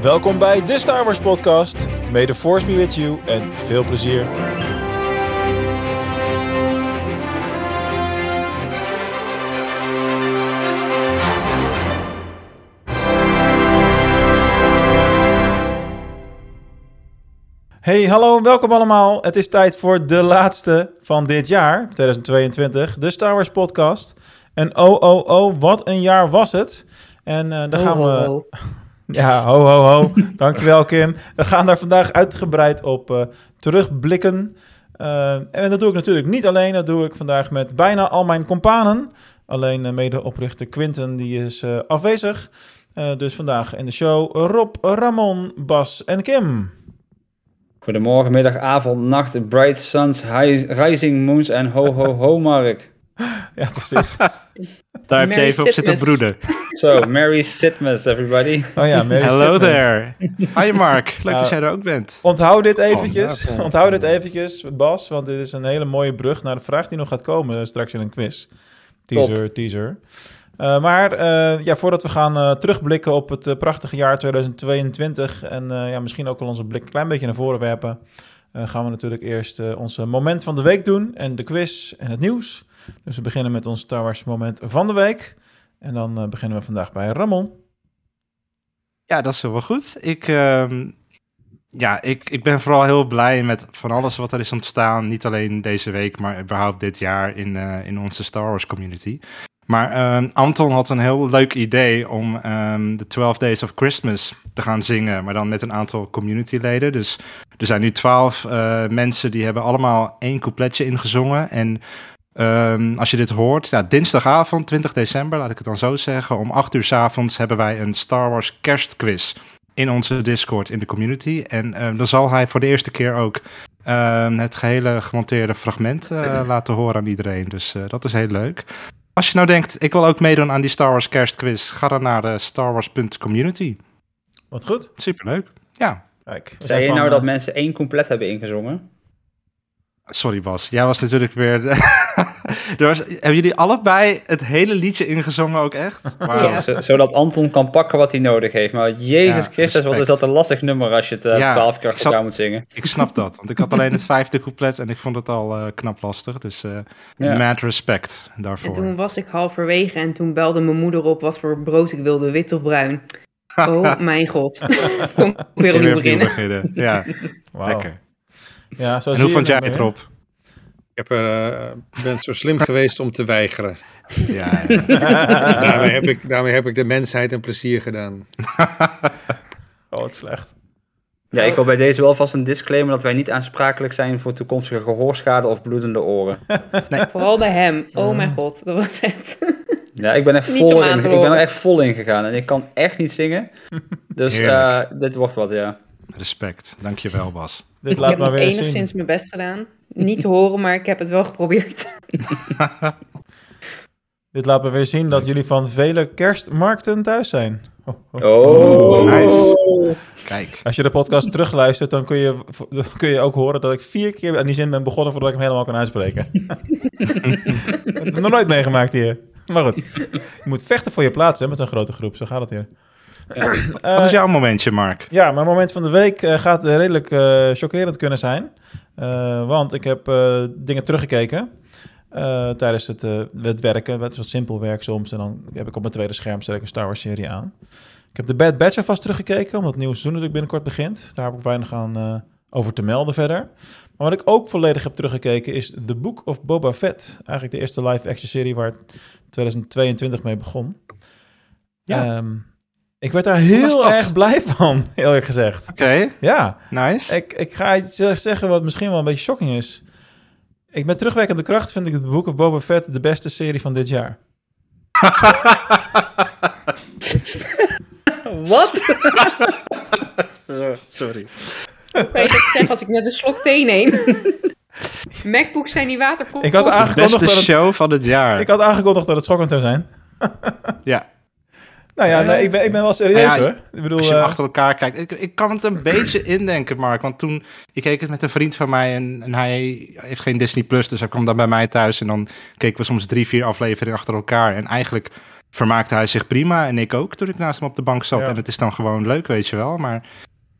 Welkom bij de Star Wars podcast. May the force be with you en veel plezier. Hey, hallo en welkom allemaal. Het is tijd voor de laatste van dit jaar, 2022, de Star Wars podcast. En oh, oh, oh, wat een jaar was het. En uh, daar gaan we... Ja, ho, ho, ho. Dankjewel, Kim. We gaan daar vandaag uitgebreid op uh, terugblikken. Uh, en dat doe ik natuurlijk niet alleen. Dat doe ik vandaag met bijna al mijn companen. Alleen uh, medeoprichter Quinten, die is afwezig. dus vandaag in de show Rob, Ramon, Bas en Kim. Goedemorgen, middag, avond, nacht, bright suns, rising moons en ho, ho, ho, Mark. Ja, precies. Daar heb je even op zitten broeden. Zo, so, Merry Sitmas, everybody. Oh ja, Merry Hello Sitmas. there. Hi Mark, leuk uh, dat jij er ook bent. Onthoud dit eventjes, oh, onthoud dit eventjes, Bas, want dit is een hele mooie brug naar de vraag die nog gaat komen straks in een quiz. Teaser, Top. teaser. Uh, maar uh, ja, voordat we gaan uh, terugblikken op het prachtige jaar 2022 en ja, misschien ook al onze blik een klein beetje naar voren werpen, gaan we natuurlijk eerst onze moment van de week doen en de quiz en het nieuws. Dus we beginnen met ons Star Wars moment van de week. En dan uh, beginnen we vandaag bij Ramon. Ja, dat is wel goed. Ik, uh, ja, ik, ik ben vooral heel blij met van alles wat er is ontstaan. Niet alleen deze week, maar überhaupt dit jaar in, uh, in onze Star Wars community. Maar uh, Anton had een heel leuk idee om um, de 12 Days of Christmas te gaan zingen, maar dan met een aantal communityleden. Dus er zijn nu 12 uh, mensen die hebben allemaal één coupletje ingezongen. En Um, als je dit hoort, ja, dinsdagavond 20 december, laat ik het dan zo zeggen, om 8 uur s avonds hebben wij een Star Wars kerstquiz in onze Discord in de community. En um, dan zal hij voor de eerste keer ook um, het gehele gemonteerde fragment uh, laten horen aan iedereen. Dus uh, dat is heel leuk. Als je nou denkt, ik wil ook meedoen aan die Star Wars kerstquiz, ga dan naar de starwars.community. Wat goed. Superleuk. Ja. Kijk, Zei je nou dat mensen één compleet hebben ingezongen? Sorry Bas, jij was natuurlijk weer... was, hebben jullie allebei het hele liedje ingezongen ook echt? Wow. Ja. zodat Anton kan pakken wat hij nodig heeft. Maar Jezus ja, Christus, wat is dat een lastig nummer als je het uh, ja, twaalf keer achter moet zingen. Ik snap dat, want ik had alleen het vijfde couplet en ik vond het al uh, knap lastig. Dus uh, mad respect daarvoor. En toen was ik halverwege en toen belde mijn moeder op wat voor brood ik wilde, wit of bruin. Oh mijn god. Kom weer opnieuw beginnen. beginnen. Ja, wow. lekker. Ja, zo en hoe vond jij het erop? Ik heb er, uh, ben zo slim geweest om te weigeren. Ja, ja. daarmee, heb ik, daarmee heb ik de mensheid een plezier gedaan. oh, wat slecht. Ja, ik wil bij deze wel vast een disclaimer dat wij niet aansprakelijk zijn voor toekomstige gehoorschade of bloedende oren. Nee. Vooral bij hem. Oh mijn god, dat was het. Ja, ik ben, echt vol in, ik ben er echt vol in gegaan en ik kan echt niet zingen. Dus uh, dit wordt wat, ja. Respect, dankjewel Bas. Dit ik laat heb maar weer enigszins zien. mijn best gedaan. Niet te horen, maar ik heb het wel geprobeerd. Dit laat me weer zien dat jullie van vele kerstmarkten thuis zijn. Oh, oh. oh. nice. Kijk. Als je de podcast terugluistert, dan kun je, kun je ook horen dat ik vier keer aan die zin ben begonnen voordat ik hem helemaal kan uitspreken. ik heb nog nooit meegemaakt hier. Maar goed, je moet vechten voor je plaats hè, met zo'n grote groep. Zo gaat het hier. Wat is jouw momentje, Mark? Ja, mijn moment van de week uh, gaat redelijk uh, chockerend kunnen zijn. Uh, want ik heb dingen teruggekeken tijdens het, het werken. Het is wat simpel werk soms. En dan heb ik op mijn tweede scherm stel ik een Star Wars serie aan. Ik heb de Bad Batch alvast teruggekeken, omdat het nieuwe seizoen natuurlijk binnenkort begint. Daar heb ik weinig aan over te melden verder. Maar wat ik ook volledig heb teruggekeken is The Book of Boba Fett. Eigenlijk de eerste live-action serie waar 2022 mee begon. Ja. Um, ik werd daar heel erg blij van, eerlijk gezegd. Oké. Ja. Nice. Ik, ik ga iets zeggen wat misschien wel een beetje shocking is. Ik met terugwerkende kracht vind ik het Book of Boba Fett de beste serie van dit jaar. Wat? Sorry. Hoe kan je dat zeggen als ik net een slok thee neem? Macbooks zijn niet waterproof. Ik had aangekondigd de beste dat het, show van het jaar. Ik had aangekondigd dat het schokkend zou zijn. ja. Nou ja, nee, ik, ben, ik ben wel serieus ja, hoor. Ik bedoel, als je uh... achter elkaar kijkt. Ik, ik kan het een beetje indenken, Mark. Want toen, ik keek het met een vriend van mij en, en hij heeft geen Disney Plus. Dus hij kwam dan bij mij thuis en dan keken we soms drie, vier afleveringen achter elkaar. En eigenlijk vermaakte hij zich prima. En ik ook, toen ik naast hem op de bank zat. En het is dan gewoon leuk, weet je wel. Maar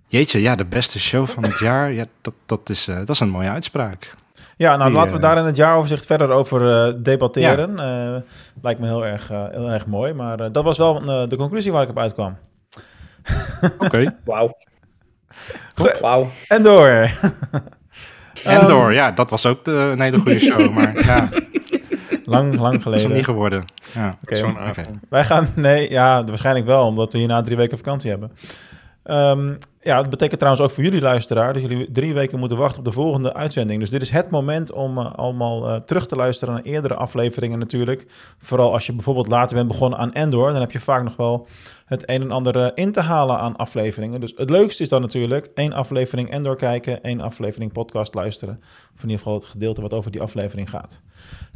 jeetje, ja, de beste show van het jaar. Ja, dat, dat, is, dat is een mooie uitspraak. Ja, nou laten we daar in het jaaroverzicht verder over debatteren. lijkt me heel erg, heel erg mooi. Maar dat was wel de conclusie waar ik op uitkwam. Oké. Wauw. Wauw. En door. en door, ja, dat was ook de, een hele goede show. Maar ja. Lang, lang geleden. Dat is niet geworden. Ja. Okay, Wij gaan, nee, ja, waarschijnlijk wel, omdat we hierna drie weken vakantie hebben. Um, ja, dat betekent trouwens ook voor jullie luisteraar dat jullie drie weken moeten wachten op de volgende uitzending. Dus dit is het moment om uh, allemaal uh, terug te luisteren naar eerdere afleveringen natuurlijk. Vooral als je bijvoorbeeld later bent begonnen aan Endor, dan heb je vaak nog wel het een en ander uh, in te halen aan afleveringen. Dus het leukste is dan natuurlijk één aflevering Endor kijken, één aflevering podcast luisteren. Of in ieder geval het gedeelte wat over die aflevering gaat.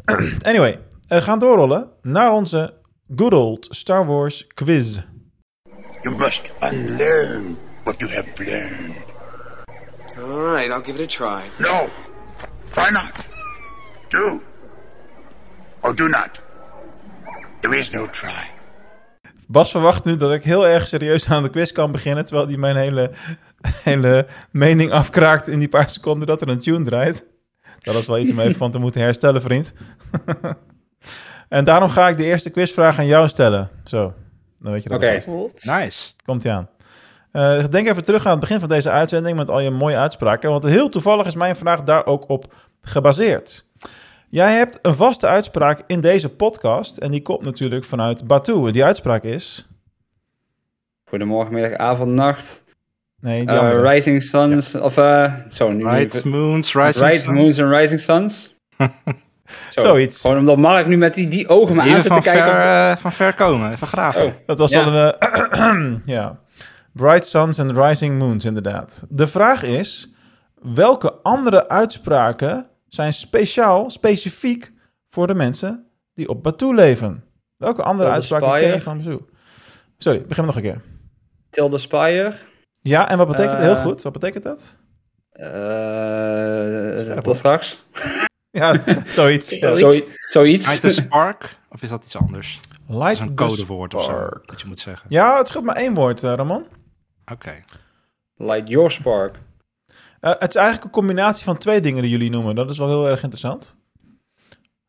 anyway, we gaan doorrollen naar onze good old Star Wars quiz. You must unlearn what you have learned. All right, I'll give it a try. No, try not. Do. Or do not. There is no try. Bas verwacht nu dat ik heel erg serieus aan de quiz kan beginnen, terwijl hij mijn hele, hele mening afkraakt in die paar seconden dat er een tune draait. Dat is wel iets om even van te moeten herstellen, vriend. en daarom ga ik de eerste quizvraag aan jou stellen. Zo, dan weet je dat. Oké, nice. Komt ie aan. Uh, denk even terug aan het begin van deze uitzending met al je mooie uitspraken. Want heel toevallig is mijn vraag daar ook op gebaseerd. Jij hebt een vaste uitspraak in deze podcast. En die komt natuurlijk vanuit Batu. En die uitspraak is. Goedemorgen, middag, avond, nacht. Nee, uh, Rising Suns. Of, uh, zo, nu Right Moons, Rising Right Moons en Rising Suns. Zo, Zoiets. Gewoon omdat Mark nu met die, die ogen me aan zit te kijken. Ver, van ver komen, even graven. Oh. Dat was ja. wel een... ja. Bright Suns en Rising Moons, inderdaad. De vraag is, welke andere uitspraken zijn speciaal, specifiek voor de mensen die op Batu leven? Welke andere uitspraken ken je van Batu? Sorry, begin nog een keer. Till the Spire. Ja, en wat betekent uh, Heel goed, wat betekent dat? Uh, tot straks. ja, zoiets. zoiets. zoiets. Light the Spark, of is dat iets anders? Light dat is een codewoord of zo, dat je moet zeggen. Ja, het scheelt maar één woord, uh, Ramon. Oké. Light your spark. Uh, het is eigenlijk een combinatie van twee dingen die jullie noemen. Dat is wel heel erg interessant.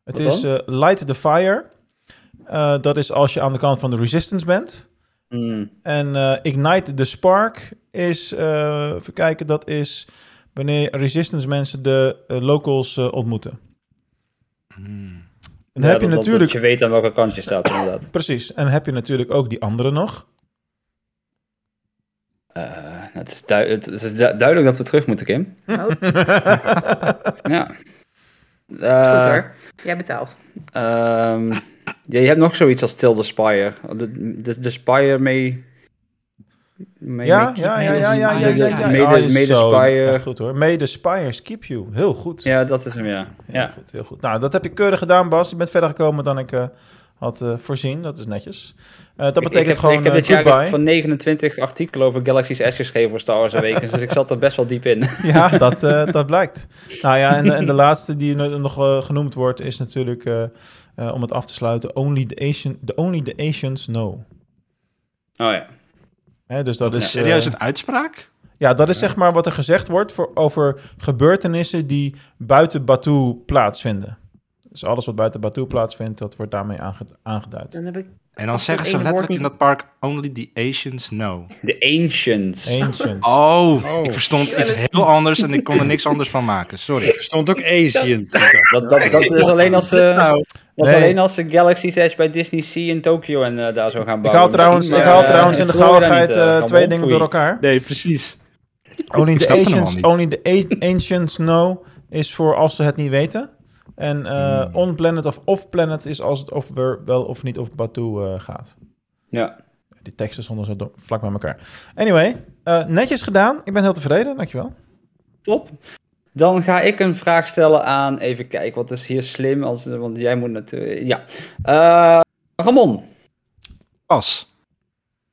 Het is uh, light the fire. Uh, dat is als je aan de kant van de resistance bent. Mm. En ignite the spark is, even kijken, dat is wanneer resistance mensen de locals ontmoeten. Mm. En dan heb je natuurlijk... Dat je weet aan welke kant je staat, inderdaad. Precies. En dan heb je natuurlijk ook die andere nog. Uh, het, is het, is duidelijk dat we terug moeten, Kim. Oh. ja. Uh, Goed Jij betaalt. Um, ja, je hebt nog zoiets als Till the Spire. De, de, de Spire mee... mee ja, ja, ja, ja, ja, ja, ja, ja. Mede, mede Spire. Goed hoor. Mede Spires keep you. Heel goed. Ja, dat is hem, ja. Heel ja. goed, heel goed. Nou, dat heb je keurig gedaan, Bas. Je bent verder gekomen dan ik... Uh, had uh, voorzien. Dat is netjes. Uh, dat betekent ik, heb, gewoon Ik heb dit uh, jaar van 29 artikelen over Galaxy's S geschreven voor Star Wars Awakens, dus ik zat er best wel diep in. ja, dat, dat blijkt. Nou ja, en, en de laatste die nog genoemd wordt is natuurlijk, om het af te sluiten, Only the, Asian, the Only the Asians Know. Oh ja. Hè, dus dat, is... Serieus een uitspraak? Ja, dat is zeg maar wat er gezegd wordt voor, over gebeurtenissen die buiten Batu plaatsvinden. Dus alles wat buiten Batu plaatsvindt, dat wordt daarmee aangeduid. Dan heb ik en dan zeggen ze letterlijk in dat park, only the Asians know. De Ancients. Ancients. Oh, oh, ik verstond iets heel anders en ik kon er niks anders van maken. Sorry. Ik verstond ook Asians. Dat, dat, dat, is alleen als, uh, nou, dat is alleen als ze Galaxy's Edge bij Disney Sea in Tokyo en uh, daar zo gaan bouwen. Ik haal trouwens, ik haal trouwens in de gauwigheid uh, twee dingen door elkaar. Nee, precies. Only the, Asians, only the Ancients know is voor als ze het niet weten. En uh, hmm. on-planet of off-planet is als het of wel of niet op Batu uh, gaat. Ja. Die teksten stonden zo vlak bij elkaar. Anyway, uh, netjes gedaan. Ik ben heel tevreden, dankjewel. Top. Dan ga ik een vraag stellen aan, even kijken, wat is hier slim, als, want jij moet natuurlijk, ja. Ramon. Pas.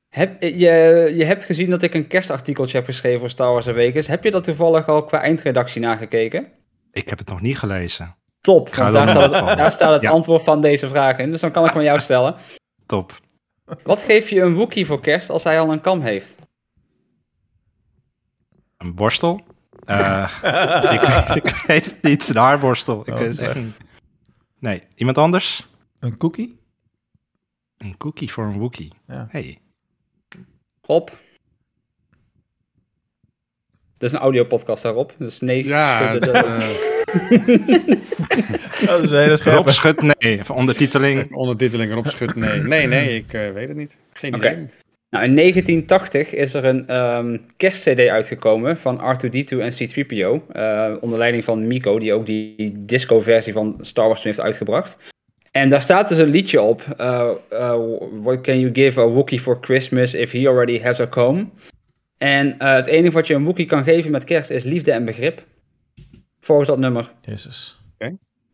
Heb, je, je hebt gezien dat ik een kerstartikeltje heb geschreven voor Star Wars Awakens. Heb je dat toevallig al qua eindredactie nagekeken? Ik heb het nog niet gelezen. Top, want daar staat, het, daar staat het, antwoord van deze vraag in. Dus dan kan ik hem aan jou stellen. Top. Wat geef je een Wookie voor kerst als hij al een kam heeft? Een borstel? Uh, ik, ik, weet het niet. Een haarborstel. Ik Oh, weet het slecht. echt niet. Nee, iemand anders? Een cookie? Een cookie voor een Wookie. Ja. Hey. Rob? Dit is een audiopodcast daarop. Dus nee. Ja, de- eh, Dat is een hele Rob schudt nee. Even ondertiteling. ondertiteling erop schud. Nee, nee, nee, ik eh, weet het niet. Geen idee. Nou, in 1980 is er een ehm kerstcd uitgekomen van R2-D2 en C-3PO. eh, onder leiding van Miko, die ook die disco-versie van Star Wars heeft uitgebracht. En daar staat dus een liedje op. eh, eh, what can you give a Wookiee for Christmas if he already has a comb? En het enige wat je een Wookiee kan geven met kerst is liefde en begrip. Volgens dat nummer. Jezus.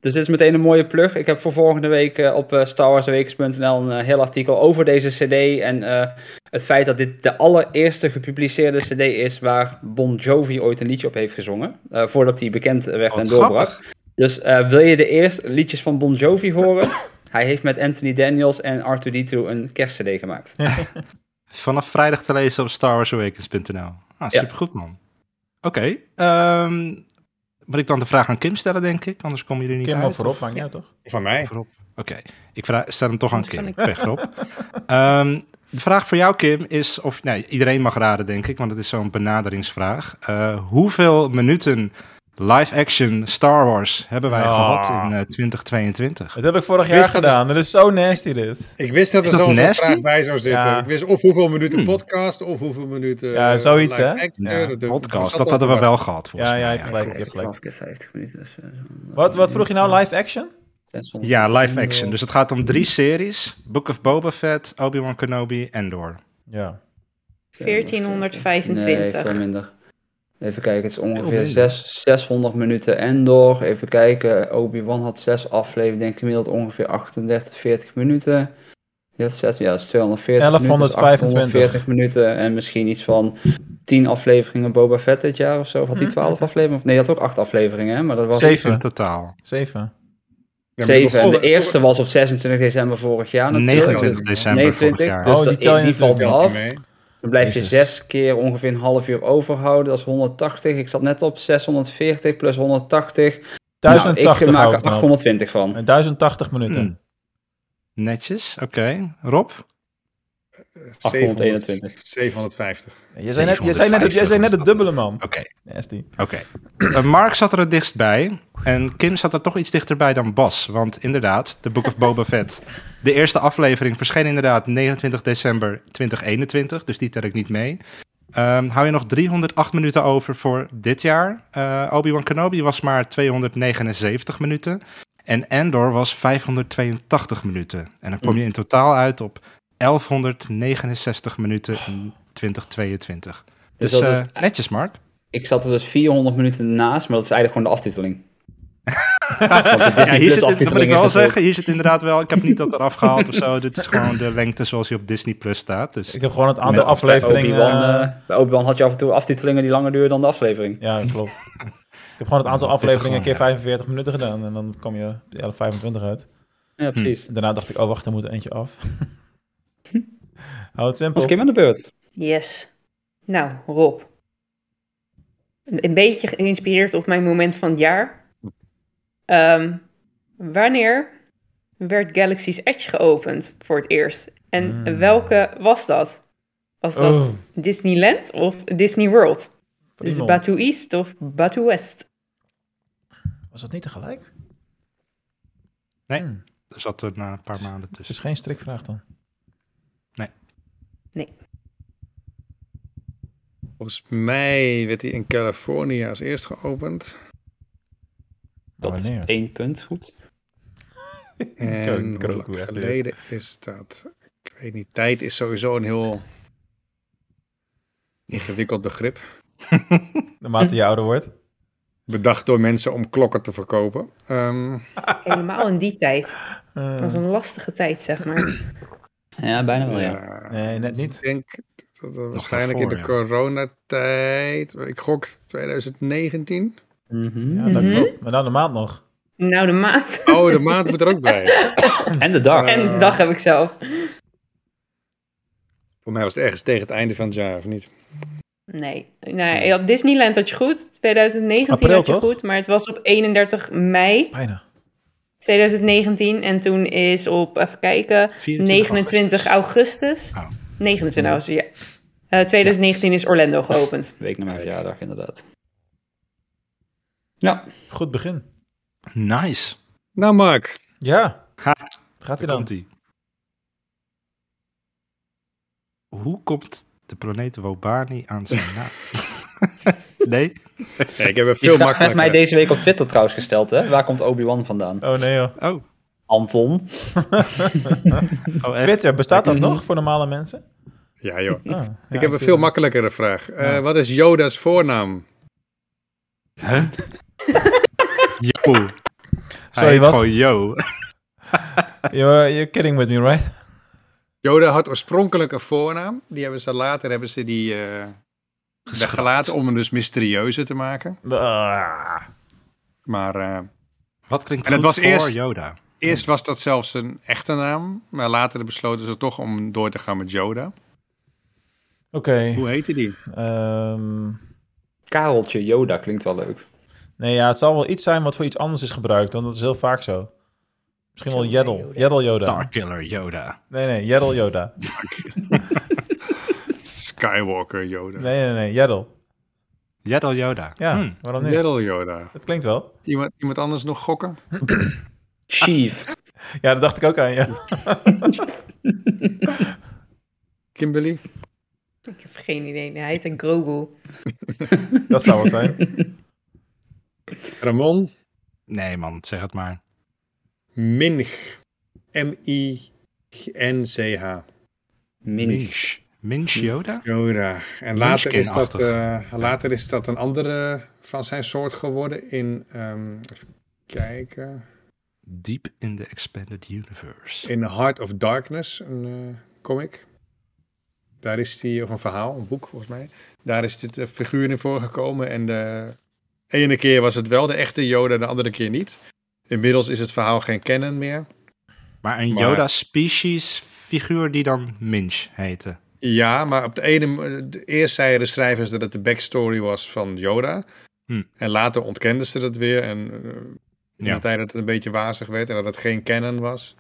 Dus dit is meteen een mooie plug. Ik heb voor volgende week eh, op uh, StarWarsWekens.nl een eh, heel artikel over deze CD. En eh, het feit dat dit de allereerste gepubliceerde CD is waar Bon Jovi ooit een liedje op heeft gezongen. eh, voordat hij bekend werd Wat en doorbrak. grappig. Dus eh, wil je de eerste liedjes van Bon Jovi horen? Hij heeft met Anthony Daniels en R2D2 een kerstcd gemaakt. Vanaf vrijdag te lezen op starwarsawakens.nl. Ah, supergoed man. Oké. ehm, moet ik dan de vraag aan Kim stellen, denk ik? Anders komen jullie niet Kim uit. wel voorop, toch? Van mij. Voorop. Oké, ik vra- stel hem toch aan Kim. kan Weg erop. Ehm, de vraag voor jou, Kim, is of... Nee, iedereen mag raden, denk ik, want het is zo'n benaderingsvraag. Eh, hoeveel minuten live-action Star Wars hebben wij Ah. gehad in eh, 2022? Dat heb ik vorig jaar dat is- gedaan. Dat is zo nasty, dit. Ik wist dat er zo'n vraag bij zou zitten. Ja. Ik wist of hoeveel minuten Hmm. podcast of hoeveel minuten... Ja, eh, zoiets, hè? Ja, Dat- Podcast, dat hadden we wel gehad, volgens Ja, mij. ja, je hebt gelijk. Je hebt gelijk. 12 keer 50 minuten. Dus, eh, Wat, wat vroeg je nou, live action? 600. Ja, live action. Dus het gaat om drie series. Book of Boba Fett, Obi-Wan Kenobi, Endor. Ja. 1425. Nee, veel minder. Even kijken, het is ongeveer minder. 6, 600 minuten Endor. Even kijken, Obi-Wan had 6 afleveringen, denk ik gemiddeld ongeveer 38, 40 minuten. Ja, 6, ja, dat is 240 minuten, dus 1125. 840 minuten en misschien iets van 10 afleveringen Boba Fett dit jaar of zo. Of had hij Hm. 12 afleveringen? Nee, hij had ook 8 afleveringen, hè? maar dat was Zeven. In totaal. Zeven. Ja, maar ik 7. En de eerste was op 26 december vorig jaar natuurlijk. 29 Dus- december 29, vorig jaar. dus Oh, die dat- tel je natuurlijk af. Niet mee. Dan blijf je Jezus. zes keer ongeveer een half uur overhouden. Dat is 180. Ik zat net op 640 plus 180. 1080 nou, ik maak er ik nou. 820 van. En 1080 minuten. Hmm. Netjes, oké. Rob? 821. 750. Je zei net, je zei net, zei net het dubbele, man. Oké, oké. Eh, Mark zat er het dichtst bij. En Kim zat er toch iets dichterbij dan Bas. Want inderdaad, de Book of Boba Fett. De eerste aflevering verscheen inderdaad 29 december 2021. Dus die tel ik niet mee. Ehm, hou je nog 308 minuten over voor dit jaar. Eh, Obi-Wan Kenobi was maar 279 minuten. En Endor was 582 minuten. En dan kom je in totaal uit op 1169 minuten in 2022. Dus, Dus dat eh, is- netjes, Mark. Ik zat er dus 400 minuten naast, maar dat is eigenlijk gewoon de aftiteling. Ja, hier zit, dat moet ik is wel zeggen. Hier zit inderdaad wel. Ik heb niet dat eraf gehaald of zo. Dit is gewoon de lengte zoals hij op Disney Plus staat. Dus Ik heb gewoon het aantal Bij afleveringen... Obi-Wan, eh, eh, bij Obi-Wan had je af en toe aftitelingen die langer duurden dan de aflevering. Ja, dat klopt. ik heb gewoon het aantal afleveringen pittig keer gewoon, 45 minuten gedaan. En dan kom je op 1125 uit. Ja, precies. En daarna dacht ik, oh wacht, er moet er eentje af. Hou het simpel. Was Kim aan de beurt? Yes. Nou, Rob. Een beetje geïnspireerd op mijn moment van het jaar. Ehm, wanneer werd Galaxy's Edge geopend voor het eerst? En Hmm. welke was dat? Was dat Oh, Disneyland of Disney World? Dus. Batu East of Batu West? Was dat niet tegelijk? Nee. Hmm, er zat er na een paar maanden Het is tussen. geen strikvraag dan. Volgens mij werd hij in Californië als eerst geopend. Dat is één punt, goed. En hoe lang geleden is dat? Ik weet niet. Tijd is sowieso een heel ingewikkeld begrip. Naarmate je ouder wordt. Bedacht door mensen om klokken te verkopen. Ehm, Helemaal in die tijd. Eh, Dat was een lastige tijd, zeg maar. Ja, bijna wel, ja. ja. nee, net niet. Ik denk dat dat waarschijnlijk in de coronatijd. Ik gok 2019. Mhm. Ja, dat klopt. Maar dan de maand nog. Nou, de maand. Oh, de maand moet er ook bij. En de dag. En de dag heb ik zelfs. Voor mij was het ergens tegen het einde van het jaar, of niet? Nee. nee ja, Disneyland had je goed. 2019 April, had je toch? goed. Maar het was op 31 mei Bijna. 2019. En toen is op, even kijken, 24 29 augustus. Oh. 29 augustus, ja. Eh, 2019 is Orlando geopend. Week na mijn verjaardag, inderdaad. Ja, Goed begin. Nice. Nou, Mark. Ja. Ha, Gaat hij dan? komt ie. Hoe komt de planeet Wobani aan zijn naam? nee? Ik heb een veel vraag werd mij makkelijker. deze week op Twitter trouwens gesteld, hè? Waar komt Obi-Wan vandaan? Oh nee joh. Oh. Anton. oh? Twitter, bestaat dat nog voor normale mensen? Ja, joh. Ah, ja, Ik heb een veel makkelijkere vraag. Eh, Ja. Wat is Yoda's voornaam? Huh? Yo. Hij Sorry, wat? Gewoon yo. You're, you're kidding with me, right? Yoda had oorspronkelijk een voornaam. Die hebben ze later hebben ze die eh weggelaten om hem dus mysterieuzer te maken. Ah. Maar eh, Wat klinkt En het was voor eerst- Yoda? eerst was dat zelfs een echte naam. Maar later besloten ze toch om door te gaan met Yoda. Oké. Hoe heette die? ehm, Kareltje Yoda klinkt wel leuk. nee, ja, het zal wel iets zijn wat voor iets anders is gebruikt, want dat is heel vaak zo. Misschien wel Jeddel. Yoda. Jeddel Yoda. Darkkiller Yoda. Nee, nee, Jeddel Yoda. Skywalker Yoda. Nee, nee, nee, Jeddel. Jeddel Yoda. Ja, Hm. waarom niet? Yaddle Yoda. Dat klinkt wel. Iemand, iemand anders nog gokken? Sheev. Ja, dat dacht ik ook aan, ja. Kimberly? Ik heb geen idee. Nee, hij heet een Grogu. Dat zou het zijn. Ramon? Nee man, zeg het maar. Minch. M-I-N-C-H. Minch. Minch. Yoda? Yoda. En later is, dat, eh, later is dat een andere van zijn soort geworden in, ehm, even kijken, Deep in the Expanded Universe. in Heart of Darkness, een eh, comic. Daar is die, of een verhaal, een boek volgens mij. Daar is dit eh, figuur in voorgekomen en de ene keer was het wel de echte Yoda, de andere keer niet. Inmiddels is het verhaal geen canon meer. Maar een Yoda-species figuur die dan Minch heette. Ja, maar op de ene... de- Eerst zeiden de schrijvers dat het de backstory was van Yoda. Hm. En later ontkenden ze dat weer. En eh, in Ja. de tijd dat het een beetje wazig werd en dat het geen canon was.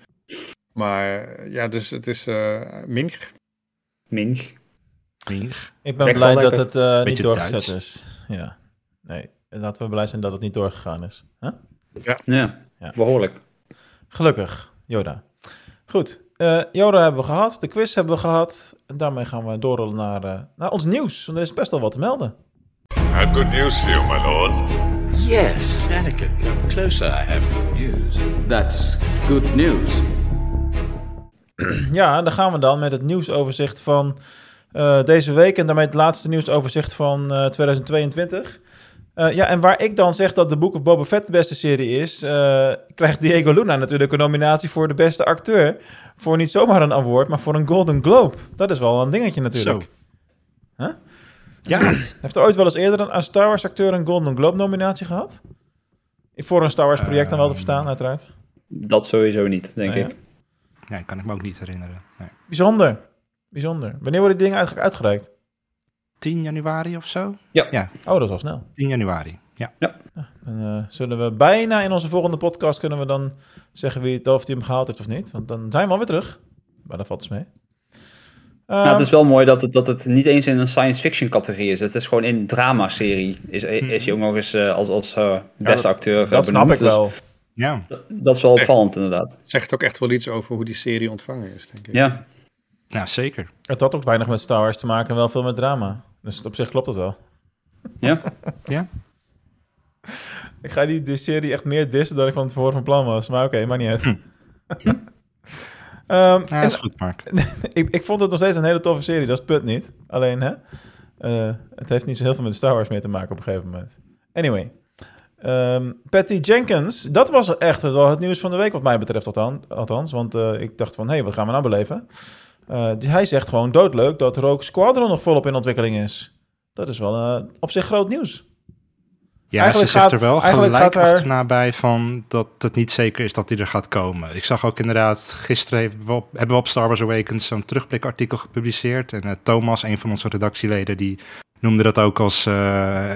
Maar ja, dus het is eh Minch. Minch. Minch. Ik ben blij dat het eh, niet doorgezet Duits. is. Ja. Nee, laten we blij zijn dat het niet doorgegaan is. Huh? Ja, Ja. behoorlijk. Gelukkig, Yoda. Goed, eh Yoda hebben we gehad. De quiz hebben we gehad. En daarmee gaan we doorrollen naar, eh, naar ons nieuws. Want er is best wel wat te melden. I have good news for you, my lord. Yes, Anakin, come closer. I have good news. That's good news. Ja, dan gaan we dan met het nieuwsoverzicht van eh, deze week. En daarmee het laatste nieuwsoverzicht van eh, 2022. Eh, ja, en waar ik dan zeg dat The Book of Boba Fett de beste serie is, eh, krijgt Diego Luna natuurlijk een nominatie voor de beste acteur. Voor niet zomaar een award, maar voor een Golden Globe. Dat is wel een dingetje natuurlijk. Zo. Huh? Ja, Heeft er ooit wel eens eerder een, een Star Wars acteur een Golden Globe nominatie gehad? Voor een Star Wars project dan wel te Ehm, verstaan, uiteraard. Dat sowieso niet, denk ik. nee, kan ik me ook niet herinneren. Nee. Bijzonder. Bijzonder. Wanneer worden die dingen eigenlijk uitgereikt? 10 januari of zo? Ja. Ja, Oh, dat is al snel. 10 januari. Ja. Dan eh, zullen we bijna in onze volgende podcast kunnen we dan zeggen wie het, of hij hem gehaald heeft of niet. Want dan zijn we alweer terug. Maar dat valt dus mee. Nou, Ehm, het is wel mooi dat het, dat het niet eens in een science fiction categorie is. Het is gewoon in drama-serie. Is, is hij ook nog eens eh, als, als eh, beste acteur dat snap ik wel. Ja. Dus dat, dat is wel opvallend, inderdaad. Zegt ook echt wel iets over hoe die serie ontvangen is, denk ik. Ja, ja, zeker. Het had ook weinig met Star Wars te maken en wel veel met drama. Dus op zich klopt dat wel. ja. Ja. Ik ga die, die serie echt meer dissen dan ik van tevoren van plan was. Maar oké, maakt niet uit. Ehm, Ja, en is goed, Mark. ik, ik vond het nog steeds een hele toffe serie, dat is punt niet. Alleen, hè, eh, het heeft niet zo heel veel met Star Wars meer te maken op een gegeven moment. Anyway, Ehm, Patty Jenkins, dat was echt wel het nieuws van de week wat mij betreft althans. althans want eh, ik dacht van, hé, hey, wat gaan we nou beleven? Eh, die- hij zegt gewoon doodleuk dat Rogue Squadron nog volop in ontwikkeling is. Dat is wel eh, op zich groot nieuws. Ja, Eigenlijk ze zegt gaat- er wel gelijk gaat er- achterna bij van dat het niet zeker is dat hij er gaat komen. Ik zag ook inderdaad, gisteren hebben we op, hebben we op Star Wars Awakens zo'n terugblikartikel gepubliceerd. En eh, Thomas, een van onze redactieleden, die noemde dat ook als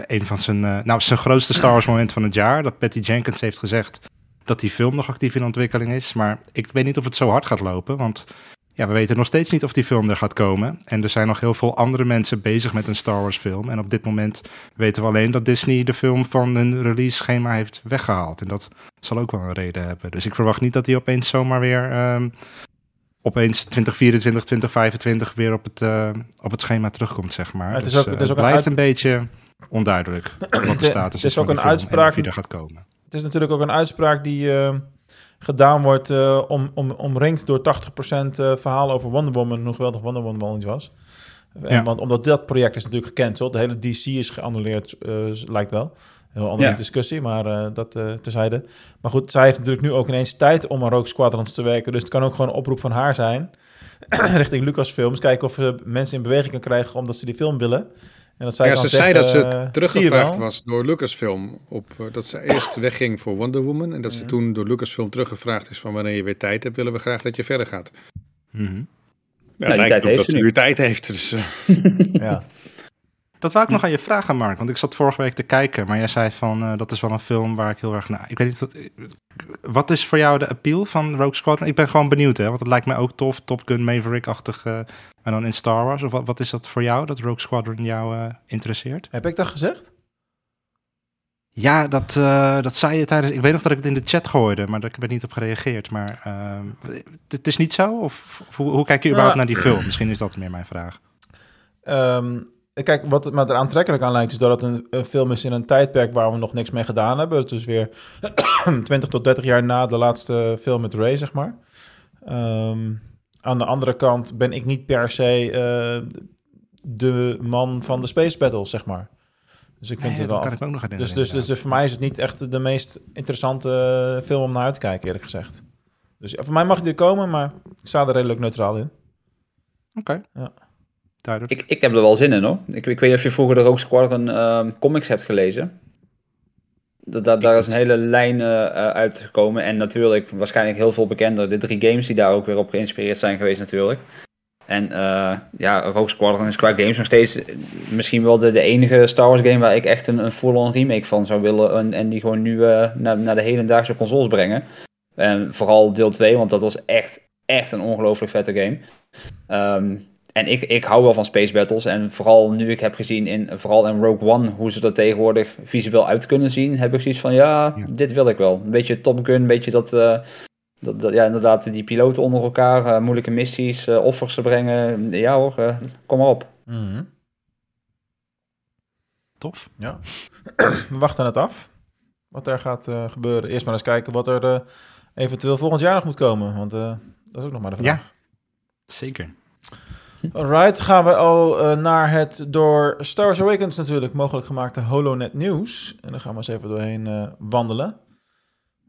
een van zijn, eh, nou, zijn grootste Star Wars moment van het jaar. Dat Patty Jenkins heeft gezegd dat die film nog actief in ontwikkeling is. Maar ik weet niet of het zo hard gaat lopen, want ja, we weten nog steeds niet of die film er gaat komen. En er zijn nog heel veel andere mensen bezig met een Star Wars film. En op dit moment weten we alleen dat Disney de film van hun release schema heeft weggehaald. En dat zal ook wel een reden hebben. Dus ik verwacht niet dat hij opeens zomaar weer ehm, opeens 2024, 2025 weer op het, eh, op het schema terugkomt, zeg maar. Het is Dus, ook- eh, het is ook een blijft uit- een beetje onduidelijk wat de status het is is van ook die een film en uitspraak- hij er gaat komen. Het is natuurlijk ook een uitspraak die eh, gedaan wordt eh, om, om, omringd door 80% eh, verhaal over Wonder Woman, hoe geweldig Wonder Woman niet was. En, Ja. Want omdat dat project is natuurlijk gecanceld, de hele DC is geannuleerd, eh, lijkt wel. Heel andere Ja. discussie, maar eh, dat eh terzijde. Maar goed, zij heeft natuurlijk nu ook ineens tijd om aan Rogue Squadrons te werken. Dus het kan ook gewoon een oproep van haar zijn. richting Lucasfilms. Kijken of ze mensen in beweging kan krijgen omdat ze die film willen. En dat zij Ja, ze zei dat ze eh, teruggevraagd was door Lucasfilm. Op, eh, dat ze eerst wegging voor Wonder Woman. En dat ze toen door Lucasfilm teruggevraagd is van wanneer je weer tijd hebt, willen we graag dat je verder gaat. Ja, die het lijkt tijd heeft dat ze nu tijd heeft. Dus, eh, Ja. Dat wou ik nog aan je vragen, Mark. Want ik zat vorige week te kijken, maar jij zei van eh, dat is wel een film waar ik heel erg naar. Ik weet niet wat. Wat is voor jou de appeal van Rogue Squadron? Ik ben gewoon benieuwd, hè? Want het lijkt mij ook tof, Top Gun Maverick-achtig. eh, en dan in Star Wars. Of wat, wat is dat voor jou, dat Rogue Squadron jou eh, interesseert? Heb ik dat gezegd? Ja, dat, dat zei je tijdens. Ik weet nog dat ik het in de chat gooide, maar dat ik er niet op gereageerd. Maar het is niet zo? Of, of hoe, hoe kijk je überhaupt Nou, naar die film? Misschien is dat meer mijn vraag. Ehm, kijk, wat het me er aantrekkelijk aan lijkt, is dat het een, een film is in een tijdperk waar we nog niks mee gedaan hebben. Dus weer 20 tot 30 jaar na de laatste film met Ray, zeg maar. Ehm, aan de andere kant ben ik niet per se eh, de man van de space battles, zeg maar. Dus ik vind Nee, het wel. kan ik ook nog dus, dus, dus, dus voor mij is het niet echt de meest interessante film om naar uit te kijken, eerlijk gezegd. Dus voor mij mag hij er komen, maar ik sta er redelijk neutraal in. Oké. Ja. Ik, ik heb er wel zin in hoor. Ik, ik weet niet of je vroeger de Rogue Squadron ehm, comics hebt gelezen. Da, da- daar is een hele lijn eh, eh, uitgekomen. En natuurlijk waarschijnlijk heel veel bekender. De drie games die daar ook weer op geïnspireerd zijn geweest natuurlijk. En eh, ja, Rogue Squadron is qua games nog steeds misschien wel de, de enige Star Wars game waar ik echt een, een full-on remake van zou willen. En, die gewoon nu naar, naar de hedendaagse consoles brengen. En vooral deel 2, want dat was echt, echt een ongelooflijk vette game. Ehm, en ik, ik hou wel van space battles. En vooral nu ik heb gezien in, vooral in Rogue One, hoe ze er tegenwoordig visueel uit kunnen zien, heb ik zoiets van, ja, Ja. dit wil ik wel. Een beetje Top Gun, een beetje dat, eh, dat, dat- ja, inderdaad, die piloten onder elkaar, eh, moeilijke missies, eh, offers te brengen. Ja hoor, eh, kom maar op. Tof. Ja. We wachten het af. Wat er gaat eh, gebeuren. Eerst maar eens kijken wat er eh, eventueel volgend jaar nog moet komen. Want eh, dat is ook nog maar de vraag. Ja. Zeker. Alright, gaan we al eh, naar het door Star Wars Awakens natuurlijk mogelijk gemaakte HoloNet nieuws. En dan gaan we eens even doorheen eh, wandelen.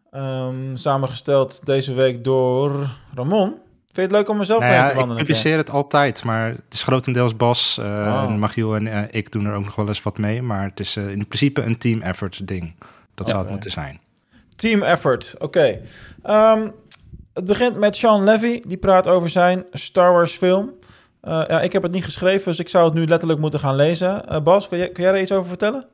Ehm, samengesteld deze week door Ramon. Vind je het leuk om mezelf Nou ja, te ik wandelen? publiceer het altijd, maar het is grotendeels Bas. Oh. en Magiel en ik doen er ook nog wel eens wat mee. Maar het is in principe een team effort ding. Dat zou het moeten zijn. Team effort, oké. Ehm, het begint met Sean Levy, die praat over zijn Star Wars film. Eh, ja, ik heb het niet geschreven, dus ik zou het nu letterlijk moeten gaan lezen. Eh, Bas, kun jij, kun jij er iets over vertellen?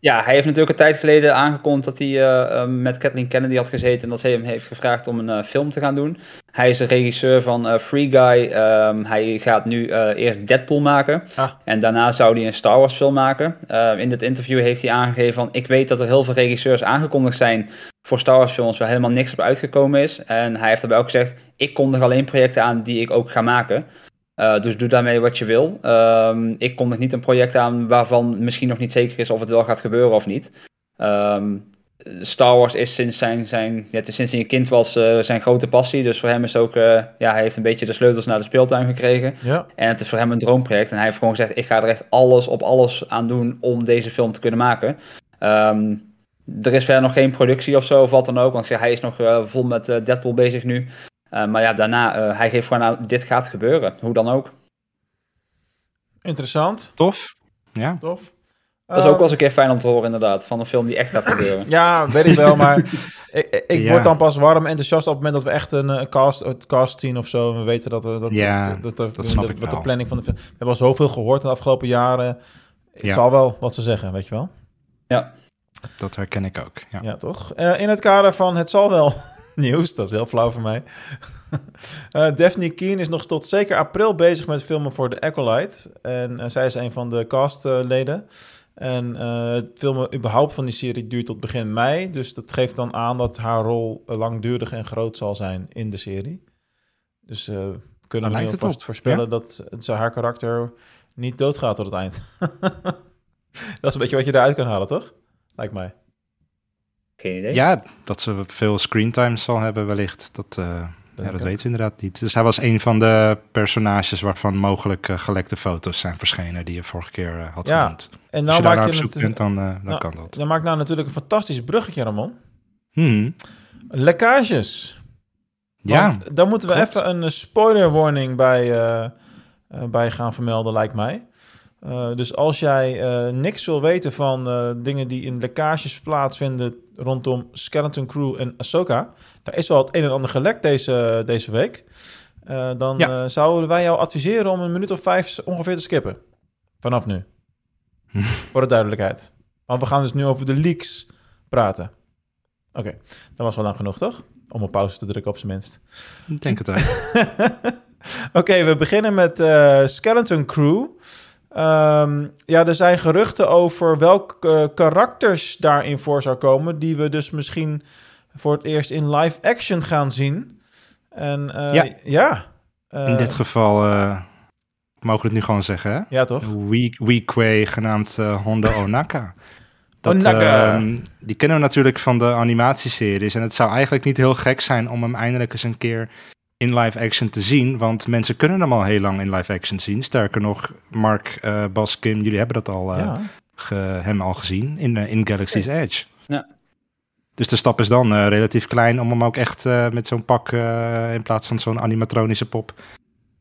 Ja, hij heeft natuurlijk een tijd geleden aangekondigd dat hij eh, met Kathleen Kennedy had gezeten en dat ze hem heeft gevraagd om een film te gaan doen. Hij is de regisseur van Free Guy. Ehm, hij gaat nu eerst Deadpool maken Ah. en daarna zou hij een Star Wars film maken. Eh, in dit interview heeft hij aangegeven van ik weet dat er heel veel regisseurs aangekondigd zijn voor Star Wars films waar helemaal niks op uitgekomen is. En hij heeft daarbij ook gezegd ik kondig alleen projecten aan die ik ook ga maken. Uh, dus doe daarmee wat je wil. Um, ik kondig niet een project aan waarvan misschien nog niet zeker is of het wel gaat gebeuren of niet. Um, Star Wars is sinds, zijn, zijn, ja, sinds hij een kind was uh, zijn grote passie. Dus voor hem is ook, uh, ja, hij heeft een beetje de sleutels naar de speeltuin gekregen. Ja. En het is voor hem een droomproject. En hij heeft gewoon gezegd, ik ga er echt alles op alles aan doen om deze film te kunnen maken. Um, er is verder nog geen productie of zo of wat dan ook. Want ik zeg, hij is nog vol met Deadpool bezig nu. Uh, maar ja, daarna, uh, hij geeft gewoon aan, dit gaat gebeuren. Hoe dan ook. Interessant. Tof. Ja. Tof. Dat is ook wel eens een keer fijn om te horen, inderdaad. Van een film die echt gaat gebeuren. Ja, weet ik wel, maar ik, ik Ja. word dan pas warm en enthousiast op het moment dat we echt een eh, cast, het cast zien of zo. En we weten dat, er, dat, Ja, dat, dat, dat snap de- ik wat de planning van de film... We hebben al zoveel gehoord in de afgelopen jaren. Ik Ja. zal wel wat ze zeggen, weet je wel. Ja. Dat herken ik ook. Ja. Ja, toch? Eh, in het kader van het zal wel nieuws, dat is heel flauw voor mij. Eh Daphne Keen is nog tot zeker april bezig met filmen voor The Acolyte. En eh, zij is een van de castleden. En eh, het filmen überhaupt van die serie duurt tot begin mei. Dus dat geeft dan aan dat haar rol langdurig en groot zal zijn in de serie. Dus eh kunnen we nu alvast op, voorspellen dat ze haar karakter niet doodgaat tot het eind. dat is een beetje wat je eruit kan halen, toch? Lijkt mij. Geen idee. Ja, dat ze veel screentime zal hebben wellicht. Dat, eh, ja, dat ik weten we inderdaad niet. Dus hij was een van de personages waarvan mogelijk eh, gelekte foto's zijn verschenen die je vorige keer eh, had Ja, genoemd. En Als nou je daar naar je op zoek het, bent, dan, dan nou, kan dat. Dan maakt nou natuurlijk een fantastisch bruggetje, Ramon. Mhm. Lekkages. Ja, Want daar moeten we klopt. even een spoiler warning bij, bij gaan vermelden, lijkt mij. Dus als jij niks wil weten van dingen die in lekkages plaatsvinden rondom Skeleton Crew en Ahsoka, daar is wel het een en ander gelekt deze, deze week. Eh, dan Ja. eh, zouden wij jou adviseren om een minuut of vijf ongeveer te skippen. Vanaf nu. Voor de duidelijkheid. Want we gaan dus nu over de leaks praten. Oké, dat was wel lang genoeg, toch? Om een pauze te drukken op zijn minst. ik denk het ook. Oké, we beginnen met eh, Skeleton Crew. Ehm, ja, er zijn geruchten over welke eh, karakters daarin voor zou komen... die we dus misschien voor het eerst in live action gaan zien. En eh, Ja. ja. eh, In dit geval mogen we het nu gewoon zeggen, hè? Ja, toch? Wee- Weequay, genaamd Honda Onaka. Onaka. ehm, die kennen we natuurlijk van de animatieseries. En het zou eigenlijk niet heel gek zijn om hem eindelijk eens een keer in live action te zien. Want mensen kunnen hem al heel lang in live action zien. Sterker nog, Mark, eh, Bas, Kim, jullie hebben dat al, eh, ja. ge- hem al gezien in, eh, in Galaxy's Edge. Ja. Dus de stap is dan eh, relatief klein om hem ook echt eh, met zo'n pak eh, in plaats van zo'n animatronische pop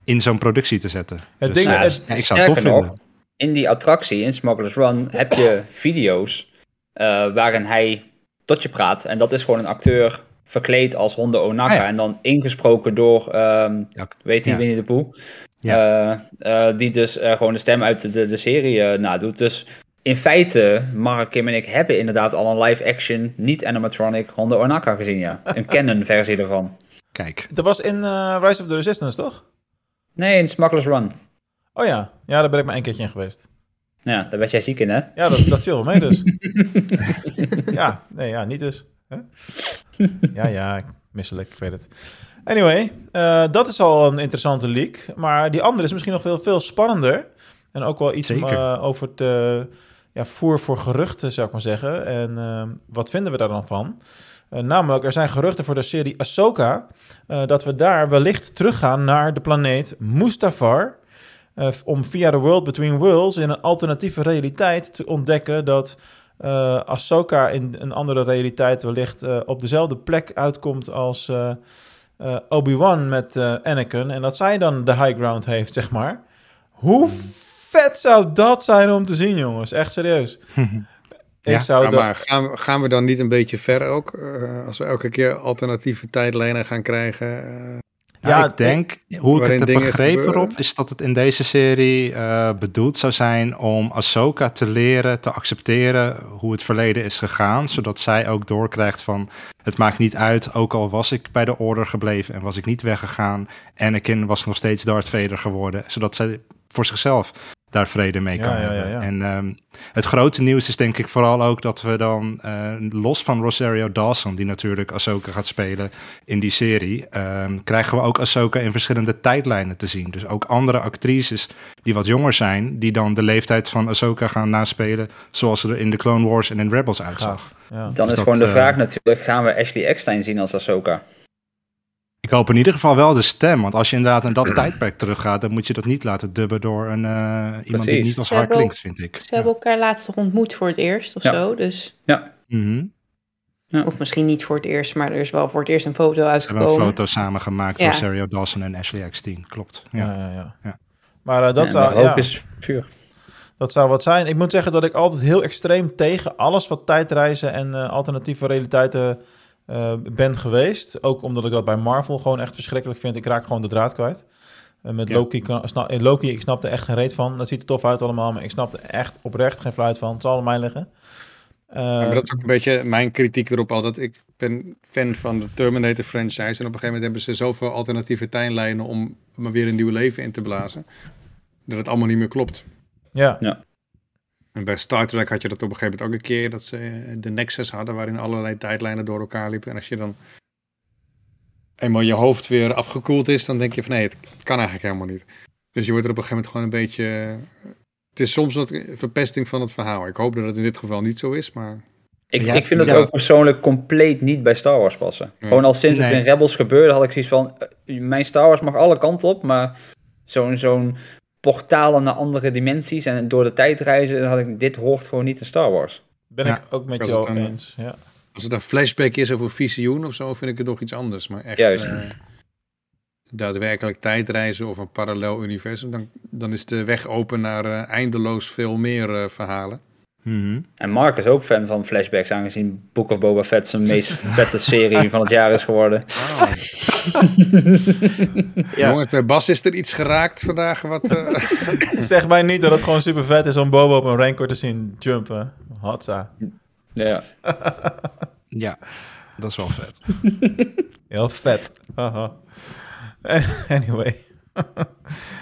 in zo'n productie te zetten. Het Dus, ding- het- ja, ik zou het tof nog, vinden. in die attractie, in Smuggler's Run, heb je video's eh, waarin hij tot je praat. En dat is gewoon een acteur verkleed als Honda Onaka. Ah, ja. En dan ingesproken door, ehm, Ja, weet hij, ja. Winnie de Pooh. Eh, eh, die dus eh, gewoon de stem uit de, de, de serie nadoet. Dus in feite, Mark, Kim en ik hebben inderdaad al een live-action, niet-animatronic Honda Onaka gezien, ja. Een canon-versie ervan. Kijk, Dat was in eh, Rise of the Resistance, toch? Nee, in Smuggler's Run. Oh ja. Ja, daar ben ik maar één keertje in geweest. Ja, daar werd jij ziek in, hè? Ja, dat, dat viel wel mee dus. ja, nee, ja, niet dus. Huh? Ja, ja, misselijk, ik weet het. Anyway, eh, dat is al een interessante leak. Maar die andere is misschien nog veel, veel spannender. En ook wel iets eh, over het ja, voer voor geruchten, zou ik maar zeggen. En eh, wat vinden we daar dan van? Namelijk, er zijn geruchten voor de serie Ahsoka... dat we daar wellicht teruggaan naar de planeet Mustafar... om via de World Between Worlds in een alternatieve realiteit te ontdekken dat eh Ahsoka in een andere realiteit wellicht eh, op dezelfde plek uitkomt als eh, Obi-Wan met Anakin en dat zij dan de high ground heeft, zeg maar. Hoe vet zou dat zijn om te zien, jongens? Echt serieus. Ik Ja, zou Ja, dat... maar gaan, we- gaan we dan niet een beetje ver ook? als we elke keer alternatieve tijdlijnen gaan krijgen. Eh, Ja, ik denk, hoe ik het heb begrepen erop, is dat het in deze serie eh, bedoeld zou zijn om Ahsoka te leren, te accepteren hoe het verleden is gegaan, zodat zij ook doorkrijgt van, het maakt niet uit, ook al was ik bij de Order gebleven en was ik niet weggegaan, Anakin was nog steeds Darth Vader geworden, zodat zij voor zichzelf daar vrede mee Ja, kan ja, ja, hebben. ja. En ehm, het grote nieuws is denk ik vooral ook dat we dan, eh, los van Rosario Dawson, die natuurlijk Ahsoka gaat spelen in die serie, ehm, krijgen we ook Ahsoka in verschillende tijdlijnen te zien. Dus ook andere actrices die wat jonger zijn, die dan de leeftijd van Ahsoka gaan naspelen, zoals ze er in de Clone Wars en in Rebels uitzag. Dan Dus is dat, gewoon de eh, vraag natuurlijk, gaan we Ashley Eckstein zien als Ahsoka? Ik hoop in ieder geval wel de stem, want als je inderdaad naar dat tijdperk teruggaat, dan moet je dat niet laten dubben door een, eh, iemand die niet als Ze haar klinkt, vind ik. Ze hebben elkaar laatst nog ontmoet voor het eerst of Ja. zo. Dus, Mhm. of misschien niet voor het eerst, maar er is wel voor het eerst een foto Ze hebben een uitgekomen. foto samen gemaakt, Ja. Rosario Dawson en Ashley Eckstein, klopt. Ja. Ja, ja, ja. Ja. Maar eh, dat Ja, zou... Ja, hoop is vuur. Dat zou wat zijn. Ik moet zeggen dat ik altijd heel extreem tegen alles wat tijdreizen en eh, alternatieve realiteiten eh, ben geweest. Ook omdat ik dat bij Marvel gewoon echt verschrikkelijk vind. Ik raak gewoon de draad kwijt. En met Ja. Loki, kan, snap, in Loki, ik snapte echt geen reet van. Dat ziet er tof uit allemaal, maar ik snapte echt oprecht geen fluit van. Het zal aan mij liggen. Eh, Ja, maar dat is ook een beetje mijn kritiek erop altijd. Ik ben fan van de Terminator franchise. En op een gegeven moment hebben ze zoveel alternatieve tijdlijnen om maar weer een nieuw leven in te blazen. Dat het allemaal niet meer klopt. ja. En bij Star Trek had je dat op een gegeven moment ook een keer. Dat ze eh, de Nexus hadden waarin allerlei tijdlijnen door elkaar liepen. En als je dan eenmaal je hoofd weer afgekoeld is, dan denk je van nee, het, het kan eigenlijk helemaal niet. Dus je wordt er op een gegeven moment gewoon een beetje... eh, Het is soms wat verpesting van het verhaal. Ik hoop dat het in dit geval niet zo is, maar... Ik, Ja, ik vind het ja. ook persoonlijk compleet niet bij Star Wars passen. Ja. Gewoon al sinds het in Rebels gebeurde, had ik zoiets van... eh, mijn Star Wars mag alle kanten op, maar zo'n zo'n portalen naar andere dimensies en door de tijd reizen, had ik, dit hoort gewoon niet in Star Wars. Ben Ja. ik ook met jou dan- eens. Ja. Als het een flashback is of een visioen of zo, vind ik het nog iets anders. Maar echt Juist. eh, daadwerkelijk tijdreizen of een parallel universum, dan, dan is de weg open naar eh, eindeloos veel meer eh, verhalen. Mhm. En Mark is ook fan van flashbacks, aangezien Book of Boba Fett zijn meest vette serie van het jaar is geworden. Ja. Jongens, bij Bas is er iets geraakt vandaag wat... eh, Zeg mij niet dat het gewoon super vet is om Bobo op een rancor te zien jumpen. Hatsa. Ja. Ja, dat is wel vet. Heel vet. Haha. anyway.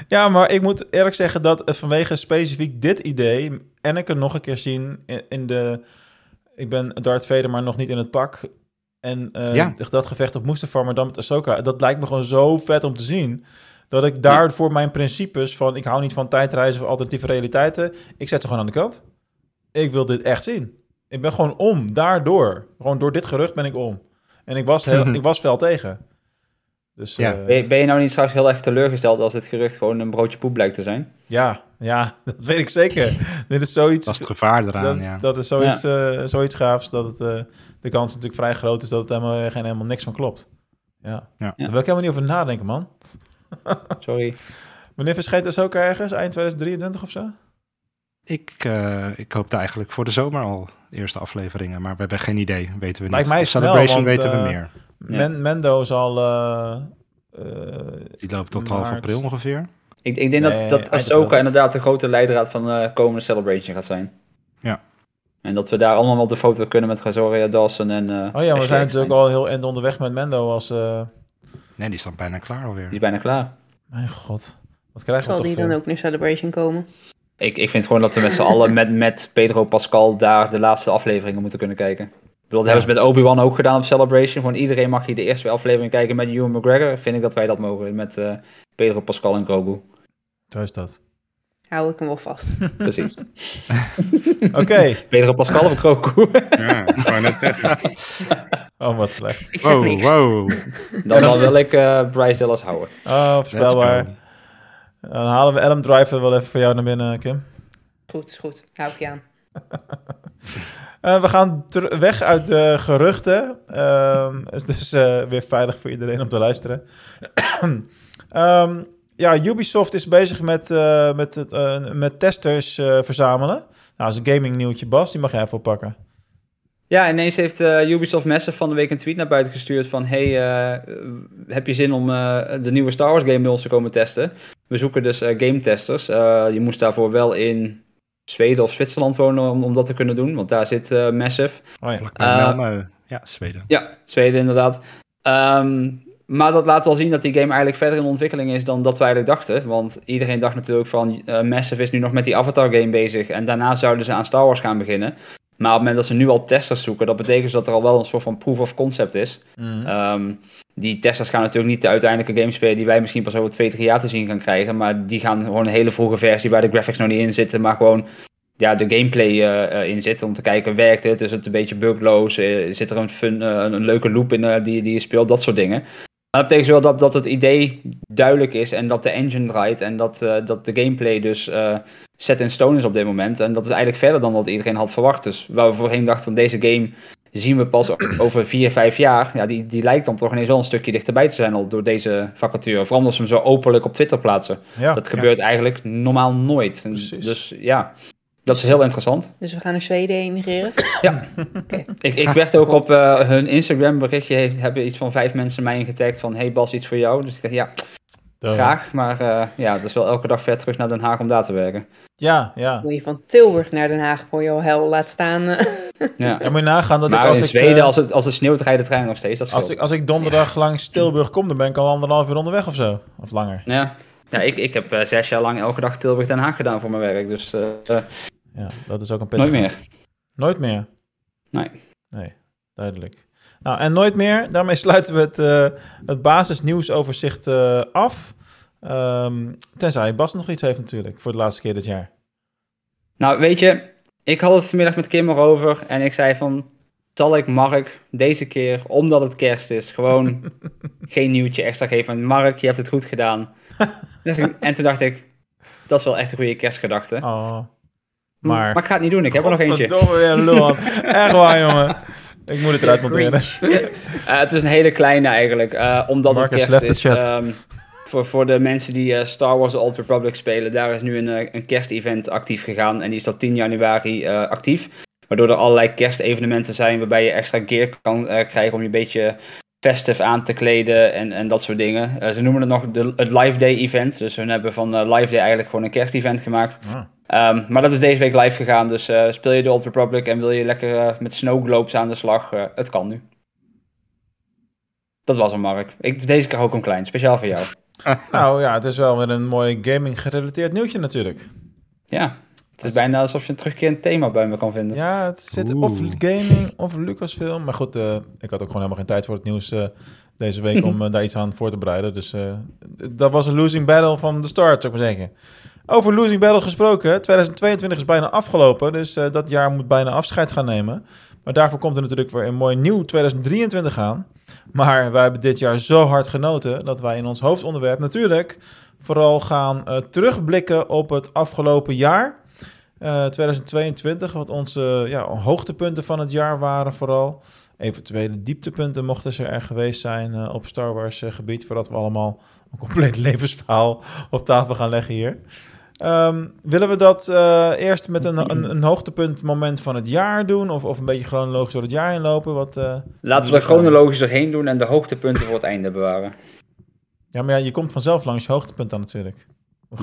ja, maar ik moet eerlijk zeggen dat het vanwege specifiek dit idee... en ik er nog een keer zien in, in de... Ik ben Darth Vader, maar nog niet in het pak. En eh, Ja. dat gevecht op Mustafar, maar dan met Ahsoka... dat lijkt me gewoon zo vet om te zien... dat ik daar voor mijn principes van... ik hou niet van tijdreizen of alternatieve realiteiten... ik zet ze gewoon aan de kant. Ik wil dit echt zien. Ik ben gewoon om, daardoor. Gewoon door dit gerucht ben ik om. En ik was, heel, ik was fel tegen. Dus Ja. ja. Ben, je- ben je nou niet straks heel erg teleurgesteld als dit gerucht gewoon een broodje poep blijkt te zijn? ja, ja, dat weet ik zeker. dit is zoiets... Dat is het gevaar eraan, dat, ja. dat is zoiets, eh, zoiets gaafs dat het, eh, de kans natuurlijk vrij groot is dat het helemaal, geen, helemaal niks van klopt. Ja. Ja. Daar wil ik helemaal niet over nadenken, man. Sorry. Wanneer verschijnt er ook ergens? Eind 2023 of zo? Ik, eh, ik hoopte eigenlijk voor de zomer al de eerste afleveringen, maar we hebben geen idee, weten we niet. Lijkt mij snel, Celebration want, weten we eh, meer. Men, Mendo zal... eh, eh, Die loopt tot half maart. april ongeveer. Ik, ik denk Nee, dat, dat Ahsoka april. inderdaad de grote leidraad van de komende Celebration gaat zijn. Ja. En dat we daar allemaal op de foto kunnen met Gazoria Dawson en... eh, oh ja, we zijn natuurlijk al heel eind onderweg met Mendo als... eh, Nee, die is dan bijna klaar alweer. Die is bijna klaar. mijn god, wat krijgen we Zal toch die voor? dan ook naar Celebration komen? Ik, ik vind gewoon dat we met z'n allen met, met Pedro Pascal daar de laatste afleveringen moeten kunnen kijken. Bedoel, dat hebben ze met Obi-Wan ook gedaan op Celebration. Gewoon iedereen mag hier de eerste twee afleveringen kijken met Ewan McGregor. Vind ik dat wij dat mogen met eh, Pedro Pascal en Grogu. Zo is dat. Hou ik hem wel vast. Precies. Oké. Pedro Pascal of Grogu? ja, ik wou net zeggen. Oh, wat slecht. Ik zeg Wow, niks. wow. dan, dan wil ik eh, Bryce Dallas Howard. Oh, voorspelbaar. Dan halen we Adam Driver wel even voor jou naar binnen, Kim. Goed, is goed. Hou ik je aan. Eh, we gaan weg uit de geruchten. Ehm is dus eh, weer veilig voor iedereen om te luisteren. Ehm, ja, Ubisoft is bezig met, eh, met, het, met testers verzamelen. Nou, dat is een gaming nieuwtje, Bas. Die mag jij even oppakken. Ja, ineens heeft Ubisoft Massive van de week een tweet naar buiten gestuurd van... Hey, heb je zin om de nieuwe Star Wars game bij ons te komen testen? We zoeken dus game testers. Je moest daarvoor wel in Zweden of Zwitserland wonen om, om dat te kunnen doen. Want daar zit eh, Massive. Oh ja. Eh, Malmö. Ja, Zweden. Ja, Zweden inderdaad. Ehm, maar dat laat wel zien dat die game eigenlijk verder in ontwikkeling is dan dat wij eigenlijk dachten. Want iedereen dacht natuurlijk van eh, Massive is nu nog met die Avatar game bezig. En daarna zouden ze aan Star Wars gaan beginnen. Maar op het moment dat ze nu al testers zoeken, dat betekent dus dat er al wel een soort van proof of concept is. Mhm. Ehm, die testers gaan natuurlijk niet de uiteindelijke game spelen die wij misschien pas over twee, drie jaar te zien gaan krijgen. Maar die gaan gewoon een hele vroege versie waar de graphics nog niet in zitten, maar gewoon ja, de gameplay eh, eh, in zit. Om te kijken, werkt het? Is het een beetje bugloos? Eh, zit er een, fun, een leuke loop in die, die je speelt? Dat soort dingen. Maar dat betekent wel dat, dat het idee duidelijk is en dat de engine draait en dat, eh, dat de gameplay dus eh, set in stone is op dit moment. En dat is eigenlijk verder dan wat iedereen had verwacht. Dus waar we voorheen dachten van deze game zien we pas over vier, vijf jaar. Ja, die, die lijkt dan toch ineens wel een stukje dichterbij te zijn al door deze vacature. Vooral omdat ze hem zo openlijk op Twitter plaatsen. Ja, dat gebeurt eigenlijk normaal nooit. En Precies. Dus ja, dat is heel interessant. Dus we gaan naar Zweden emigreren. Ik, ik werd ook op eh, hun Instagram berichtje, heeft, hebben iets van vijf mensen mij getagd van hey Bas, iets voor jou. Dus ik dacht ja, Duh. graag. Maar eh, ja, het is wel elke dag ver terug naar Den Haag om daar te werken. Ja, ja. Moet je van Tilburg naar Den Haag voor jouw hel laat staan. eh. Ja. Ja, moet je nagaan dat maar ik als in ik... Zweden, als, het, als het sneeuwt, rijdt de trein nog steeds. Dat als, ik, als ik donderdag langs Tilburg kom, dan ben ik al anderhalf uur onderweg of zo. Of langer. Ja, ja ik, ik heb zes jaar lang elke dag Tilburg Den Haag gedaan voor mijn werk. Dus eh, Ja, dat is ook een nooit pittige. meer. Nooit meer? Nee. Nee, duidelijk. Nou, en nooit meer. Daarmee sluiten we het, eh het basisnieuwsoverzicht eh, af. Ehm, tenzij Bas nog iets heeft natuurlijk, voor de laatste keer dit jaar. Nou, weet je, ik had het vanmiddag met Kim erover en ik zei van, zal ik Mark deze keer, omdat het kerst is, gewoon geen nieuwtje extra geven. Mark, je hebt het goed gedaan. En toen dacht ik, dat is wel echt een goede kerstgedachte. Oh, Maar, maar... ik ga het niet doen, ik heb er nog eentje. Godverdomme, weer lul. Echt waar, jongen. Ik moet het eruit monteren. Eh, het is een hele kleine eigenlijk, eh, omdat het kerst left the is. chat. ehm, voor, voor de mensen die eh, Star Wars The Old Republic spelen, daar is nu een, een kerstevent actief gegaan. En die is tot 10 januari eh, actief. Waardoor er allerlei kerstevenementen zijn waarbij je extra gear kan eh, krijgen om je een beetje festive aan te kleden en, en dat soort dingen. Ze noemen het nog de, het Live Day event. Dus hun hebben van Live Day eigenlijk gewoon een kerstevent gemaakt. Ah. Ehm, maar dat is deze week live gegaan. Dus eh, speel je de Old Republic en wil je lekker eh, met snow globes aan de slag, eh, het kan nu. Dat was hem, Mark. Ik, deze keer ook een klein, speciaal voor jou. Nou ja, het is wel weer een mooi gaming gerelateerd nieuwtje natuurlijk. Ja, het is bijna alsof je een terugkerend thema bij me kan vinden. Ja, het zit Oeh. of gaming of Lucasfilm. Maar goed, eh, ik had ook gewoon helemaal geen tijd voor het nieuws eh, deze week om daar iets aan voor te bereiden. Dus eh, dat was een losing battle van de start, zou ik maar zeggen. Over losing battle gesproken, 2022 is bijna afgelopen, dus eh, dat jaar moet bijna afscheid gaan nemen. Maar daarvoor komt er natuurlijk weer een mooi nieuw 2023 aan. Maar wij hebben dit jaar zo hard genoten dat wij in ons hoofdonderwerp natuurlijk vooral gaan eh, terugblikken op het afgelopen jaar. Eh, 2022, wat onze ja, hoogtepunten van het jaar waren vooral. Eventuele dieptepunten mochten ze er geweest zijn op Star Wars gebied, voordat we allemaal een compleet levensverhaal op tafel gaan leggen hier. Ehm, willen we dat eh, eerst met een, een, een hoogtepunt moment van het jaar doen? Of, of een beetje chronologisch door het jaar heen lopen? Wat, eh, Laten we er chronologisch doorheen doen en de hoogtepunten voor het einde bewaren. Ja, maar ja, je komt vanzelf langs je hoogtepunt dan natuurlijk.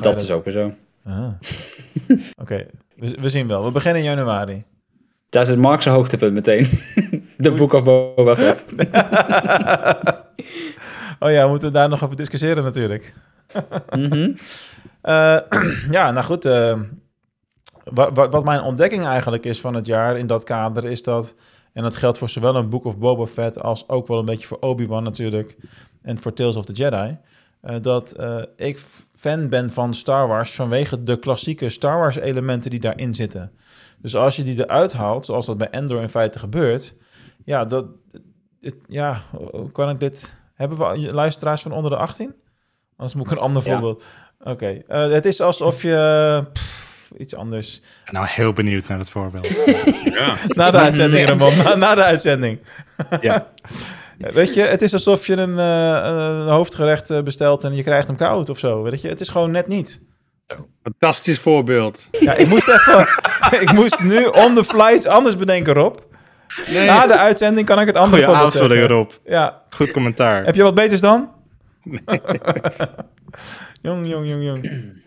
Dat is ook weer zo. Ah. Oké, we, we zien wel. We beginnen in januari. Daar zit Mark's hoogtepunt meteen. De Book of Boba Fett. oh ja, moeten we daar nog over discussiëren natuurlijk. Eh, ja, nou goed. eh, wa- wa- wat mijn ontdekking eigenlijk is van het jaar in dat kader is dat... en dat geldt voor zowel een Book of Boba Fett... als ook wel een beetje voor Obi-Wan natuurlijk... en voor Tales of the Jedi... eh, dat eh, ik fan ben van Star Wars... vanwege de klassieke Star Wars elementen die daarin zitten. Dus als je die eruit haalt, zoals dat bij Endor in feite gebeurt... ja, dat, het- ja hoe kan ik dit... Hebben we luisteraars van onder de 18? Anders moet ik een ander Ja. voorbeeld... Oké, eh, het is alsof je... pff, iets anders. Nou, heel benieuwd naar het voorbeeld. Ja. Na de uitzending, Ramon. Na, na de uitzending. Ja. Weet je, het is alsof je een, eh, een hoofdgerecht eh, bestelt en je krijgt hem koud of zo. Weet je, het is gewoon net niet. Fantastisch voorbeeld. Ja, ik moest even... ik moest nu on the fly iets anders bedenken, Rob. Nee, Na de uitzending kan ik het andere Goeie voorbeeld aanvulling erop. Ja. Goed commentaar. Heb je wat beters dan? jong, jong, jong, jong.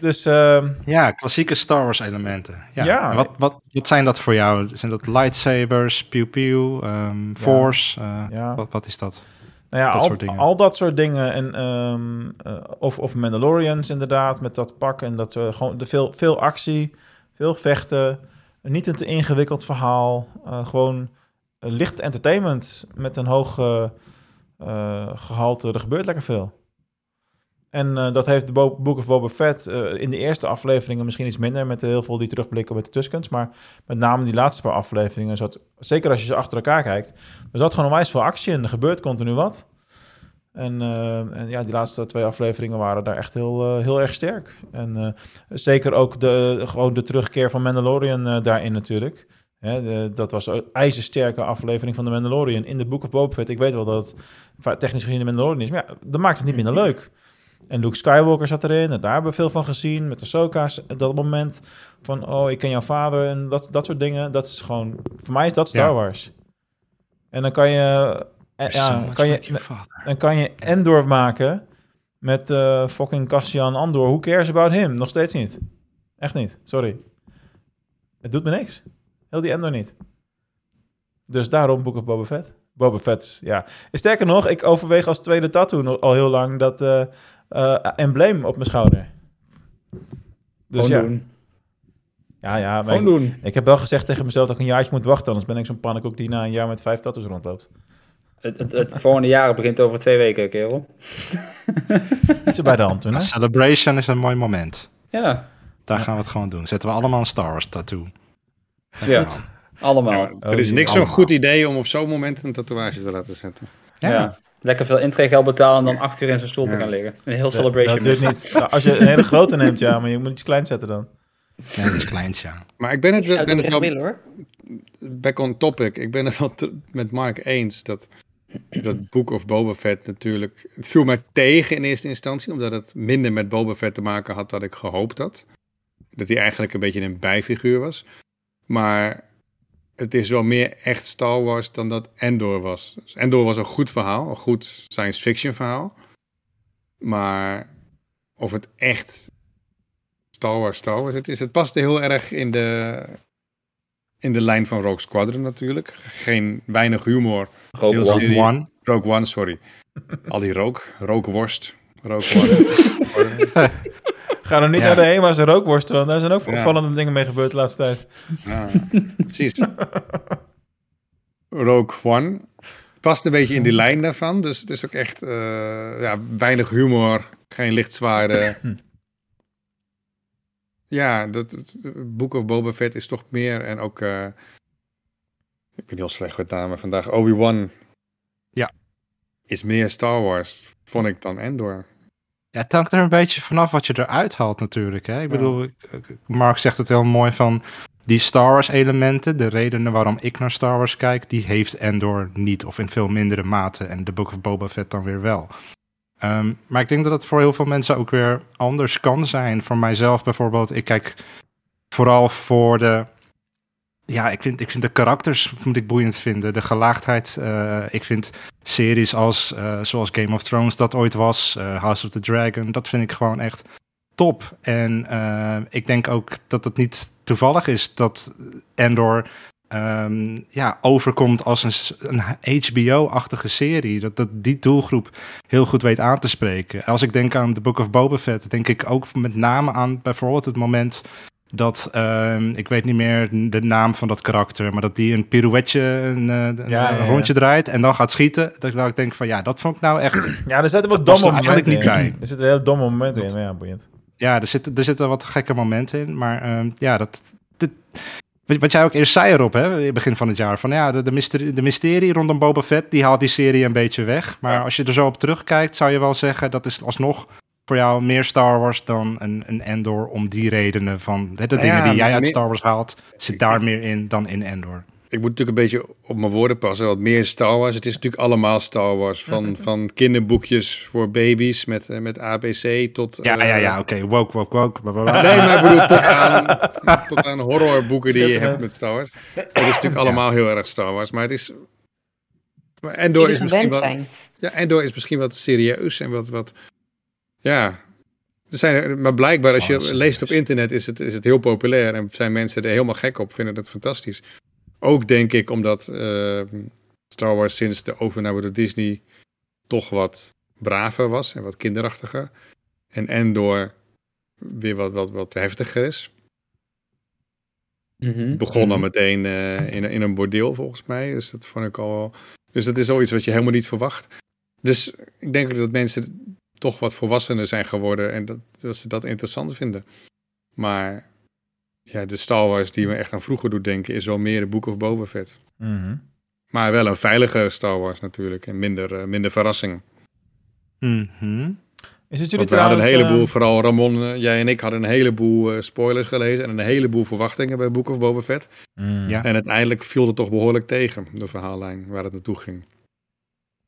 Dus... ehm, Ja, klassieke Star Wars elementen. Ja. Wat, wat, wat zijn dat voor jou? Zijn dat lightsabers, pew pew, ehm, force? eh, Ja. wat, wat is dat? Nou ja, Dat al, soort al dat soort dingen. En, ehm, eh, of, of Mandalorians inderdaad, met dat pak en dat eh, gewoon de veel, veel actie, veel vechten. Niet een te ingewikkeld verhaal. gewoon licht entertainment met een hoog eh, gehalte. Er gebeurt lekker veel. En eh, dat heeft de Bo- Book of Boba Fett eh, in de eerste afleveringen misschien iets minder... met heel veel die terugblikken met de Tuskens. Maar met name die laatste paar afleveringen... Zat, zeker als je ze achter elkaar kijkt... er zat gewoon onwijs veel actie in. Er gebeurt continu wat. En, eh, en ja, die laatste twee afleveringen waren daar echt heel, eh, heel erg sterk. En eh, zeker ook de, gewoon de terugkeer van Mandalorian eh, daarin natuurlijk. Hè, de- dat was een ijzersterke aflevering van de Mandalorian in de Book of Boba Fett. Ik weet wel dat het technisch gezien de Mandalorian is, maar ja, dat maakt het niet minder leuk. En Luke Skywalker zat erin, en daar hebben we veel van gezien. Met Ahsoka's, dat moment van, oh, ik ken jouw vader en dat, dat soort dingen. Dat is gewoon, voor mij is dat Star Ja. Wars. En dan kan je, eh, ja, kan je, dan kan je Endor maken met eh, fucking Cassian Andor. Who cares about him? Nog steeds niet. Echt niet. Sorry. Het doet me niks. Heel die Endor niet. Dus daarom Book of Boba Fett. Boba Fett is, ja. En Sterker nog, ik overweeg als tweede tattoo nog al heel lang dat eh, eh, embleem op mijn schouder. Dus Gewoon ja. doen. Ja, ja. Maar Gewoon ik, doen. ik heb wel gezegd tegen mezelf dat ik een jaartje moet wachten. Anders ben ik zo'n pannenkoek die na een jaar met vijf tattoos rondloopt. Het, het, het volgende jaar begint over twee weken, kerel. Niet zo bij de hand toen, hè? Celebration is een mooi moment. Ja, Daar gaan we het gewoon doen. Zetten we allemaal een Star Wars tattoo. Ja. allemaal. Oh, er is die- niks zo'n goed idee om op zo'n moment een tatoeage te laten zetten. Ja. Lekker veel intreegeld betalen en dan acht uur in zijn stoel te Ja. gaan liggen. Een heel celebration. Dat duurt niet. Nou, Als je een hele grote neemt, ja, maar je moet iets kleins zetten dan. Nee, dat is kleins, ja. Maar ik ben het, ben het wel willen hoor. back on topic. Ik ben het wel met Mark eens dat dat Book of Boba Fett natuurlijk... Het viel mij tegen in eerste instantie, omdat het minder met Boba Fett te maken had dan ik gehoopt had. Dat hij eigenlijk een beetje een bijfiguur was. Maar het is wel meer echt Star Wars dan dat Endor was. Dus Endor was een goed verhaal, een goed science fiction verhaal. Maar of het echt Star Wars, Star Wars het is, het paste heel erg in de, in de lijn van Rogue Squadron natuurlijk. Geen weinig humor. Rogue One. serie. Rogue One. Rogue One, sorry. Al die rook, rookworst. Rogue One. Ga er niet Ja. naar de HEMA's en rookworsten, want daar zijn ook Ja. opvallende dingen mee gebeurd de laatste tijd. Ja, precies. Rogue One past een beetje in die lijn daarvan. Dus het is ook echt eh, ja, weinig humor, geen lichtzwaarden. ja, dat Book of Boba Fett is toch meer. En ook, eh, ik ben heel slecht met namen vandaag, Obi-Wan. Ja. Is meer Star Wars, vond ik dan Endor. Ja, het hangt er een beetje vanaf wat je eruit haalt natuurlijk. Hè? Ik bedoel, Mark zegt het heel mooi van die Star Wars elementen, de redenen waarom ik naar Star Wars kijk, die heeft Endor niet of in veel mindere mate en de Book of Boba Fett dan weer wel. Ehm, maar ik denk dat het voor heel veel mensen ook weer anders kan zijn. Voor mijzelf bijvoorbeeld, ik kijk vooral voor de... Ja, ik vind, ik vind de karakters moet ik boeiend vinden. De gelaagdheid. eh, ik vind series als, eh, zoals Game of Thrones dat ooit was. eh, House of the Dragon. Dat vind ik gewoon echt top. En ik denk ook dat het niet toevallig is dat Endor ehm, ja, overkomt als een, een HBO-achtige serie. Dat, dat die doelgroep heel goed weet aan te spreken. Als ik denk aan The Book of Boba Fett, denk ik ook met name aan bijvoorbeeld het moment dat, ehm, ik weet niet meer de naam van dat karakter, maar dat die een pirouetje, een, eh, een ja, ja. rondje draait en dan gaat schieten. Dat ik denk van ja, dat vond ik nou echt Ja, er zitten wat domme eigenlijk momenten in. niet bij. Er zitten hele domme momenten in, ja, boeiend. ja, er zitten, er zitten wat gekke momenten in. Maar ehm, ja, dat, dit, wat- jij ook eerst zei erop, hè, begin van het jaar. Van ja, de, de, mysterie, de mysterie rondom Boba Fett, die haalt die serie een beetje weg. Maar als je er zo op terugkijkt, zou je wel zeggen, dat is alsnog voor jou meer Star Wars dan een, een Endor. Om die redenen van hè, de dingen die jij uit meer- Star Wars haalt, zit daar meer in dan in Endor. Ik moet natuurlijk een beetje op mijn woorden passen. Wat meer Star Wars. Het is natuurlijk allemaal Star Wars. Van, van kinderboekjes voor baby's met, eh, met ABC tot... Ja, eh, ja, ja, oké. Woke, woke, woke. Nee, maar ik bedoel tot aan, tot aan horrorboeken die je hebt met Star Wars. Het is natuurlijk allemaal heel erg Star Wars. Maar het is... Maar Endor is misschien wat... zijn. Ja, Endor is misschien wat serieus en wat... wat ja, er zijn, maar blijkbaar als je leest op internet is het, is het heel populair. En zijn mensen er helemaal gek op, vinden het fantastisch. Ook denk ik omdat eh, Star Wars sinds de overname door Disney toch wat braver was en wat kinderachtiger. En Endor weer wat, wat, wat heftiger is. Mhm. Begon dan Mhm. meteen eh, in, in een bordeel volgens mij. Dus dat vond ik al. Dus dat is zoiets wat je helemaal niet verwacht. Dus ik denk ook dat mensen toch wat volwassener zijn geworden en dat, dat ze dat interessant vinden. Maar ja, de Star Wars die me echt aan vroeger doet denken, is wel meer de Book of Boba Fett. Mhm. Maar wel een veiligere Star Wars natuurlijk en minder, eh, minder verrassing. Mhm. Is het jullie Want we hadden een heleboel, eh, vooral Ramon, eh, jij en ik hadden een heleboel spoilers gelezen en een heleboel verwachtingen bij Book of Boba Fett. mm, Ja. En uiteindelijk viel het toch behoorlijk tegen, de verhaallijn, waar het naartoe ging.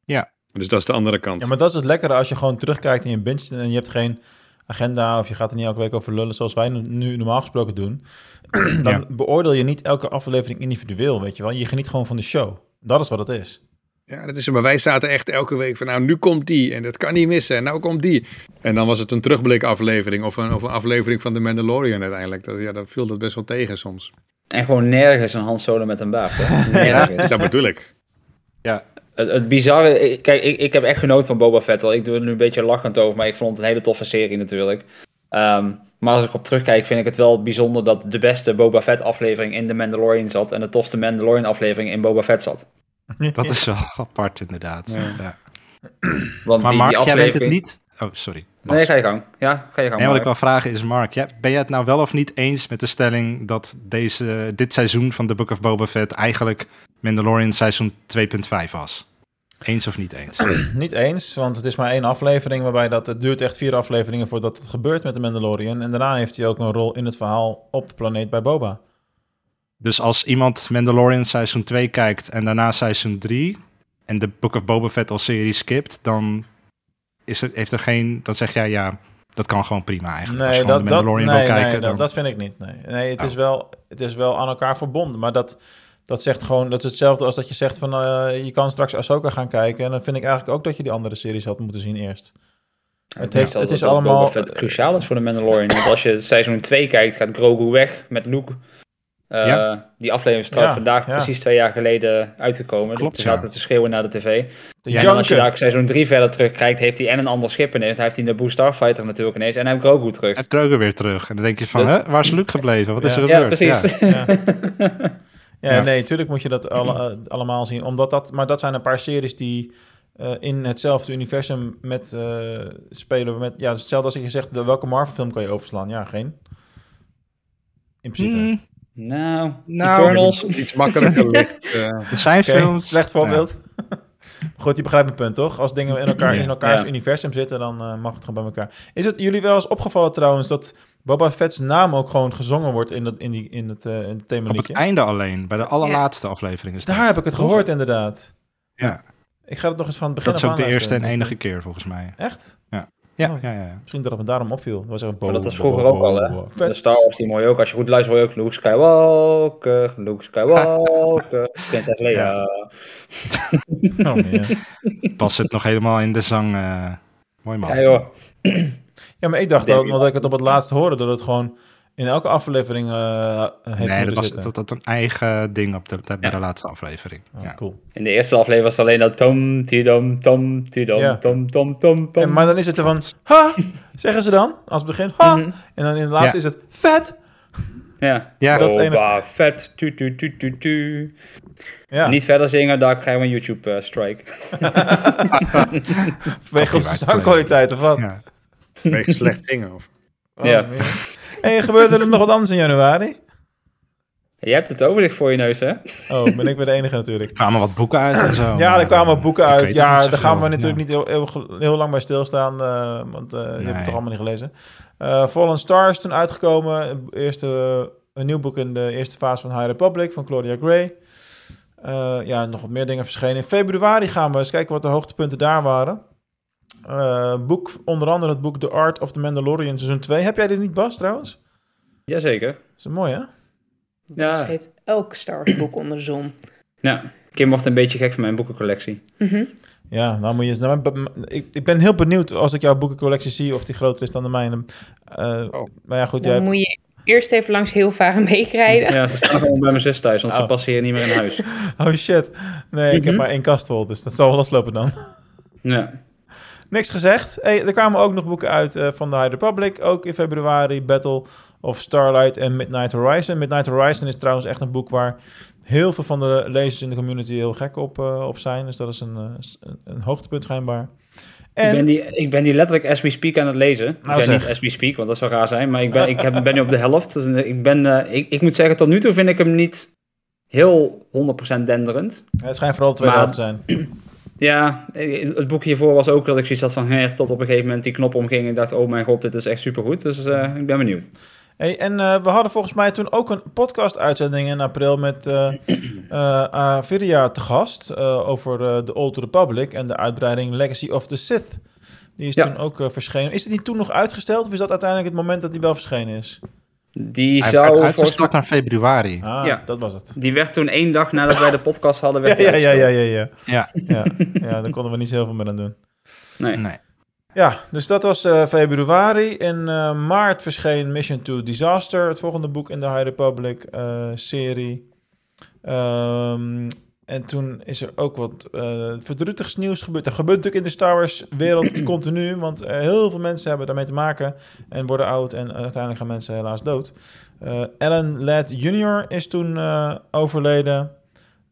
Ja. Dus dat is de andere kant. Ja, maar dat is het lekkere als je gewoon terugkijkt en je binge en je hebt geen agenda of je gaat er niet elke week over lullen zoals wij nu- normaal gesproken doen. Dan Ja. beoordeel je niet elke aflevering individueel, weet je wel. Je geniet gewoon van de show. Dat is wat het is. Ja, dat is. Maar wij zaten echt elke week van, nou, nu komt die en dat kan niet missen. En nou komt die. En dan was het een terugblikaflevering of een, of een aflevering van The Mandalorian uiteindelijk. Dat, ja, dan viel dat best wel tegen soms. En gewoon nergens een Han Solo met een baard. Hè? Nergens. Dat bedoel ik. Ja, Het, het bizarre, ik- kijk, ik, ik heb echt genoten van Boba Fett. Wel. Ik doe er nu een beetje lachend over, maar ik vond het een hele toffe serie natuurlijk. Ehm, maar als ik op terugkijk, vind ik het wel bijzonder dat de beste Boba Fett aflevering in The Mandalorian zat en de tofste Mandalorian aflevering in Boba Fett zat. dat is wel apart inderdaad. Ja. Ja. Want Maar die, Mark, die jij weet het niet... Oh, sorry. Bas. Nee, ga je gang. Ja, ga je gang. Nee, wat Mark. ik wil vragen is, Mark, jij- ben jij het nou wel of niet eens met de stelling dat deze, dit seizoen van The Book of Boba Fett eigenlijk Mandalorian seizoen 2.5 was? Eens of niet eens? Niet eens, want het is maar één aflevering waarbij dat het duurt echt vier afleveringen voordat het gebeurt met de Mandalorian. En daarna heeft hij ook een rol in het verhaal op de planeet bij Boba. Dus als iemand Mandalorian seizoen 2 kijkt en daarna seizoen 3 en de Book of Boba Fett als serie skipt, dan is het, heeft er geen, dan zeg jij ja, dat kan gewoon prima eigenlijk. als Nee, je gewoon dat, de dat, Mandalorian nee, wil kijken, nee, dat, dan... dat vind ik niet. Nee, nee het, is Oh. wel, het is wel aan elkaar verbonden. Maar dat, dat zegt gewoon, dat is hetzelfde als dat je zegt van eh, je kan straks Ahsoka gaan kijken. En dan vind ik eigenlijk ook dat je die andere series had moeten zien eerst. Het, heeft, het dat is allemaal. Fett cruciaal is voor de Mandalorian. Want als je seizoen 2 kijkt, gaat Grogu weg met Luke. Eh, Ja. Die aflevering is trouwens Ja, vandaag ja. precies twee jaar geleden uitgekomen. Klopt, Toen ja. zaten te schreeuwen naar de tv. de Ja, en als je daar seizoen 3 verder terugkijkt, heeft hij en een ander schip ineens. Hij heeft die Naboo Starfighter natuurlijk ineens. En hij heeft Grogu terug. Het Kroger weer terug. En dan denk je van, hè, waar is Luke gebleven? Wat is er Ja, gebeurd? precies. Ja, Ja. nee, tuurlijk moet je dat alle- eh, allemaal zien. Omdat dat, maar dat zijn een paar series die eh, in hetzelfde universum met eh, spelen. Met, ja, hetzelfde als dat je zegt, de- welke Marvel-film kan je overslaan? Ja, geen. In principe. Hmm, Nou, Nou, Eternals. Iets makkelijker ligt. eh, er zijn films... slecht voorbeeld. Goed, je begrijpt mijn punt, toch? Als dingen in, elkaar, in elkaars Ja. universum zitten, dan eh, mag het gewoon bij elkaar. Is het jullie wel eens opgevallen trouwens dat Boba Fett's naam ook gewoon gezongen wordt in, dat, in, die, in het, eh in het Op themaliedje? het einde alleen, bij de allerlaatste aflevering. Is dat. Daar heb ik het gehoord, inderdaad. Ja, Ik ga het nog eens van het begin dat is ook de eerste en enige keer volgens mij. Echt? Ja, Oh. ja, ja. ja. Misschien dat het me daarom opviel. Dat was echt Maar dat was vroeger ook al, hè? De. Star Wars die mooi ook. Als je goed luistert, hoor je ook Luke Skywalker, Luke Skywalker, Prinses Leia. Oh, man. Pas het nog helemaal in de zang. eh, mooi man. Ja, joh. Ja, maar ik dacht dat, ik het op het laatst hoorde, dat het gewoon in elke aflevering eh heeft nee, dat was zitten. dat, dat een eigen ding op de, bij Ja. de laatste aflevering. Oh, ja. Cool. In de eerste aflevering was het alleen dat tom, tidom, tom, tidom, Ja. tom, tom, tom, tom. En, maar dan is het er van, ha, zeggen ze dan, als het begint, ha. Mhm. En dan in de laatste Ja. is het, vet. Ja, Ja, dat is het Boba vet, tu, tu, tu, tu, tu. Ja, Niet verder zingen, daar krijgen we een YouTube-strike. vanwege onze zangkwaliteit of wat? Ja. Slecht zingen. Of... Oh, Ja. En gebeurde er nog wat anders in januari? Je hebt het overzicht voor je neus, hè? Oh, ben ik weer de enige natuurlijk. Er kwamen wat boeken uit en zo. Ja, er kwamen eh, boeken uit. Ja, daar gaan we natuurlijk Ja. niet heel, heel, heel lang bij stilstaan, eh, want eh, je hebt het toch allemaal niet gelezen. Eh Fallen Stars toen uitgekomen. Eerste, een nieuw boek in de eerste fase van High Republic van Claudia Gray. Eh, ja, nog wat meer dingen verschenen. In februari gaan we eens kijken wat de hoogtepunten daar waren. Eh, boek, onder andere het boek The Art of the Mandalorian seizoen 2. Heb jij dit niet, Bas, trouwens? Jazeker. Dat is mooi, hè? Ja. Dus heeft elk Star Wars boek onder de zon. Ja, Kim wordt een beetje gek van mijn boekencollectie. Mhm. Ja, nou moet je. Nou, ik, ik ben heel benieuwd als ik jouw boekencollectie zie of die groter is dan de mijne. Eh, Oh. Maar ja, goed, jij hebt... moet je eerst even langs heel Varenbeek rijden. Ja, ze staan gewoon bij mijn zus thuis, want ze Oh. passen hier niet meer in huis. Oh shit. Nee, ik heb Mhm. maar één kast vol, dus dat zal wel loslopen dan. Ja. Niks gezegd. Hey, er kwamen ook nog boeken uit eh, van de High Republic. Ook in februari. Battle of Starlight en Midnight Horizon. Midnight Horizon is trouwens echt een boek waar heel veel van de lezers in de community heel gek op, eh, op zijn. Dus dat is een, eh, een, een hoogtepunt schijnbaar. Ik, ben En die, ik ben die letterlijk as we speak aan het lezen. Nou, zeg. niet as we speak, want dat zou raar zijn. Maar ik ben, ik heb, ben nu op de helft. Dus ik, ben, ik, ik moet zeggen, tot nu toe vind ik hem niet heel 100% denderend. het schijnt vooral Maar- helft te zijn. Ja, eh, het boek hiervoor was ook dat ik zoiets had van... Hè, tot op een gegeven moment die knop omging en dacht... oh mijn god, dit is echt supergoed. Dus eh, ik ben benieuwd. Hey, en eh, we hadden volgens mij toen ook een podcast-uitzending in april met Aviria te gast over The Old Republic en de uitbreiding Legacy of the Sith. Die is Ja. toen ook verschenen. Is het niet toen nog uitgesteld of is dat uiteindelijk het moment dat die wel verschenen is? Die Hij zou naar februari. Ah, Ja. dat was het. Die werd toen één dag nadat wij de podcast hadden... Ja, Werd ja, ja, ja, ja, ja. Ja. ja. ja, daar konden we niet zo heel veel meer aan doen. Nee. Nee. Ja, dus dat was eh, februari. In eh, maart verscheen Mission to Disaster, het volgende boek in de High Republic eh, serie. En toen is er ook wat eh verdrietigs nieuws gebeurd. Er gebeurt natuurlijk in de Star Wars wereld continu, want eh, heel veel mensen hebben daarmee te maken en worden oud en uiteindelijk gaan mensen helaas dood. Eh, Alan Ladd Jr. is toen eh, overleden.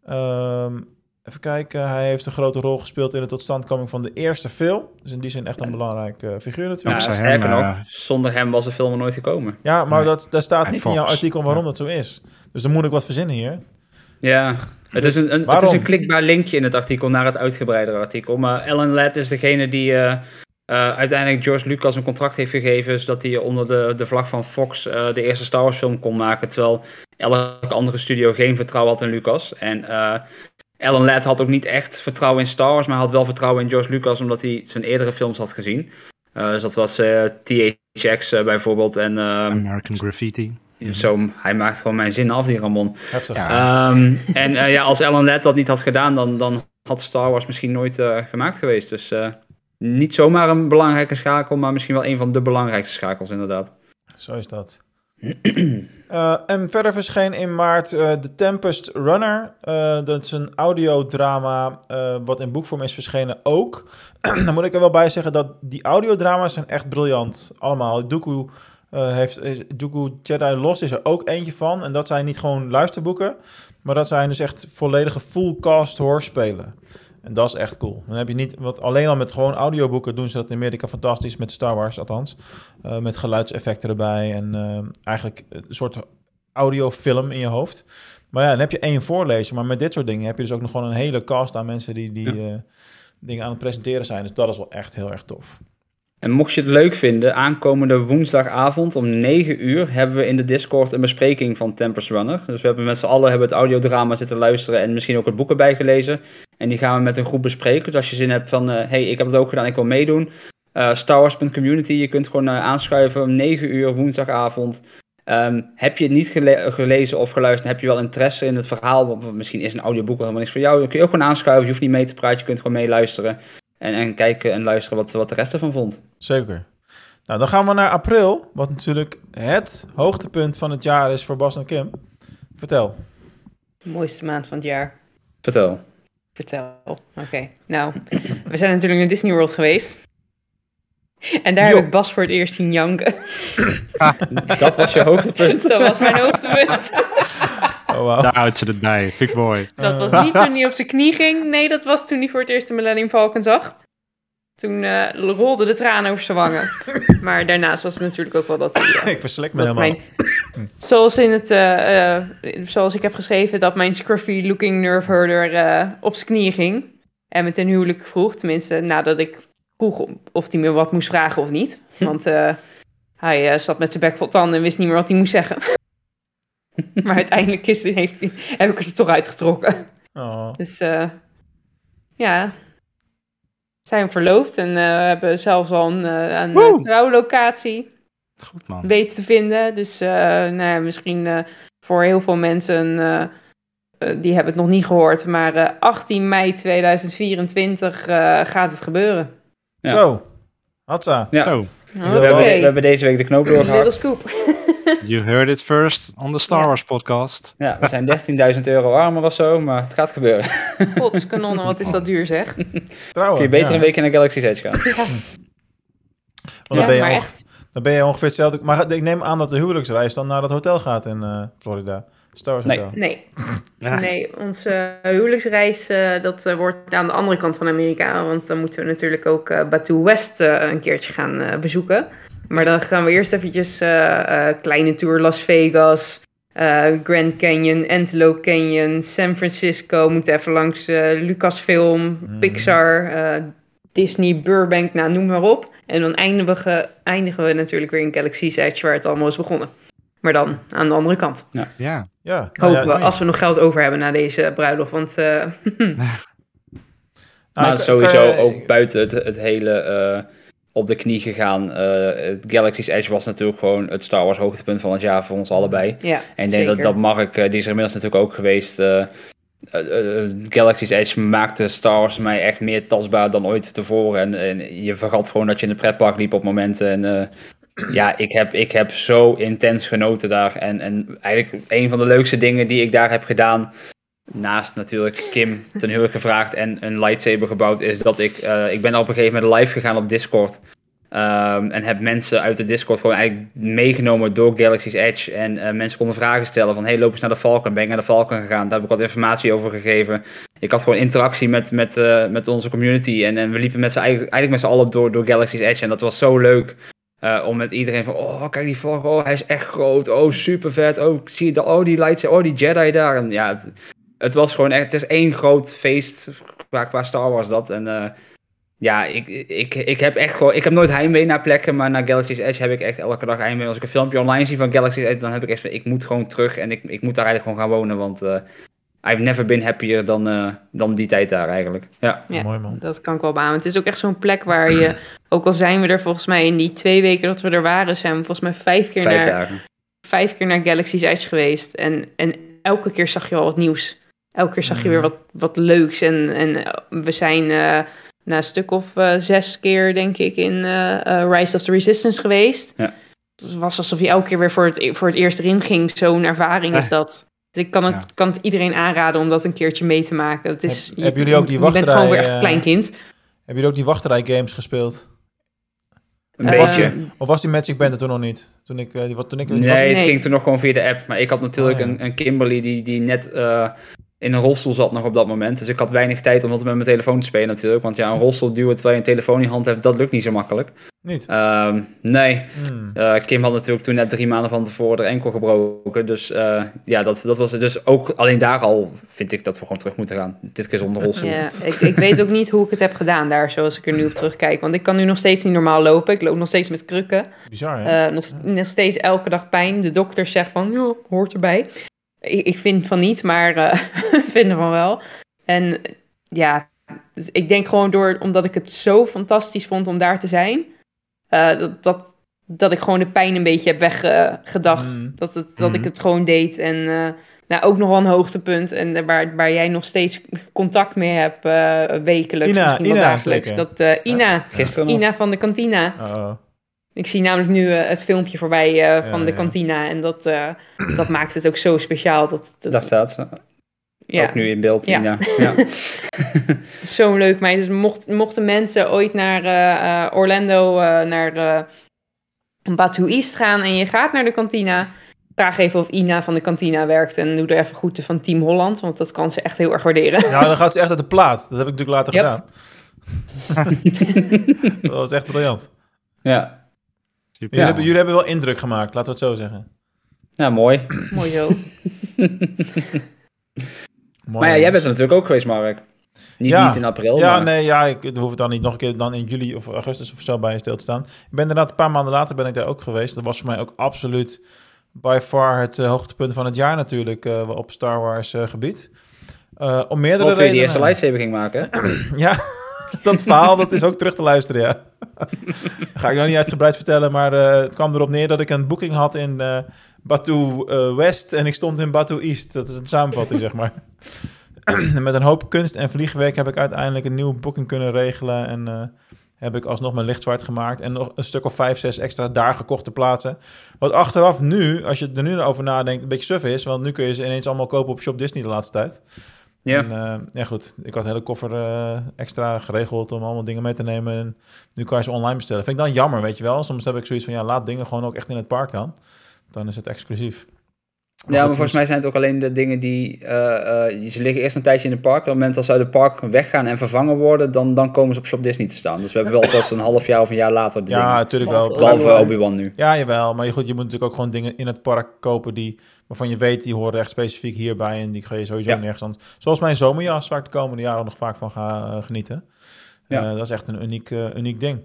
Ehm, even kijken, hij heeft een grote rol gespeeld in de totstandkoming van de eerste film. Dus in die zin echt een belangrijk eh, figuur natuurlijk. Ja, sterker hem, nog, zonder hem was de film er nooit gekomen. Ja, maar Nee. dat, daar staat niet in jouw artikel waarom Ja. dat zo is. Dus dan moet ik wat verzinnen hier. Ja, het is, een, een, het is een klikbaar linkje in het artikel naar het uitgebreidere artikel. Maar Alan Ladd is degene die eh, eh, uiteindelijk George Lucas een contract heeft gegeven... zodat hij onder de, de vlag van Fox eh, de eerste Star Wars film kon maken... terwijl elke andere studio geen vertrouwen had in Lucas. En eh, Alan Ladd had ook niet echt vertrouwen in Star Wars... maar had wel vertrouwen in George Lucas omdat hij zijn eerdere films had gezien. Eh, dus dat was eh, THX bijvoorbeeld en... ehm, American Graffiti. Zo, hij maakt gewoon mijn zin af, die Ramon. Heftig. Ja. Ehm, en eh, ja, als Alan Ladd dat niet had gedaan, dan, dan had Star Wars misschien nooit eh, gemaakt geweest. Dus eh, niet zomaar een belangrijke schakel, maar misschien wel een van de belangrijkste schakels, inderdaad. Zo is dat. Eh, en verder verscheen in maart eh The Tempest Runner. Eh, dat is een audiodrama eh, wat in boekvorm is verschenen ook. Dan moet ik er wel bij zeggen dat die audiodrama's zijn echt briljant. Allemaal. Dooku, eh, heeft, is- Dooku Jedi Lost is er ook eentje van. En dat zijn niet gewoon luisterboeken. Maar dat zijn dus echt volledige full cast hoorspelen. En dat is echt cool. Dan heb je niet, wat alleen al met gewoon audioboeken doen ze dat in Amerika fantastisch met Star Wars althans. Eh, met geluidseffecten erbij en eh, eigenlijk een soort audiofilm in je hoofd. Maar ja, dan heb je één voorlezer. Maar met dit soort dingen heb je dus ook nog gewoon een hele cast aan mensen die die eh, dingen aan het presenteren zijn. Dus dat is wel echt heel erg tof. En mocht je het leuk vinden, aankomende woensdagavond om 9 uur hebben we in de Discord een bespreking van Tempest Runner. Dus we hebben met z'n allen hebben het audiodrama zitten luisteren en misschien ook het boek erbij gelezen. En die gaan we met een groep bespreken. Dus als je zin hebt van, eh, hey, ik heb het ook gedaan, ik wil meedoen. eh StarWars.community, je kunt gewoon eh, aanschuiven om 9 uur woensdagavond. Ehm, heb je het niet gele- gelezen of geluisterd, heb je wel interesse in het verhaal, want misschien is een audioboek helemaal niks voor jou, dan kun je ook gewoon aanschuiven, je hoeft niet mee te praten, je kunt gewoon meeluisteren. En, en kijken en luisteren wat, wat de rest ervan vond. Zeker. Nou, dan gaan we naar april. Wat natuurlijk het hoogtepunt van het jaar is voor Bas en Kim. Vertel. De mooiste maand van het jaar. Vertel. Vertel. Oké. Nou, we zijn natuurlijk naar Disney World geweest. En daar Jo. heb ik Bas voor het eerst zien janken. Dat was je hoogtepunt. Dat was mijn hoogtepunt. Oh, wauw. Daar houdt ze het bij. Vind ik mooi. Dat was niet toen hij op zijn knie ging. Nee, dat was toen hij voor het eerst de Millennium Falcon zag. Toen eh rolden de tranen over zijn wangen. Maar daarnaast was het natuurlijk ook wel dat eh, Ik verslik me helemaal. mijn, zoals, in het, eh, eh, zoals ik heb geschreven, dat mijn scruffy looking nerve herder eh, op zijn knieën ging. En me ten huwelijk vroeg, tenminste nadat ik vroeg of hij me wat moest vragen of niet. Want eh, hij eh, zat met zijn bek vol tanden en wist niet meer wat hij moest zeggen. maar uiteindelijk is, heeft hij, heb ik het er toch uitgetrokken. Oh. Dus eh, ja, zijn verloofd en eh, hebben zelfs al een, eh, een Woe! trouwlocatie Goed man. weten te vinden. Dus eh, nou ja, misschien eh, voor heel veel mensen, die hebben het nog niet gehoord, maar eh, 18 mei 2024 eh, gaat het gebeuren. Ja. Zo. Hatsa. Ja, Oh, we, Oké, hebben, we hebben deze week de knoop little doorgehakt. scoop. you heard it first on the Star Ja. Wars podcast. Ja, we zijn 13.000 euro armer of zo, maar het gaat gebeuren. Godskanonnen, wat is dat duur zeg. Trouwen. Kun je beter ja. een week in een Galaxy's Edge gaan. Want dan, Ja, ben je maar echt. dan ben je ongeveer hetzelfde. Maar ik neem aan dat de huwelijksreis dan naar dat hotel gaat in eh, Florida. Star Wars Nee. Hotel. Nee, Ja. nee onze huwelijksreis eh, dat eh, wordt aan de andere kant van Amerika. Want dan moeten we natuurlijk ook eh Batu West eh, een keertje gaan eh, bezoeken. Maar dan gaan we eerst eventjes eh, eh, kleine tour Las Vegas. eh, Grand Canyon, Antelope Canyon, San Francisco. Moet even langs Lucasfilm, Pixar, eh, Disney, Burbank, nou noem maar op. En dan eindigen we, eindigen we natuurlijk weer in Galaxy's Edge, waar het allemaal is begonnen. Maar dan aan de andere kant. Ja, Ja, Hopen nou ja, we, als we nog geld over hebben na deze bruiloft. Want eh, nou, maar sowieso ook buiten het, het hele eh, op de knie gegaan. eh, het Galaxy's Edge was natuurlijk gewoon het Star Wars hoogtepunt van het jaar voor ons allebei. ja, En ik denk dat, zeker. dat Mark, die is er inmiddels natuurlijk ook geweest. Galaxy's Edge maakte Star Wars mij echt meer tastbaar dan ooit tevoren. En, en je vergat gewoon dat je in het pretpark liep op momenten. En eh, ja, ik heb, ik heb zo intens genoten daar. En, en eigenlijk een van de leukste dingen die ik daar heb gedaan. Naast natuurlijk Kim ten huwelijk gevraagd en een lightsaber gebouwd, is dat ik, eh, ik ben op een gegeven moment live gegaan op Discord. Ehm, en heb mensen uit de Discord gewoon eigenlijk meegenomen door Galaxy's Edge. En eh, mensen konden vragen stellen van, hey, loop eens naar de Falcon. Ben ik naar de Falcon gegaan? Daar heb ik wat informatie over gegeven. Ik had gewoon interactie met, met, eh, met onze community. En, en we liepen met eigenlijk, eigenlijk met z'n allen door, door Galaxy's Edge. En dat was zo leuk. Eh, om met iedereen van, oh, kijk die Falcon. Oh, hij is echt groot. Oh, super vet. Oh, zie je dat? Oh, die lightsaber. Oh, die Jedi daar. En ja, het, het was gewoon echt, het is één groot feest qua, qua Star Wars dat. En eh, ja, ik, ik, ik heb echt gewoon, ik heb nooit heimwee naar plekken, maar naar Galaxy's Edge heb ik echt elke dag heimwee. Als ik een filmpje online zie van Galaxy's Edge, dan heb ik echt van, ik moet gewoon terug en ik, ik moet daar eigenlijk gewoon gaan wonen, want eh, I've never been happier dan, eh, dan die tijd daar eigenlijk. Ja, Ja, Mooi man. dat kan ik wel beamen. Het is ook echt zo'n plek waar je, ook al zijn we er volgens mij in die twee weken dat we er waren, zijn we volgens mij vijf keer, vijf naar, dagen. vijf keer naar Galaxy's Edge geweest. En, en elke keer zag je al wat nieuws. Elke keer zag je weer wat, wat leuks. En, en eh, we zijn eh, na een stuk of eh, zes keer, denk ik, in Rise of the Resistance geweest. Ja. Het was alsof je elke keer weer voor het, voor het eerst erin ging. Zo'n ervaring is Eh. dat. Dus ik kan het, Ja. kan het iedereen aanraden om dat een keertje mee te maken. Het is, Heb- je- hebben jullie ook die Je bent gewoon weer echt eh, een klein kind. Hebben jullie ook die wachtrij games gespeeld? Een Eh, beetje. Of was die Magic Band er toen nog niet? Toen ik, eh, wat, toen ik, Nee, was- het Nee. ging toen nog gewoon via de app. Maar ik had natuurlijk Oh, ja. een, een Kimberly die, die net eh, in een rolstoel zat nog op dat moment. Dus ik had weinig tijd om dat met mijn telefoon te spelen natuurlijk. Want ja, een rolstoel duwen terwijl je een telefoon in je hand hebt, dat lukt niet zo makkelijk. niet. Ehm, nee, Hmm. Eh, Kim had natuurlijk toen net drie maanden van tevoren er enkel gebroken. Dus eh, ja, dat, dat was het. Dus ook alleen daar al vind ik dat we gewoon terug moeten gaan. Dit keer zonder rolstoel. Ja, ik, ik weet ook niet hoe ik het heb gedaan daar, zoals ik er nu op terugkijk. Want ik kan nu nog steeds niet normaal lopen. Ik loop nog steeds met krukken. Bizar, hè? Eh, nog, nog steeds elke dag pijn. De dokter zegt van, joh, hoort erbij. Ik, ik vind van niet, maar eh, ik vind ervan wel. En ja, dus ik denk gewoon door, omdat ik het zo fantastisch vond om daar te zijn, eh, dat, dat, dat ik gewoon de pijn een beetje heb weggedacht. Mm. Dat, het, dat ik Mhm. het gewoon deed. En eh, nou, ook nog wel een hoogtepunt. En waar, waar jij nog steeds contact mee hebt, eh, wekelijks, Ina, misschien wel Ina, dagelijks. zeker. Dat, eh, Ina, Gisteren nog. Ina van de kantina. Oh, Ik zie namelijk nu eh, het filmpje voorbij eh, van Ja, de ja. kantina. En dat, eh, dat maakt het ook zo speciaal. Dat, dat, Daar staat ze. ja, Ook nu in beeld. Ja. Ina. Ja. zo'n leuk meid. Dus mocht, mochten mensen ooit naar eh, eh, Orlando, eh, naar eh Batu East gaan en je gaat naar de kantina, vraag even of Ina van de kantina werkt. En doe er even groeten van Team Holland, want dat kan ze echt heel erg waarderen. Nou, dan gaat ze echt uit de plaat. Dat heb ik natuurlijk later Yep. gedaan. dat was echt briljant. ja. Super. Jullie, hebben, jullie hebben wel indruk gemaakt, laten we het zo zeggen. Ja, mooi. Mooi zo. Mooi, Maar ja, jij bent er natuurlijk ook geweest, Mark. Niet, Ja. niet in april, Ja, maar... nee, ja, ik hoef het dan niet nog een keer dan in juli of augustus of zo bij je stil te staan. Ik ben inderdaad een paar maanden later ben ik daar ook geweest. Dat was voor mij ook absoluut by far het eh, hoogtepunt van het jaar natuurlijk eh, op Star Wars eh, gebied. Eh, om meerdere je die redenen. eerste lightsaber ging maken. Ja, dat verhaal dat is ook terug te luisteren, ja. Ga ik nou niet uitgebreid vertellen, maar eh, het kwam erop neer dat ik een boeking had in eh Batu eh, West en ik stond in Batu East. Dat is een samenvatting, zeg maar. Met een hoop kunst en vliegwerk heb ik uiteindelijk een nieuwe boeking kunnen regelen en heb ik alsnog mijn licht zwart gemaakt en nog een stuk of vijf, zes extra daar gekochte plaatsen. Wat achteraf nu, als je er nu over nadenkt, een beetje suf is, want nu kun je ze ineens allemaal kopen op Shop Disney de laatste tijd. Ja. En, eh, ja, goed. Ik had een hele koffer eh, extra geregeld om allemaal dingen mee te nemen. En nu kan je ze online bestellen. Vind ik dan jammer, weet je wel. Soms heb ik zoiets van, ja, laat dingen gewoon ook echt in het park dan. Dan is het exclusief. Ja, maar volgens mij zijn het ook alleen de dingen die... eh, eh, ze liggen eerst een tijdje in het park. Op het moment dat ze uit het park weggaan en vervangen worden... dan, dan komen ze op Shop Disney te staan. Dus we hebben wel pas een half jaar of een jaar later de Ja, dingen. natuurlijk wel. Behalve Obi-Wan nu. Ja, jawel. Maar je, goed, je moet natuurlijk ook gewoon dingen in het park kopen die, waarvan je weet, die horen echt specifiek hierbij en die ga je sowieso Ja. nergens anders. Zoals mijn zomerjas, waar ik de komende jaren nog vaak van ga eh, genieten. Ja. Eh, dat is echt een uniek, uniek ding.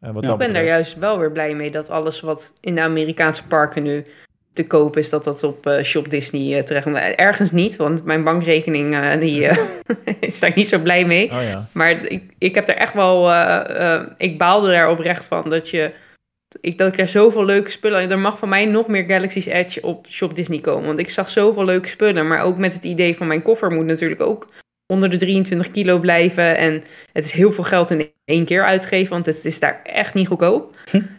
Wat Ja. dat Ik ben daar juist wel weer blij mee dat alles wat in de Amerikaanse parken nu te koop is, dat dat op eh, Shop Disney eh, terecht komt. Ergens niet, want mijn bankrekening eh, die, eh, is daar niet zo blij mee. Oh ja. Maar ik, ik heb er echt wel. eh, eh, ik baalde daar oprecht van dat je. Ik, dat ik er zoveel leuke spullen. Er mag van mij nog meer Galaxy's Edge op Shop Disney komen. Want ik zag zoveel leuke spullen. Maar ook met het idee van mijn koffer moet natuurlijk ook onder de 23 kilo blijven. En het is heel veel geld in één keer uitgeven. Want het is daar echt niet goedkoop.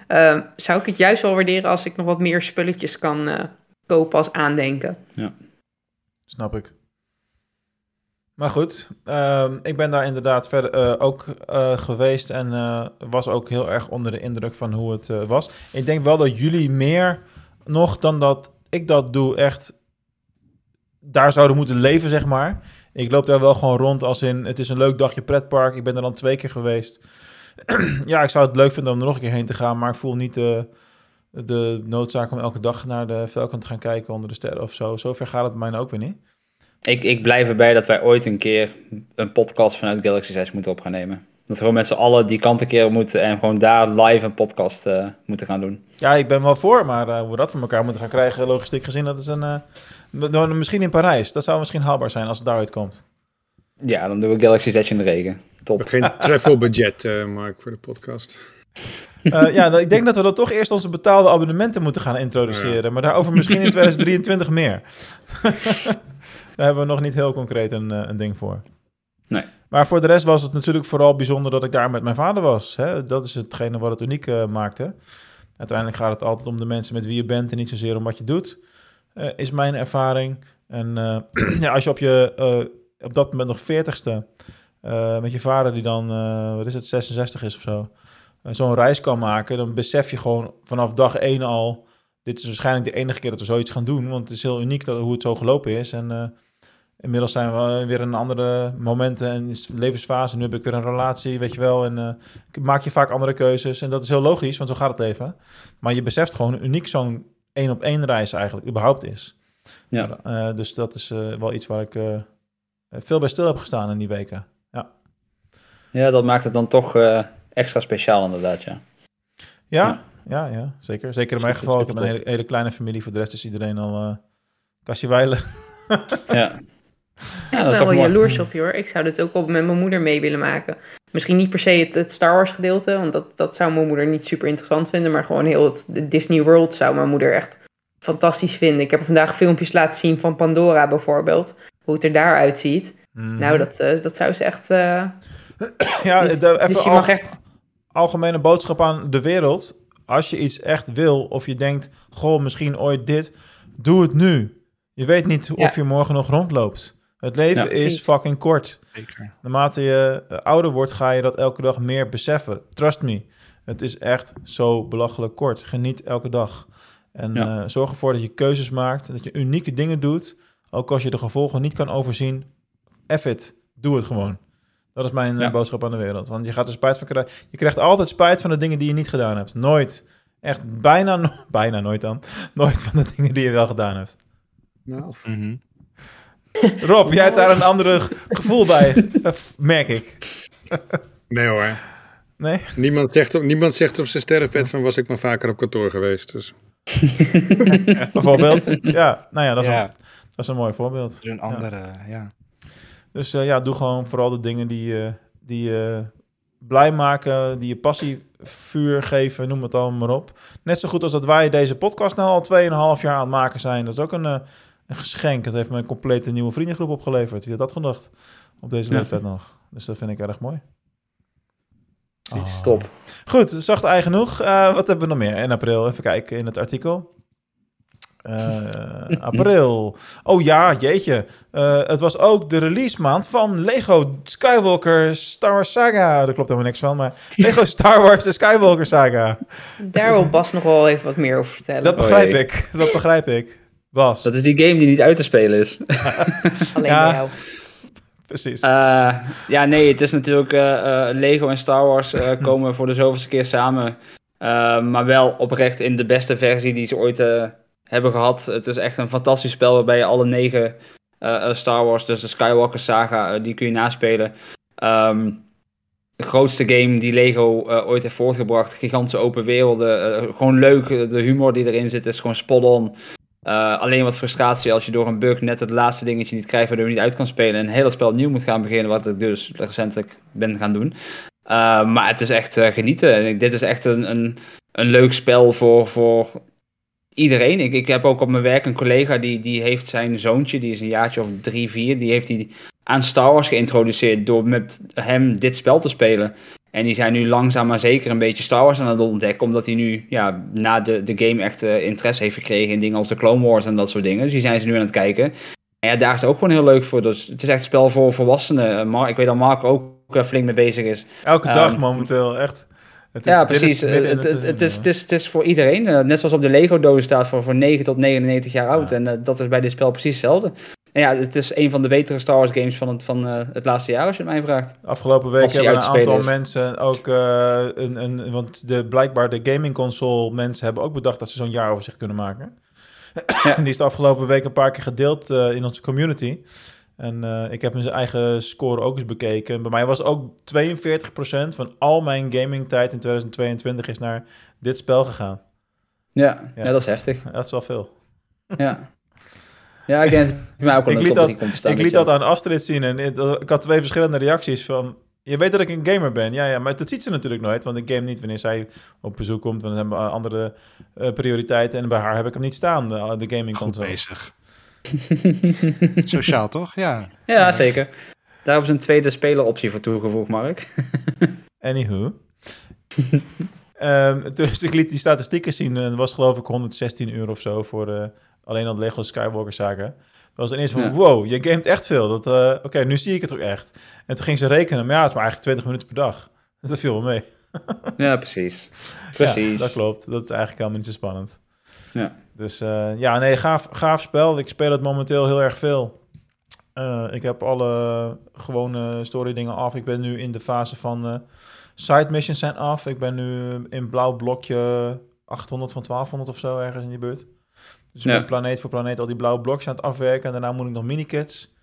Eh, zou ik het juist wel waarderen als ik nog wat meer spulletjes kan eh, kopen als aandenken. Snap ik. Maar goed, ehm, ik ben daar inderdaad verder eh, ook eh, geweest en eh, was ook heel erg onder de indruk van hoe het eh, was. Ik denk wel dat jullie meer nog dan dat ik dat doe echt daar zouden moeten leven, zeg maar. Ik loop daar wel gewoon rond als in, het is een leuk dagje pretpark. Ik ben er dan twee keer geweest. ja, ik zou het leuk vinden om er nog een keer heen te gaan, maar ik voel niet de, de noodzaak om elke dag naar de Falcon te gaan kijken onder de sterren of zo. Zover gaat het mij nou ook weer niet. Ik, ik blijf erbij dat wij ooit een keer een podcast vanuit Galaxy 6 moeten op gaan nemen. Dat we gewoon met z'n allen die kant een keer moeten en gewoon daar live een podcast eh, moeten gaan doen. Ja, ik ben wel voor, maar eh, hoe we dat voor elkaar moeten gaan krijgen, logistiek gezien, dat is een... eh, misschien in Parijs, dat zou misschien haalbaar zijn als het daaruit komt. Ja, dan doen we Galaxy 6 in de regen. Top. Geen travel budget, eh, Mark, voor de podcast. Eh, ja, ik denk dat we dan toch eerst onze betaalde abonnementen moeten gaan introduceren, maar daarover misschien in 2023 meer. Daar hebben we nog niet heel concreet een, eh, een ding voor. Nee. Maar voor de rest was het natuurlijk vooral bijzonder dat ik daar met mijn vader was. Hè? Dat is hetgene wat het uniek maakte. Uiteindelijk gaat het altijd om de mensen met wie je bent en niet zozeer om wat je doet, eh, is mijn ervaring. En eh, ja, als je op, je, eh, op dat moment nog veertigste eh met je vader, die dan, wat is het, 66 is of zo, zo'n reis kan maken, dan besef je gewoon vanaf dag één al, dit is waarschijnlijk de enige keer dat we zoiets gaan doen, want het is heel uniek dat, hoe het zo gelopen is. En inmiddels zijn we weer in andere momenten en levensfase. Nu heb ik weer een relatie, weet je wel, en eh, maak je vaak andere keuzes. En dat is heel logisch, want zo gaat het leven. Maar je beseft gewoon uniek zo'n één op één reis eigenlijk überhaupt is. Ja. Eh, dus dat is eh, wel iets waar ik eh, veel bij stil heb gestaan in die weken. Ja, dat maakt het dan toch extra speciaal inderdaad, ja. Ja, ja, ja, zeker. Zeker in mijn geval. Ik heb een hele, hele kleine familie. Voor de rest is iedereen al kastje wijlen. Ja, Ja, ik ben wel mooi. jaloers op je hoor. Ik zou dit ook op met mijn moeder mee willen maken. Misschien niet per se het, het Star Wars gedeelte, want dat, dat zou mijn moeder niet super interessant vinden. Maar gewoon heel het Disney World zou mijn moeder echt fantastisch vinden. Ik heb vandaag filmpjes laten zien van Pandora bijvoorbeeld. Hoe het er daaruit ziet. Mhm. Nou, dat, eh, dat zou ze echt... eh, ja, dus, de, even dus al- echt... algemene boodschap aan de wereld. Als je iets echt wil, of je denkt, goh, misschien ooit dit, doe het nu. Je weet niet of je morgen nog rondloopt. Het leven Ja. is fucking kort. Zeker. Naarmate je eh, ouder wordt, ga je dat elke dag meer beseffen. Trust me. Het is echt zo belachelijk kort. Geniet elke dag. En Ja. eh, zorg ervoor dat je keuzes maakt, dat je unieke dingen doet. Ook als je de gevolgen niet kan overzien. F it. Doe het gewoon. Dat is mijn eh, Ja. boodschap aan de wereld. Want je gaat er spijt van krijgen. Je krijgt altijd spijt van de dingen die je niet gedaan hebt. Nooit. Echt bijna, no- bijna nooit dan. Nooit van de dingen die je wel gedaan hebt. Nou, Mhm. Rob, jij hebt daar een andere gevoel bij, eh, merk ik. nee hoor. Nee? Niemand zegt, op, niemand zegt op zijn sterfbed van was ik maar vaker op kantoor geweest. Dus. Bijvoorbeeld. Ja, nou ja, dat is, ja, Een, dat is een mooi voorbeeld. een andere, ja. Dus eh, ja, doe gewoon vooral de dingen die, je die je blij maken, die je passie vuur geven, noem het allemaal maar op. Net zo goed als dat wij deze podcast nou al 2,5 jaar aan het maken zijn. Dat is ook een, eh, een geschenk. Het heeft me een complete nieuwe vriendengroep opgeleverd. Wie had dat gedacht? Op deze Ja. leeftijd nog. Dus dat vind ik erg mooi. Oh. Top. Goed, zacht eigen genoeg. Eh, wat hebben we nog meer in april? Even kijken in het artikel. Eh, april. Oh ja, jeetje. Eh, het was ook de release maand van Lego Skywalker Star Wars Saga. Daar klopt helemaal niks van, maar Lego Star Wars de Skywalker Saga. Daar wil Bas nog wel even wat meer over vertellen. Dat begrijp ik. Dat begrijp ik. Was. Dat is die game die niet uit te spelen is. Alleen Ja. bij jou. Precies. Eh, ja, nee, het is natuurlijk eh, eh, Lego en Star Wars eh, komen voor de zoveelste keer samen. Eh, maar wel oprecht in de beste versie die ze ooit eh, hebben gehad. Het is echt een fantastisch spel waarbij je alle negen Star Wars, dus de Skywalker saga, die kun je naspelen. Ehm, de grootste game die Lego eh, ooit heeft voortgebracht. Gigantische open werelden. gewoon leuk. De humor die erin zit is gewoon spot on. Eh, alleen wat frustratie als je door een bug net het laatste dingetje niet krijgt waardoor je niet uit kan spelen en een hele spel opnieuw moet gaan beginnen, wat ik dus recentelijk ben gaan doen. Eh, maar het is echt eh, genieten. En dit is echt een, een, een leuk spel voor, voor iedereen. Ik, ik heb ook op mijn werk een collega die, die heeft zijn zoontje, die is een jaartje of drie, vier, die heeft hij aan Star Wars geïntroduceerd door met hem dit spel te spelen. En die zijn nu langzaam maar zeker een beetje Star Wars aan het ontdekken. Omdat hij nu ja, na de, de game echt eh, interesse heeft gekregen in dingen als de Clone Wars en dat soort dingen. Dus die zijn ze nu aan het kijken. En ja, daar is het ook gewoon heel leuk voor. Dus het is echt een spel voor volwassenen. Eh, Mar- ik weet dat Mark ook eh, flink mee bezig is. Elke dag ehm, momenteel, echt. Het is- ja, is precies. Het, het, is, het, is, het is voor iedereen. Net zoals op de Lego-doos staat voor, voor 9 tot 99 jaar oud. Ja. En dat is bij dit spel precies hetzelfde. En ja, het is een van de betere Star Wars games van het, van, eh, het laatste jaar, als je het mij vraagt. Afgelopen week hebben een aantal mensen ook eh, een, een. Want de, blijkbaar de gaming console mensen hebben ook bedacht dat ze zo'n jaaroverzicht kunnen maken. En die is de afgelopen week een paar keer gedeeld eh, in onze community. En ik heb mijn eigen score ook eens bekeken. Bij mij was ook 42% van al mijn gamingtijd in 2022 is naar dit spel gegaan. Ja, Ja. ja. dat is heftig. Dat is wel veel. Ja. Ja, ik denk mij ook wel Ik liet dat- 3 komt te staan. ik dit liet dat jaar. aan Astrid zien en ik had twee verschillende reacties van... Je weet dat ik een gamer ben. Ja, ja, maar dat ziet ze natuurlijk nooit, want ik game niet wanneer zij op bezoek komt. Want dan hebben we andere eh, prioriteiten en bij haar heb ik hem niet staan, de, de gaming Goed console. bezig. Sociaal, toch? Ja. Ja, zeker. Daar hebben ze een tweede speleroptie voor toegevoegd, Mark. Anywho. Ehm, dus ik liet die statistieken zien en het was geloof ik 116 euro of zo voor eh, alleen al de Lego Skywalker zaken. Dat was ineens van, Ja. wow, je gamet echt veel. Dat, eh, Oké, nu zie ik het ook echt. En toen ging ze rekenen, maar ja, het is maar eigenlijk 20 minuten per dag. Dus dat viel wel mee. Ja, precies. Precies. Ja, dat klopt. Dat is eigenlijk helemaal niet zo spannend. Ja. Dus eh, ja, nee, gaaf, gaaf spel. Ik speel het momenteel heel erg veel. Eh, ik heb alle gewone story dingen af. Ik ben nu in de fase van eh, side missions zijn af. Ik ben nu in blauw blokje 800 van 1200 of zo ergens in die buurt. Dus ik Ja. ben planeet voor planeet al die blauwe blokjes aan het afwerken. En daarna moet ik nog minikits.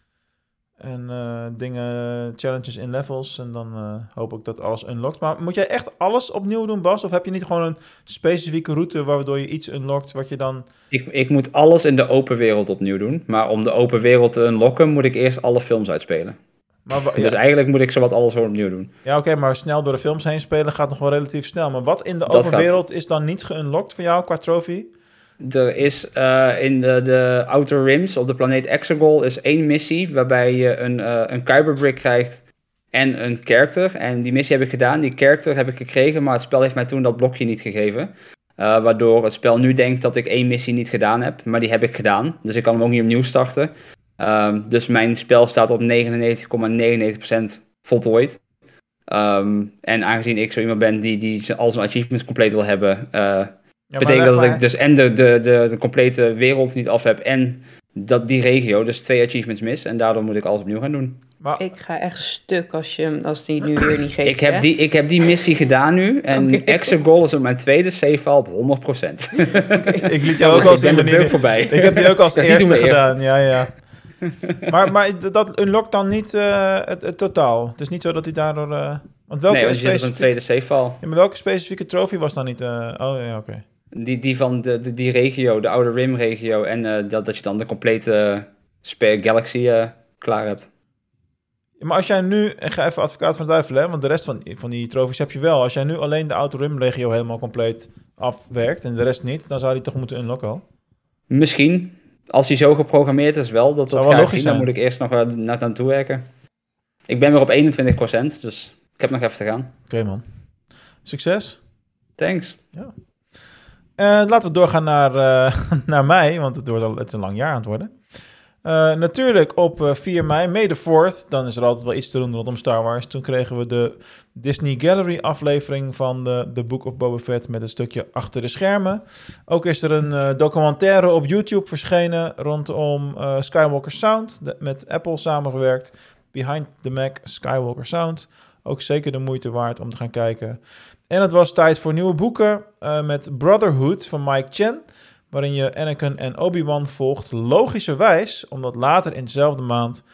En eh, dingen, challenges in levels. En dan eh, hoop ik dat alles unlockt. Maar moet jij echt alles opnieuw doen, Bas? Of heb je niet gewoon een specifieke route waardoor je iets unlockt wat je dan... Ik, ik moet alles in de open wereld opnieuw doen. Maar om de open wereld te unlocken, moet ik eerst alle films uitspelen. Maar, Dus eigenlijk moet ik zowat alles gewoon opnieuw doen. ja oké, maar snel door de films heen spelen gaat nog wel relatief snel. Maar wat in de Dat open gaat. wereld is dan niet geunlocked voor jou qua trofee? Er is eh, in de, de Outer Rims op de planeet Exegol is één missie waarbij je een, eh een Kyberbrick krijgt en een character. En die missie heb ik gedaan, die character heb ik gekregen, maar het spel heeft mij toen dat blokje niet gegeven. Eh, waardoor het spel nu denkt dat ik één missie niet gedaan heb, maar die heb ik gedaan. Dus ik kan hem ook niet opnieuw starten. Ehm, dus mijn spel staat op 99,99% voltooid. Ehm, en aangezien ik zo iemand ben die, die al zijn achievements compleet wil hebben, eh, Ja, betekent dat ik dus en de, de, de, de complete wereld niet af heb en dat die regio, dus twee achievements mis. En daardoor moet ik alles opnieuw gaan doen. maar, Ik ga echt stuk als, je, als die nu weer niet geeft. Ik heb, hè? die, ik heb die missie gedaan nu en Oké. Exegol is op mijn tweede save op 100%. ik liet jou ook Dus als ik ben de voorbij. Ik heb die ook als eerste gedaan, ja, ja. maar, maar dat unlockt dan niet eh, het, het totaal? Het is niet zo dat hij daardoor... eh, want welke, nee, want je een tweede save file. ja, maar welke specifieke trofee was dan niet... eh, oh, ja, oké. Die, die van de, de- die regio, de Outer Rim regio. En dat, dat je dan de complete Spare Galaxy klaar hebt. Maar als jij nu, ik ga even advocaat van de duivel, hè, want de rest van, van die trofies heb je wel. Als jij nu alleen de Outer Rim regio helemaal compleet afwerkt en de rest niet, dan zou die toch moeten unlocken al. Misschien, als hij zo geprogrammeerd is wel, dat, dat wel ga ik logisch zien. Dan moet ik eerst nog wel na- naartoe werken. Ik ben weer op 21%, dus ik heb nog even te gaan. Oké man. Succes. Thanks. Eh, laten we doorgaan naar, eh, naar mij, want het, wordt al, het is een lang jaar aan het worden. Eh, natuurlijk op eh, 4 mei, May the 4th. Dan is er altijd wel iets te doen rondom Star Wars. Toen kregen we de Disney Gallery aflevering van de, de Book of Boba Fett... met een stukje achter de schermen. Ook is er een eh, documentaire op YouTube verschenen... rondom eh, Skywalker Sound. met Apple samengewerkt. Behind the Mac Skywalker Sound. Ook zeker de moeite waard om te gaan kijken. En het was tijd voor nieuwe boeken eh, met Brotherhood van Mike Chen, waarin je Anakin en Obi-Wan volgt. Logischerwijs, omdat later in dezelfde maand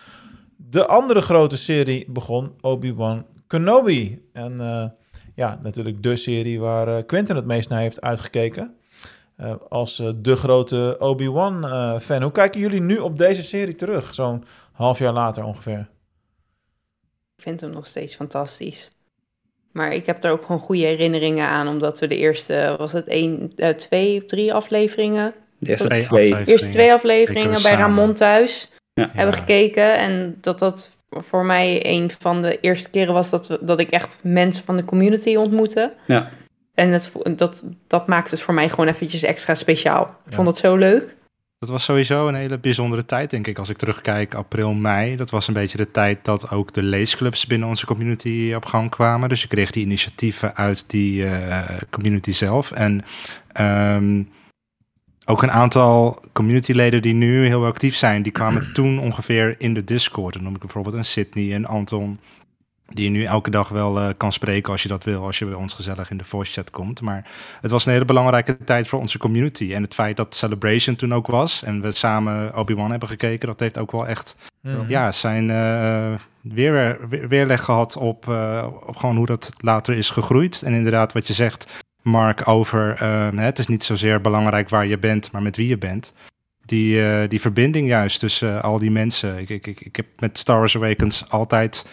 de andere grote serie begon, Obi-Wan Kenobi. En eh, ja, natuurlijk de serie waar eh, Quentin het meest naar heeft uitgekeken. Eh, als de grote Obi-Wan-fan. Hoe kijken jullie nu op deze serie terug? Zo'n half jaar later ongeveer. Ik vind hem nog steeds fantastisch. Maar ik heb er ook gewoon goede herinneringen aan, omdat we de eerste, was het één, eh, twee, drie afleveringen? De eerste Twee twee. afleveringen. eerste twee afleveringen bij. Ramon thuis Ja. hebben gekeken. En dat dat voor mij een van de eerste keren was dat, we, dat ik echt mensen van de community ontmoette. Ja. En het, dat, dat maakt het voor mij gewoon eventjes extra speciaal. Ik Ja. vond het zo leuk. Dat was sowieso een hele bijzondere tijd, denk ik. Als ik terugkijk, april, mei. Dat was een beetje de tijd dat ook de leesclubs binnen onze community op gang kwamen. Dus je kreeg die initiatieven uit die eh, community zelf. En ehm, ook een aantal communityleden die nu heel actief zijn, die kwamen toen ongeveer in de Discord. Dan noem ik bijvoorbeeld een Sydney en Anton. Die je nu elke dag wel eh, kan spreken als je dat wil, als je bij ons gezellig in de voice chat komt. Maar het was een hele belangrijke tijd voor onze community. En het feit dat Celebration toen ook was en we samen Obi-Wan hebben gekeken, dat heeft ook wel echt Mhm. ja, zijn eh, weer, weer, weerleg gehad op, eh, op gewoon hoe dat later is gegroeid. En inderdaad, wat je zegt, Mark, over eh, hè, het is niet zozeer belangrijk waar je bent, maar met wie je bent. Die, die verbinding juist tussen al die mensen. Ik, ik, ik, ik heb met Star Wars Awakens altijd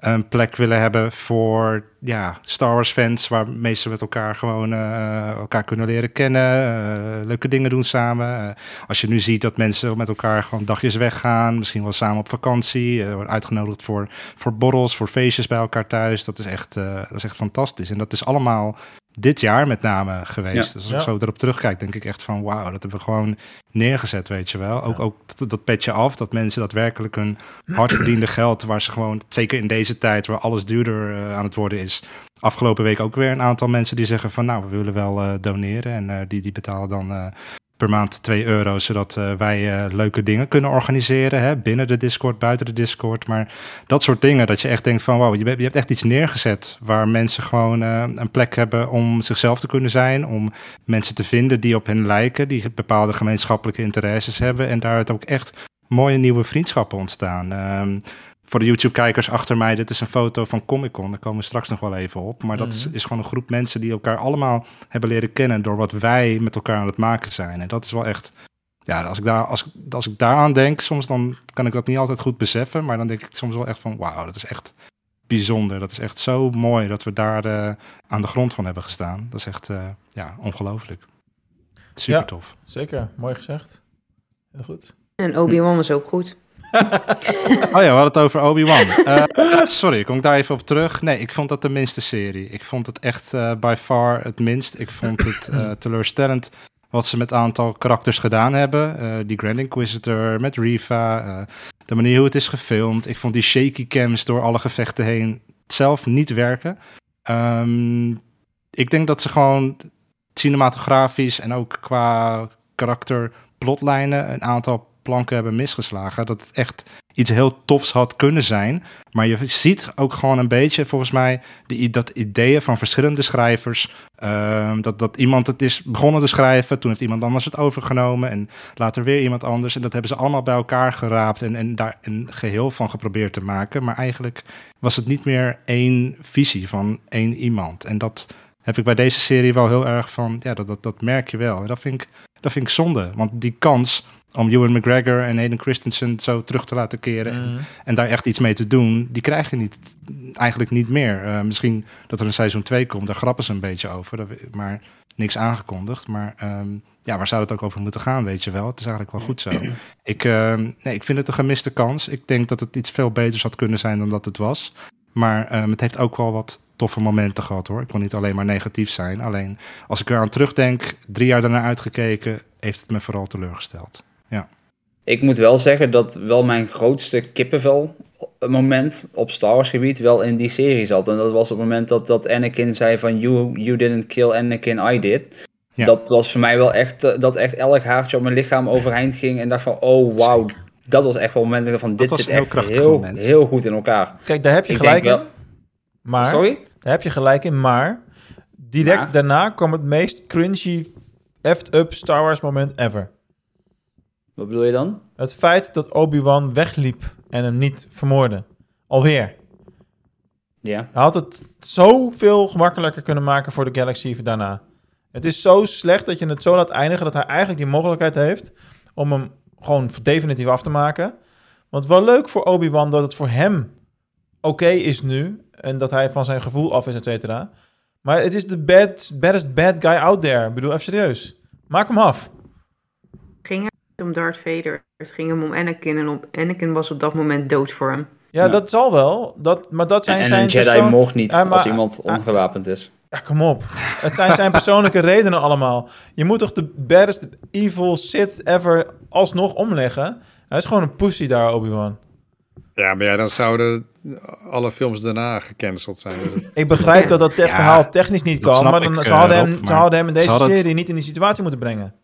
een plek willen hebben voor ja, Star Wars fans, waar mensen met elkaar gewoon eh, elkaar kunnen leren kennen, eh, leuke dingen doen samen. Eh, als je nu ziet dat mensen met elkaar gewoon dagjes weggaan, misschien wel samen op vakantie, worden uitgenodigd voor, voor borrels, voor feestjes bij elkaar thuis, dat is, echt, dat is echt fantastisch. En dat is allemaal dit jaar met name geweest. Ja. Dus als Ja. ik zo erop terugkijk, denk ik echt van wauw, dat hebben we gewoon neergezet, weet je wel. Ook, Ja. ook dat, dat petje af, dat mensen daadwerkelijk hun hard verdiende geld, waar ze gewoon, zeker in deze tijd waar alles duurder eh, aan het worden is. Afgelopen week ook weer een aantal mensen die zeggen van nou, we willen wel eh, doneren. En eh, die, die betalen dan eh, per maand 2 euro, zodat eh, wij eh, leuke dingen kunnen organiseren. Hè? Binnen de Discord, buiten de Discord. Maar dat soort dingen, dat je echt denkt van wauw, je, je hebt echt iets neergezet waar mensen gewoon eh, een plek hebben om zichzelf te kunnen zijn. Om mensen te vinden die op hen lijken, die bepaalde gemeenschappelijke interesses hebben. En daaruit ook echt mooie nieuwe vriendschappen ontstaan. Voor de YouTube-kijkers achter mij, dit is een foto van Comic Con. Daar komen we straks nog wel even op. Maar dat is, Mhm. is gewoon een groep mensen die elkaar allemaal hebben leren kennen door wat wij met elkaar aan het maken zijn. En dat is wel echt. Ja, als ik, daar, als, als ik daaraan denk, soms dan kan ik dat niet altijd goed beseffen. Maar dan denk ik soms wel echt van wauw, dat is echt bijzonder. Dat is echt zo mooi dat we daar eh, aan de grond van hebben gestaan. Dat is echt eh, ja, ongelooflijk. Super Ja. tof. Zeker, mooi gezegd. Heel goed. En Obi-Wan was ook goed. Oh ja, we hadden het over Obi-Wan. Eh, sorry, kom ik daar even op terug? Nee, ik vond dat de minste serie. Ik vond het echt eh by far het minst. Ik vond het eh, teleurstellend wat ze met een aantal karakters gedaan hebben. Die Grand Inquisitor met Riva, de manier hoe het is gefilmd. Ik vond die shaky cams door alle gevechten heen zelf niet werken. Ehm, ik denk dat ze gewoon cinematografisch en ook qua karakter plotlijnen een aantal planken hebben misgeslagen. Dat het echt iets heel tofs had kunnen zijn. Maar je ziet ook gewoon een beetje, volgens mij, dat ideeën van verschillende schrijvers. ehm, dat, dat iemand het is begonnen te schrijven, toen heeft iemand anders het overgenomen. En later weer iemand anders. En dat hebben ze allemaal bij elkaar geraapt en, en daar een geheel van geprobeerd te maken. Maar eigenlijk was het niet meer één visie van één iemand. En dat heb ik bij deze serie wel heel erg van, ja, dat, dat, dat merk je wel. En dat vind ik, dat vind ik zonde. Want die kans om Ewan McGregor en Hayden Christensen zo terug te laten keren en, en daar echt iets mee te doen, die krijg je niet, eigenlijk niet meer. Eh, misschien dat er een seizoen 2 komt, daar grappen ze een beetje over, dat maar niks aangekondigd. Maar ehm, ja, waar zou het ook over moeten gaan, weet je wel? Het is eigenlijk wel goed zo. Ik, ehm, nee, ik vind het een gemiste kans. Ik denk dat het iets veel beters had kunnen zijn dan dat het was. Maar ehm, het heeft ook wel wat toffe momenten gehad hoor. Ik wil niet alleen maar negatief zijn. Alleen als ik eraan terugdenk, drie jaar daarna uitgekeken, heeft het me vooral teleurgesteld. Ik moet wel zeggen dat wel mijn grootste kippenvel moment op Star Wars gebied wel in die serie zat. En dat was op het moment dat, dat Anakin zei van you, you didn't kill Anakin, I did. Ja. Dat was voor mij wel echt, eh, dat echt elk haartje op mijn lichaam overeind ging. En dacht van, oh wauw, dat was echt wel momenten van, dit zit heel echt heel, moment. heel goed in elkaar. Kijk, daar heb je Ik gelijk in. wel- Maar, Sorry? daar heb je gelijk in, maar direct Maar? daarna kwam het meest cringy, effed up Star Wars moment ever. Wat bedoel je dan? Het feit dat Obi-Wan wegliep en hem niet vermoordde. Alweer. Ja. Hij had het zoveel gemakkelijker kunnen maken voor de Galaxy daarna. Het is zo slecht dat je het zo laat eindigen dat hij eigenlijk die mogelijkheid heeft om hem gewoon definitief af te maken. Want wel leuk voor Obi-Wan dat het voor hem oké is nu en dat hij van zijn gevoel af is, et cetera. Maar het is de bad, baddest bad guy out there. Ik bedoel, even serieus. Maak hem af. Om Darth Vader. Het ging hem om Anakin. En op Anakin was op dat moment dood voor hem. Ja, Ja. dat zal wel. Dat, maar dat zijn En, en zijn een Jedi persoon- mocht niet Ja, maar- als iemand ongewapend is. Ja, kom op. Het zijn zijn persoonlijke redenen allemaal. Je moet toch de baddest evil Sith ever alsnog omleggen? Hij is gewoon een pussy daar, Obi-Wan. Ja, maar ja, dan zouden alle films daarna gecanceld zijn. Dus het- Ik begrijp dat dat te- Ja, verhaal technisch niet kan, maar dan, ik, ze, eh, hadden hem, ze maar hadden hem in deze het- serie niet in die situatie moeten brengen.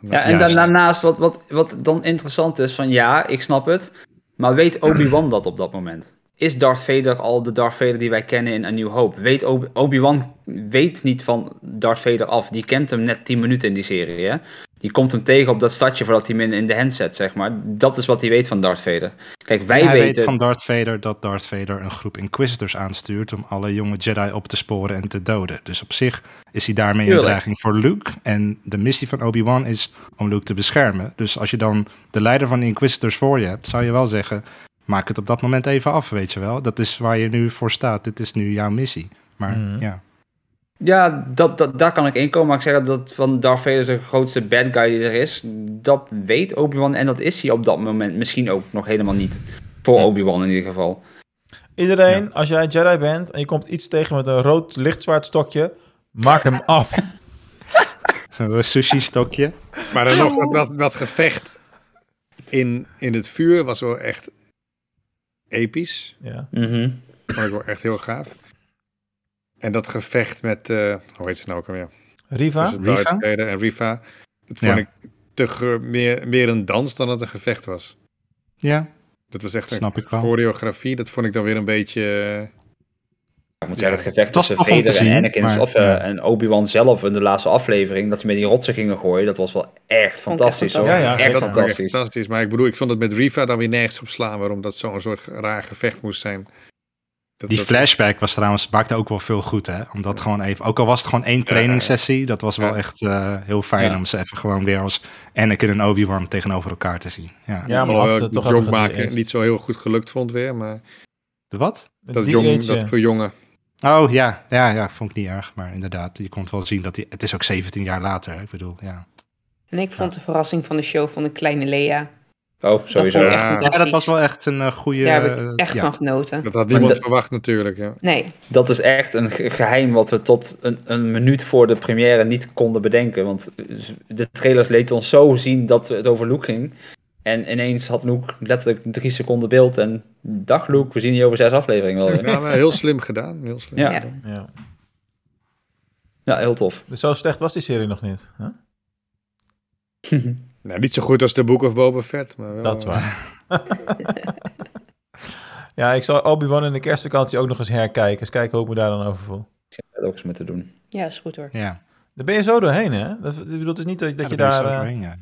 Ja, en Juist. daarnaast, wat, wat, wat dan interessant is, van ja, ik snap het, maar weet Obi-Wan dat op dat moment? Is Darth Vader al de Darth Vader die wij kennen in A New Hope? Weet Obi- Obi-Wan weet niet van Darth Vader af, die kent hem net 10 minuten in die serie, hè? Die komt hem tegen op dat stadje voordat hij hem in, in de hand zet, zeg maar. Dat is wat hij weet van Darth Vader. Kijk, wij hij weten... weet van Darth Vader dat Darth Vader een groep Inquisitors aanstuurt om alle jonge Jedi op te sporen en te doden. Dus op zich is hij daarmee een dreiging voor Luke. En de missie van Obi-Wan is om Luke te beschermen. Dus als je dan de leider van de Inquisitors voor je hebt, zou je wel zeggen, maak het op dat moment even af, weet je wel. Dat is waar je nu voor staat. Dit is nu jouw missie. Maar Mhm. ja, Ja, dat, dat, daar kan ik in komen. Maar ik zeg dat van Darth Vader de grootste bad guy die er is. Dat weet Obi-Wan en dat is hij op dat moment misschien ook nog helemaal niet. Voor Obi-Wan in ieder geval. Iedereen, als jij Jedi bent en je komt iets tegen met een rood lichtzwaard stokje, maak hem af. zo'n sushi-stokje. Maar dan nog, dat, dat, dat gevecht in, in het vuur was wel echt episch. Ja. Mhm. Vond ik wel echt heel gaaf. En dat gevecht met, eh, hoe heet ze nou ook alweer? Riva? Riva? En Riva. Dat vond Ja. ik te meer, meer een dans dan het een gevecht was. Ja, Dat was echt een snap choreografie. Dat vond ik dan weer een beetje... Ik moet zeggen, het gevecht tussen Vader en Anakin maar, of, eh, ja. en Obi-Wan zelf in de laatste aflevering, dat hij met die rotsen gingen gooien, dat was wel echt fantastisch. hoor. fantastisch. Ja, ja, echt dat ik echt fantastisch. fantastisch. Maar ik bedoel, ik vond het met Riva dan weer nergens op slaan. Waarom dat zo'n soort raar gevecht moest zijn. Dat, Die dat- flashback was trouwens, maakte ook wel veel goed, hè? Omdat gewoon even, ook al was het gewoon één trainingssessie, dat was wel Ja. echt eh, heel fijn Ja. om ze even gewoon weer als Anakin en Obi-Wan tegenover elkaar te zien. Ja. Ja, maar ze ik toch jong maken niet zo heel goed gelukt vond weer. Maar De wat? dat, jong, dat voor jongen. Oh ja, ja, ja, vond ik niet erg, maar inderdaad, je kon wel zien dat hij, het is ook 17 jaar later, hè? ik bedoel, ja. En ik vond de verrassing van de show van de kleine Lea. Oh, sowieso. echt Ja. Dat was wel echt een uh, goede... Daar heb ik echt ja. van genoten. Dat had niemand verwacht natuurlijk. Ja. Nee, Dat is echt een ge- geheim wat we tot een, een minuut voor de première niet konden bedenken. Want de trailers lieten ons zo zien dat het over Luke ging. En ineens had Luke letterlijk drie seconden beeld. En dag Luke, we zien je over zes afleveringen wel weer. Ja, maar heel slim gedaan. Heel slim. Ja. Ja. Ja. Ja, heel tof. Dus zo slecht was die serie nog niet. Huh? Nou, niet zo goed als de Book of Boba Fett. Maar wel, Dat is waar. ja, ik zal Obi-Wan in de kerstvakantie ook nog eens herkijken. Eens kijken hoe ik me daar dan over voel. Ik heb ook eens moeten doen. ja, is goed hoor. Ja, Daar ben je zo doorheen, hè? Dat, ik bedoel, het is niet dat, dat Ja, je daar eh, doorheen, ja.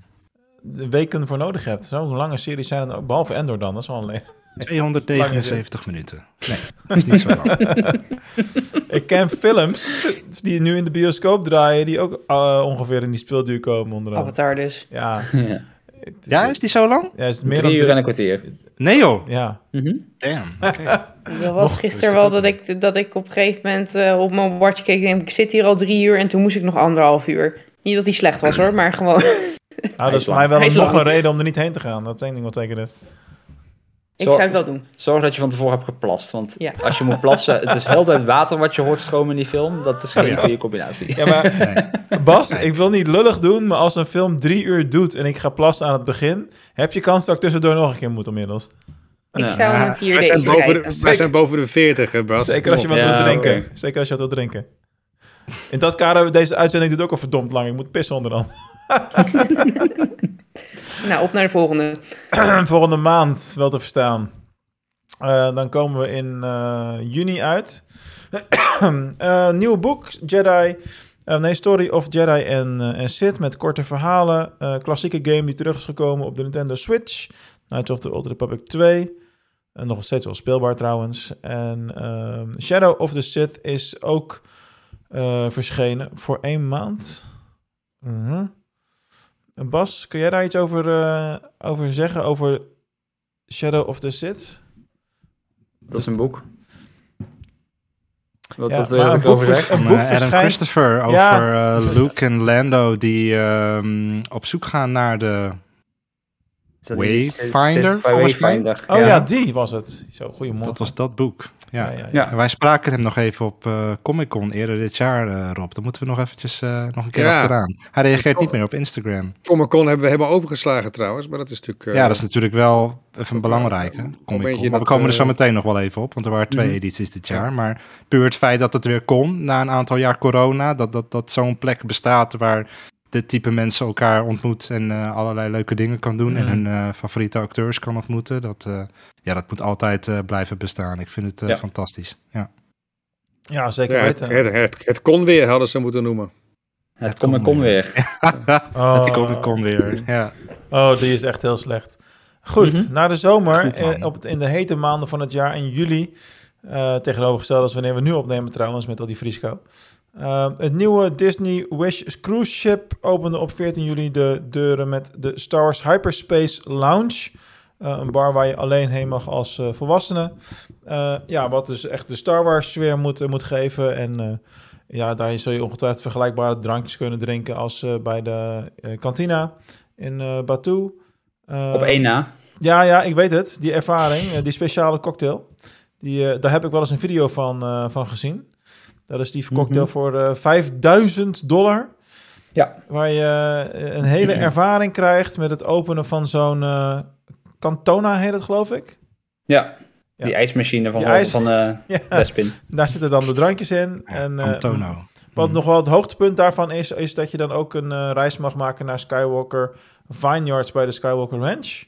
weken voor nodig hebt. Zo'n lange series zijn er ook, behalve Endor dan. Dat is wel een 279 minuten. Nee, dat is niet zo lang. Ik ken films die nu in de bioscoop draaien, die ook eh, ongeveer in die speelduur komen onder andere. Avatar dus. Ja. Ja. Ja, is die zo lang? Ja, is het meer Drie dan uur en een kwartier. Nee joh. Ja. Mhm. Damn, oké. Dat was gisteren wel dat ik, dat ik op een gegeven moment eh, op mijn watch keek en denk ik zit hier al drie uur en toen moest ik nog anderhalf uur. Niet dat die slecht was hoor, maar gewoon... Ah, dat is voor mij wel nog een reden om er niet heen te gaan. Dat is één ding wat zeker is. Ik Zo- zou het wel doen. Zorg dat je van tevoren hebt geplast. Want Ja. als je moet plassen, het is heel tijd water wat je hoort stromen in die film. Dat is geen ja. goede combinatie. Ja, maar Nee. Bas, ik wil niet lullig doen, maar als een film drie uur doet en ik ga plassen aan het begin, heb je kans dat ik tussendoor nog een keer moet inmiddels. Ik Ja. zou een 4D Wij zijn, boven de, wij zijn boven de 40, hè, Bas. Zeker als je wat wilt drinken. Zeker als je wat wilt drinken. In dat kader, deze uitzending duurt ook al verdomd lang. Ik moet pissen onderhand. Nou, op naar de volgende. Volgende maand wel te verstaan. Eh, dan komen we in eh, juni uit. Eh, nieuw boek, Jedi. nee, Story of Jedi en, en Sith met korte verhalen. Klassieke game die terug is gekomen op de Nintendo Switch. Knights of the Old Republic 2. En nog steeds wel speelbaar trouwens. En ehm, Shadow of the Sith is ook verschenen voor één maand. Mhm. En Bas, kun jij daar iets over, eh, over zeggen? Over Shadow of the Sith? Dat is een boek. Wat, Ja, wat wil je ik een boek over vers- zeg? een boek Adam verschijnt- Christopher over Ja. eh, Luke en Lando die ehm, op zoek gaan naar de... Wayfinder? Wayfinder. Oh ja, die was het. Zo, goedemorgen. Dat was dat boek. Ja. Ja, ja, ja. Ja. En wij spraken hem nog even op eh, Comic Con eerder dit jaar, eh, Rob. Dan moeten we nog eventjes eh, nog een keer Ja. achteraan. Hij reageert niet meer op Instagram. Comic Con hebben we helemaal overgeslagen trouwens, maar dat is natuurlijk... eh, ja, dat is natuurlijk wel even een belangrijke een Comic Con. Maar we komen er zo meteen nog wel even op, want er waren twee Mhm. edities dit Ja. jaar. Maar puur het feit dat het weer kon na een aantal jaar corona, dat, dat, dat zo'n plek bestaat waar dit type mensen elkaar ontmoet en eh, allerlei leuke dingen kan doen en Mhm. hun eh, favoriete acteurs kan ontmoeten, dat, eh, ja, dat moet altijd eh, blijven bestaan. Ik vind het eh, Ja. fantastisch. Ja. Ja, zeker ja, het, weten. het, het, het kon weer, hadden ze moeten noemen. Het weer. Oh. Met die Comic Con weer. Ja. Oh, die is echt heel slecht. Goed, Mhm. na de zomer, Goed, op het, in de hete maanden van het jaar, in juli, eh, tegenovergesteld als wanneer we nu opnemen trouwens, met al die frisco. Eh, het nieuwe Disney Wish Cruise Ship opende op 14 juli de deuren met de Star Wars Hyperspace Lounge. Eh, een bar waar je alleen heen mag als eh, volwassene. Eh, ja, wat dus echt de Star Wars sfeer moet, moet geven. En ja, daar zul je ongetwijfeld vergelijkbare drankjes kunnen drinken als bij de kantina in Batu. Eh, Op één na. ja, ja, ik weet het. Die ervaring, die speciale cocktail. Die, daar heb ik wel eens een video van, van gezien. Dat is die cocktail Mhm. voor eh 5000 dollar. Ja. Waar je eh, een hele ervaring krijgt met het openen van zo'n eh Cantona, heet het geloof ik. Ja. Ja. Die ijsmachine van, Die ijs- van eh Ja, Bespin. daar zitten dan de drankjes in. en, eh, Antono. Wat Mm. nog wel het hoogtepunt daarvan is, is dat je dan ook een eh, reis mag maken naar Skywalker Vineyards bij de Skywalker Ranch.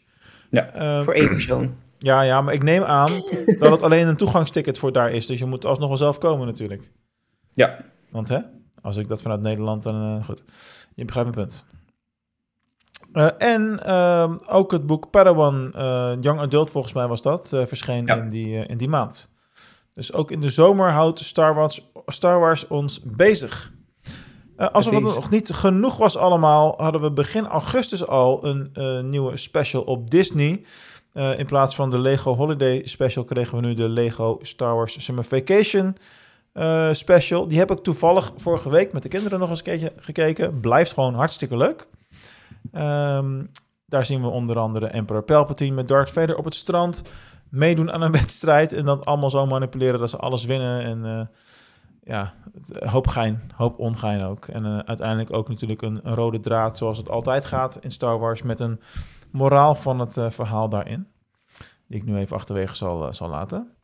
Ja. Ehm, Voor één persoon. Ja, ja, maar ik neem aan dat het alleen een toegangsticket voor daar is. Dus je moet alsnog wel zelf komen natuurlijk. Ja. Want hè, als ik dat vanuit Nederland, dan eh, goed. Je begrijpt mijn punt. Eh, en ehm, ook het boek Padawan, eh, Young Adult volgens mij was dat, verscheen Ja. in, die, in die maand. Dus ook in de zomer houdt Star Wars, Star Wars ons bezig. Alsof het nog niet genoeg was allemaal, hadden we begin augustus al een nieuwe special op Disney. In plaats van de Lego Holiday Special kregen we nu de Lego Star Wars Summer Vacation eh, Special. Die heb ik toevallig vorige week met de kinderen nog eens een keertje gekeken. Blijft gewoon hartstikke leuk. Ehm, daar zien we onder andere Emperor Palpatine met Darth Vader op het strand meedoen aan een wedstrijd en dan allemaal zo manipuleren dat ze alles winnen en eh, ja, eh, hoop gein, hoop ongein ook. En uiteindelijk ook natuurlijk een, een rode draad zoals het altijd gaat in Star Wars met een moraal van het verhaal daarin. Die ik nu even achterwege zal, zal laten.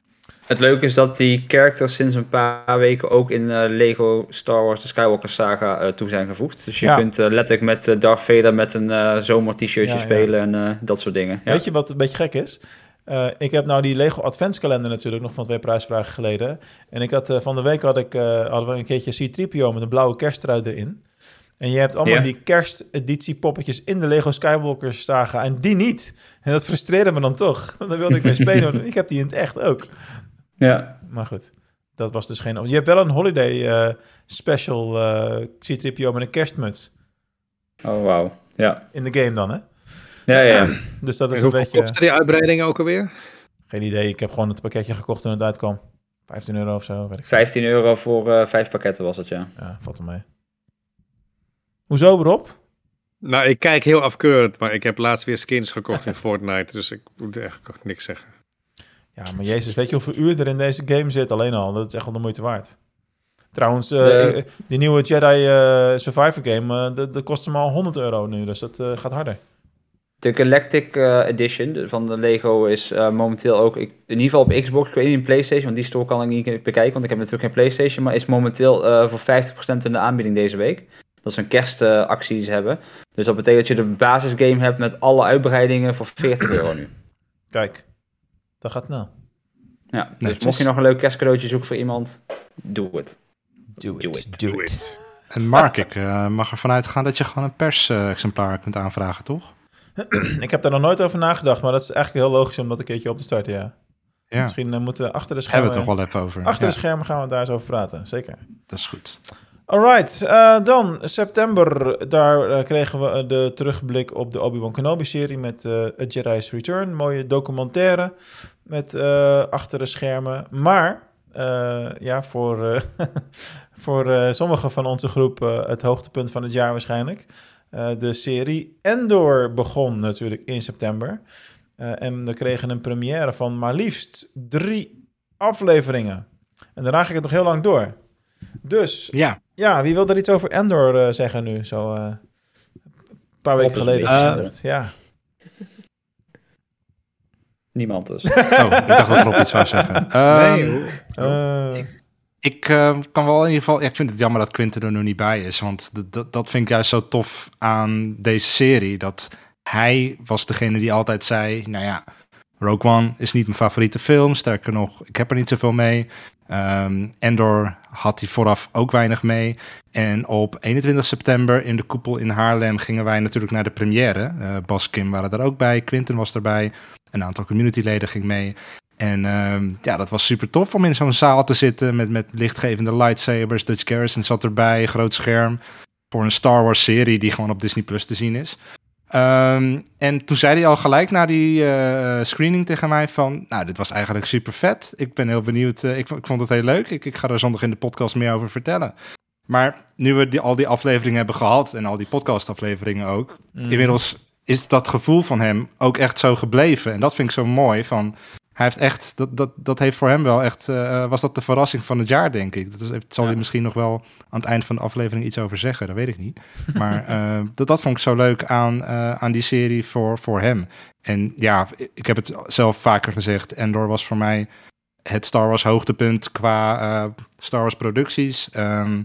Het leuke is dat die characters sinds een paar weken ook in eh, Lego Star Wars de Skywalker saga eh, toe zijn gevoegd. Dus je Ja. kunt eh, letterlijk met Darth Vader met een zomer t-shirtje Ja, ja. spelen en dat soort dingen. Ja. Weet je wat een beetje gek is? Ik heb nou die Lego Adventskalender natuurlijk nog van twee prijsvragen geleden. En ik had van de week had ik, hadden we een keertje C-3PO met een blauwe kersttrui erin. En je hebt allemaal die kersteditie poppetjes in de Lego Skywalker saga en die niet. En dat frustreerde me dan toch. Want dan wilde ik mee spelen. ik heb die in het echt ook. Ja. Maar goed, dat was dus geen... Je hebt wel een holiday eh, special eh C-3PO met een kerstmuts. Oh, wauw. Ja. In de game dan, hè? Ja, ja. Dus dat is En een hoeveel beetje... kostte die uitbreiding ook alweer? Geen idee. Ik heb gewoon het pakketje gekocht toen het uitkwam. 15 euro of zo, weet ik veel. 15 euro voor eh, vijf pakketten was het, ja. Ja, valt er mee. Hoezo, Rob? Nou, ik kijk heel afkeurend, maar ik heb laatst weer skins gekocht in Fortnite, dus ik moet eigenlijk ook niks zeggen. Ja, maar jezus, weet je hoeveel uur er in deze game zit? Alleen al, dat is echt wel de moeite waard. Trouwens, eh, ik- die nieuwe Jedi eh, Survivor game, eh, dat, dat kost hem al 100 euro nu, dus dat eh, gaat harder. De Galactic eh, Edition van de Lego is eh, momenteel ook, ik, in ieder geval op Xbox, ik weet niet in PlayStation, want die store kan ik niet bekijken, want ik heb natuurlijk geen PlayStation, maar is momenteel eh, voor 50% in de aanbieding deze week. Dat is een kerstactie die ze hebben. Dus dat betekent dat je de basisgame hebt met alle uitbreidingen voor 40 euro nu. Kijk, dat gaat snel. Ja, dus Netjes. mocht je nog een leuk kerstcadeautje zoeken voor iemand, doe het. Do Do it, it. do it. En Mark, ik eh, mag ervan uitgaan dat je gewoon een persexemplaar kunt aanvragen, toch? Ik heb daar nog nooit over nagedacht, maar dat is eigenlijk heel logisch om dat een keertje op te starten, ja. Ja, Misschien eh, moeten we achter de hebben schermen... we het nog wel even over. Achter Ja, de schermen gaan we daar eens over praten, zeker. dat is goed. Alright, eh, dan september. Daar eh, kregen we eh, de terugblik op de Obi-Wan Kenobi-serie met A Jedi's Return. Mooie documentaire met achter de schermen. Maar ja, voor, voor sommigen van onze groep het hoogtepunt van het jaar waarschijnlijk. De serie Endor begon natuurlijk in september. En we kregen een première van maar liefst drie afleveringen. En daarna ging het nog heel lang door. Dus Ja, ja, wie wil er iets over Endor eh, zeggen nu? Zo eh, een paar weken geleden gezegd. ja. Niemand dus. oh, ik dacht dat Rob iets zou zeggen. Ehm, nee, hoe- Eh, Ik eh, kan wel in ieder geval. Ja, ik vind het jammer dat Quinten er nu niet bij is. Want dat- dat, dat vind ik juist zo tof aan deze serie. Dat hij was degene die altijd zei: Nou ja, Rogue One is niet mijn favoriete film. Sterker nog, ik heb er niet zoveel mee. Ehm, Endor had hij vooraf ook weinig mee. En op 21 september in de koepel in Haarlem gingen wij natuurlijk naar de première. Eh, Bas Kim waren er ook bij. Quinten was erbij. Een aantal communityleden ging mee. En ehm, ja, dat was super tof om in zo'n zaal te zitten met, met lichtgevende lightsabers. Dutch Garrison zat erbij, groot scherm. Voor een Star Wars serie die gewoon op Disney Plus te zien is. Ehm, en toen zei hij al gelijk na die eh, screening tegen mij van... Nou, dit was eigenlijk super vet. Ik ben heel benieuwd. eh, ik, ik vond het heel leuk. Ik, ik ga er zondag in de podcast meer over vertellen. Maar nu we die, al die afleveringen hebben gehad... en al die podcastafleveringen ook... mm. inmiddels is dat gevoel van hem ook echt zo gebleven. En dat vind ik zo mooi. Van, hij heeft echt, dat, dat, dat heeft voor hem wel echt, eh, was dat de verrassing van het jaar, denk ik. Dat is, zal Ja. hij misschien nog wel aan het eind van de aflevering iets over zeggen, dat weet ik niet. Maar eh, dat, dat vond ik zo leuk aan, eh, aan die serie voor, voor hem. En ja, ik heb het zelf vaker gezegd. Endor was voor mij het Star Wars hoogtepunt qua eh, Star Wars producties. Ehm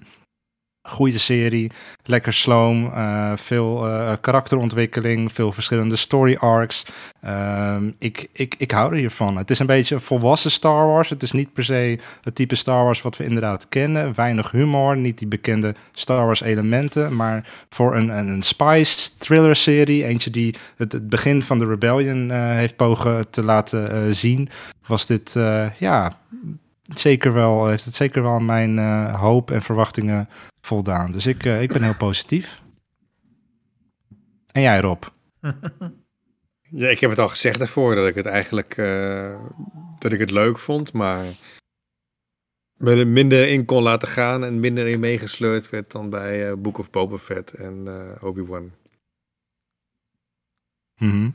goede serie, lekker sloom, eh, veel eh, karakterontwikkeling, veel verschillende story arcs. Ehm, ik, ik, ik hou er hiervan. Het is een beetje volwassen Star Wars. Het is niet per se het type Star Wars wat we inderdaad kennen. Weinig humor, niet die bekende Star Wars elementen. Maar voor een, een, een spice thriller serie, eentje die het, het begin van de Rebellion eh, heeft pogen te laten zien, was dit ja, zeker wel, heeft het zeker wel mijn eh, hoop en verwachtingen voldaan. Dus ik, eh, ik ben heel positief. En jij Rob? Ja, ik heb het al gezegd daarvoor dat ik het eigenlijk eh, dat ik het leuk vond, maar me er minder in kon laten gaan en minder in meegesleurd werd dan bij eh, Book of Boba Fett en eh, Obi-Wan. Mhm.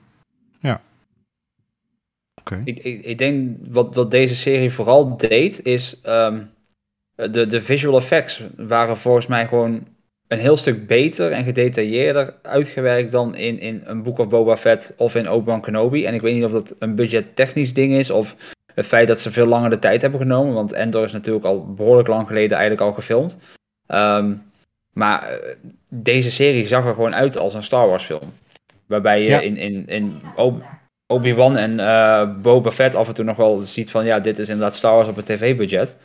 Ik, ik, ik denk wat, wat deze serie vooral deed, is ehm, de, de visual effects waren volgens mij gewoon een heel stuk beter en gedetailleerder uitgewerkt dan in, in een Book of Boba Fett of in Obi-Wan Kenobi. En ik weet niet of dat een budgettechnisch ding is of het feit dat ze veel langer de tijd hebben genomen, want Endor is natuurlijk al behoorlijk lang geleden eigenlijk al gefilmd. Ehm, maar eh, deze serie zag er gewoon uit als een Star Wars film. Waarbij je Ja. in, in, in Obi-Wan en eh, Boba Fett af en toe nog wel ziet van ja, dit is inderdaad Star Wars op het tv-budget.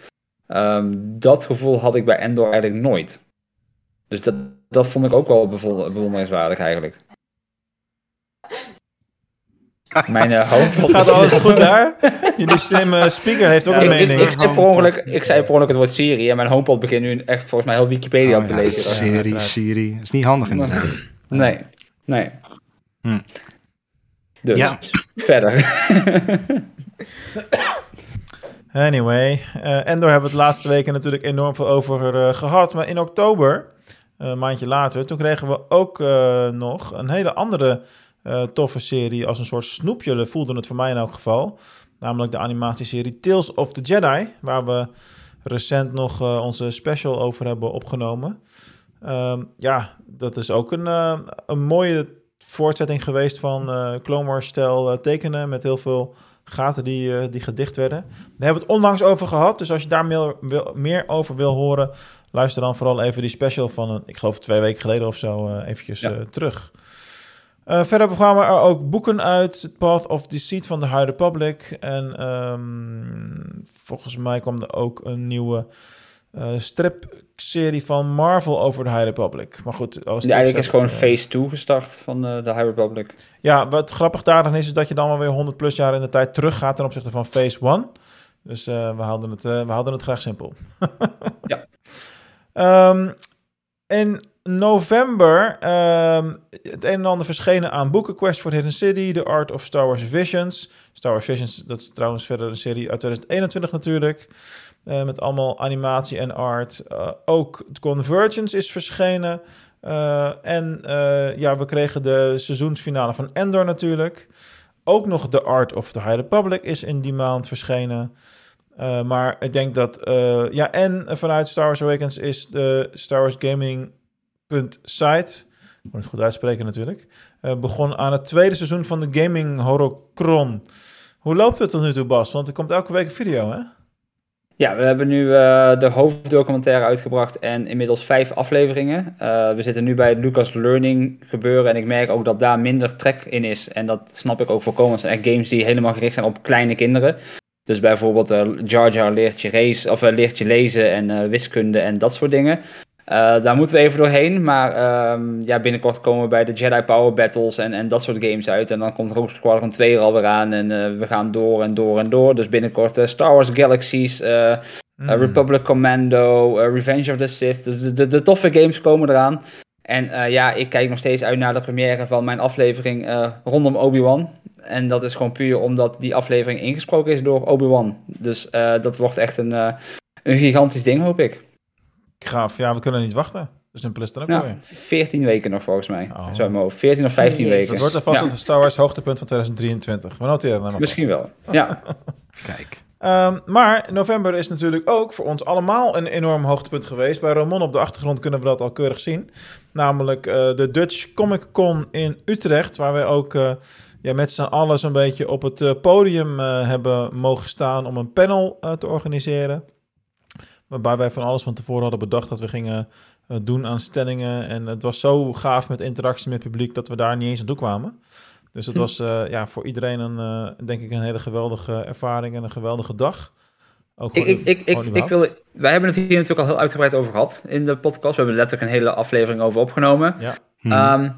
Ehm, dat gevoel had ik bij Endor eigenlijk nooit. Dus dat, dat vond ik ook wel bewonder- bewonderenswaardig eigenlijk. Mijn hoop... Gaat alles goed daar? Jullie slimme speaker heeft ook Ja, een ik, ik, mening. ik, zei per ongeluk, ik zei per ongeluk het woord Siri en mijn homepod begint nu echt volgens mij heel Wikipedia Oh op te ja, lezen. Serie, uiteraard. serie. is niet handig inderdaad. Nee, nee. Hm. Dus, Ja. verder. Anyway, eh Endor hebben we het laatste weken natuurlijk enorm veel over eh, gehad. Maar in oktober, eh, een maandje later, toen kregen we ook eh, nog een hele andere eh, toffe serie als een soort snoepje, voelde het voor mij in elk geval. Namelijk de animatieserie Tales of the Jedi, waar we recent nog eh, onze special over hebben opgenomen. Ehm, ja, dat is ook een, eh, een mooie voortzetting geweest van eh Clone Wars-stijl eh, tekenen met heel veel gaten die, eh, die gedicht werden. Daar hebben we het onlangs over gehad, dus als je daar meer, wil, meer over wil horen, luister dan vooral even die special van, een, ik geloof twee weken geleden of zo, eventjes Ja. terug. Verder kwamen er ook boeken uit, Path of Deceit van de High Republic. En ehm, volgens mij kwam er ook een nieuwe stripserie van Marvel over de High Republic. Maar goed, alles Ja, eigenlijk is gewoon eh, Phase 2 gestart van eh, de High Republic. ja, wat grappig daarin is, is dat je dan wel weer 100 plus jaar in de tijd terug gaat ten opzichte van Phase 1. Dus eh, we, houden het, eh, we houden het graag simpel. Ja. Ehm, in november ehm, het een en ander verschenen aan boeken. Quest for Hidden City, The Art of Star Wars Visions. Star Wars Visions, dat is trouwens verder een serie uit 2021 natuurlijk. Eh, met allemaal animatie en art. Eh, ook Convergence is verschenen. Eh, en ja, we kregen de seizoensfinale van Endor natuurlijk. Ook nog The Art of the High Republic is in die maand verschenen. Maar ik denk dat... ja, en vanuit Star Wars Awakens is de Star Wars Gaming.site... Ik moet het goed uitspreken natuurlijk. eh, begon aan het tweede seizoen van de Gaming Horocron. Hoe loopt het tot nu toe, Bas? Want er komt elke week een video, hè? Ja, we hebben nu eh, de hoofddocumentaire uitgebracht en inmiddels vijf afleveringen. Eh, we zitten nu bij het Lucas Learning gebeuren en ik merk ook dat daar minder trek in is. En dat snap ik ook voorkomen. Het zijn echt games die helemaal gericht zijn op kleine kinderen. Dus bijvoorbeeld eh Jar Jar leert je, race, of, leert je lezen en wiskunde en dat soort dingen. Eh, daar moeten we even doorheen, maar ehm, ja, binnenkort komen we bij de Jedi Power Battles en, en dat soort games uit. En dan komt Rogue Squadron 2 er alweer aan en eh, we gaan door en door en door. Dus binnenkort eh, Star Wars Galaxies. Uh, Republic Commando, Revenge of the Sith. Dus de, de, de toffe games komen eraan. En uh, ja, ik kijk nog steeds uit naar de première van mijn aflevering uh, rondom Obi-Wan. En dat is gewoon puur omdat die aflevering ingesproken is door Obi-Wan. Dus uh, dat wordt echt een, een gigantisch ding, hoop ik. Gaaf, ja, we kunnen niet wachten. Dus een plus dan ook ja, weer. 14 weken nog volgens mij. Oh. Zo hoofd. 14 of 15 Jezus. weken. Dat wordt alvast Ja, het Star Wars hoogtepunt van 2023. We noteren hem Misschien wel. Ja. Kijk. Um, maar november is natuurlijk ook voor ons allemaal een enorm hoogtepunt geweest. Bij Ramon op de achtergrond kunnen we dat al keurig zien. Namelijk uh, de Dutch Comic Con in Utrecht, waar we ook uh, ja, met z'n allen zo'n beetje op het uh, podium hebben mogen staan om een panel te organiseren. Waarbij wij van alles van tevoren hadden bedacht dat we gingen doen aan stellingen. En het was zo gaaf met interactie met het publiek dat we daar niet eens aan toe kwamen. Dus het was uh, ja, voor iedereen een, uh, denk ik een hele geweldige ervaring en een geweldige dag. Ook ik, ik, ik, ik, ik wil, wij hebben het hier natuurlijk al heel uitgebreid over gehad in de podcast. We hebben letterlijk een hele aflevering over opgenomen. Ja. Hmm. Um,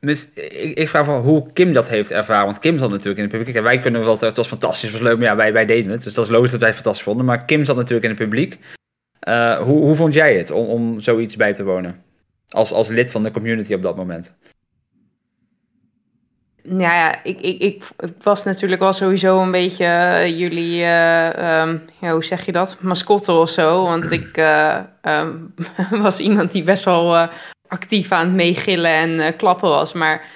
mis, ik, vraag me hoe Kim dat heeft ervaren. Want Kim zat natuurlijk in het publiek. En wij kunnen wel, het was fantastisch, was leuk. Maar ja, wij, wij deden het. Dus dat is logisch dat wij het fantastisch vonden. Maar Kim zat natuurlijk in het publiek. Uh, hoe, hoe vond jij het om, om zoiets bij te wonen? Als, als lid van de community op dat moment. Nou ja, ik, ik, ik, was natuurlijk wel sowieso een beetje uh, jullie, um, ja, hoe zeg je dat, mascotte of zo. Want ik um, was iemand die best wel eh, actief aan het meegillen en klappen was. Maar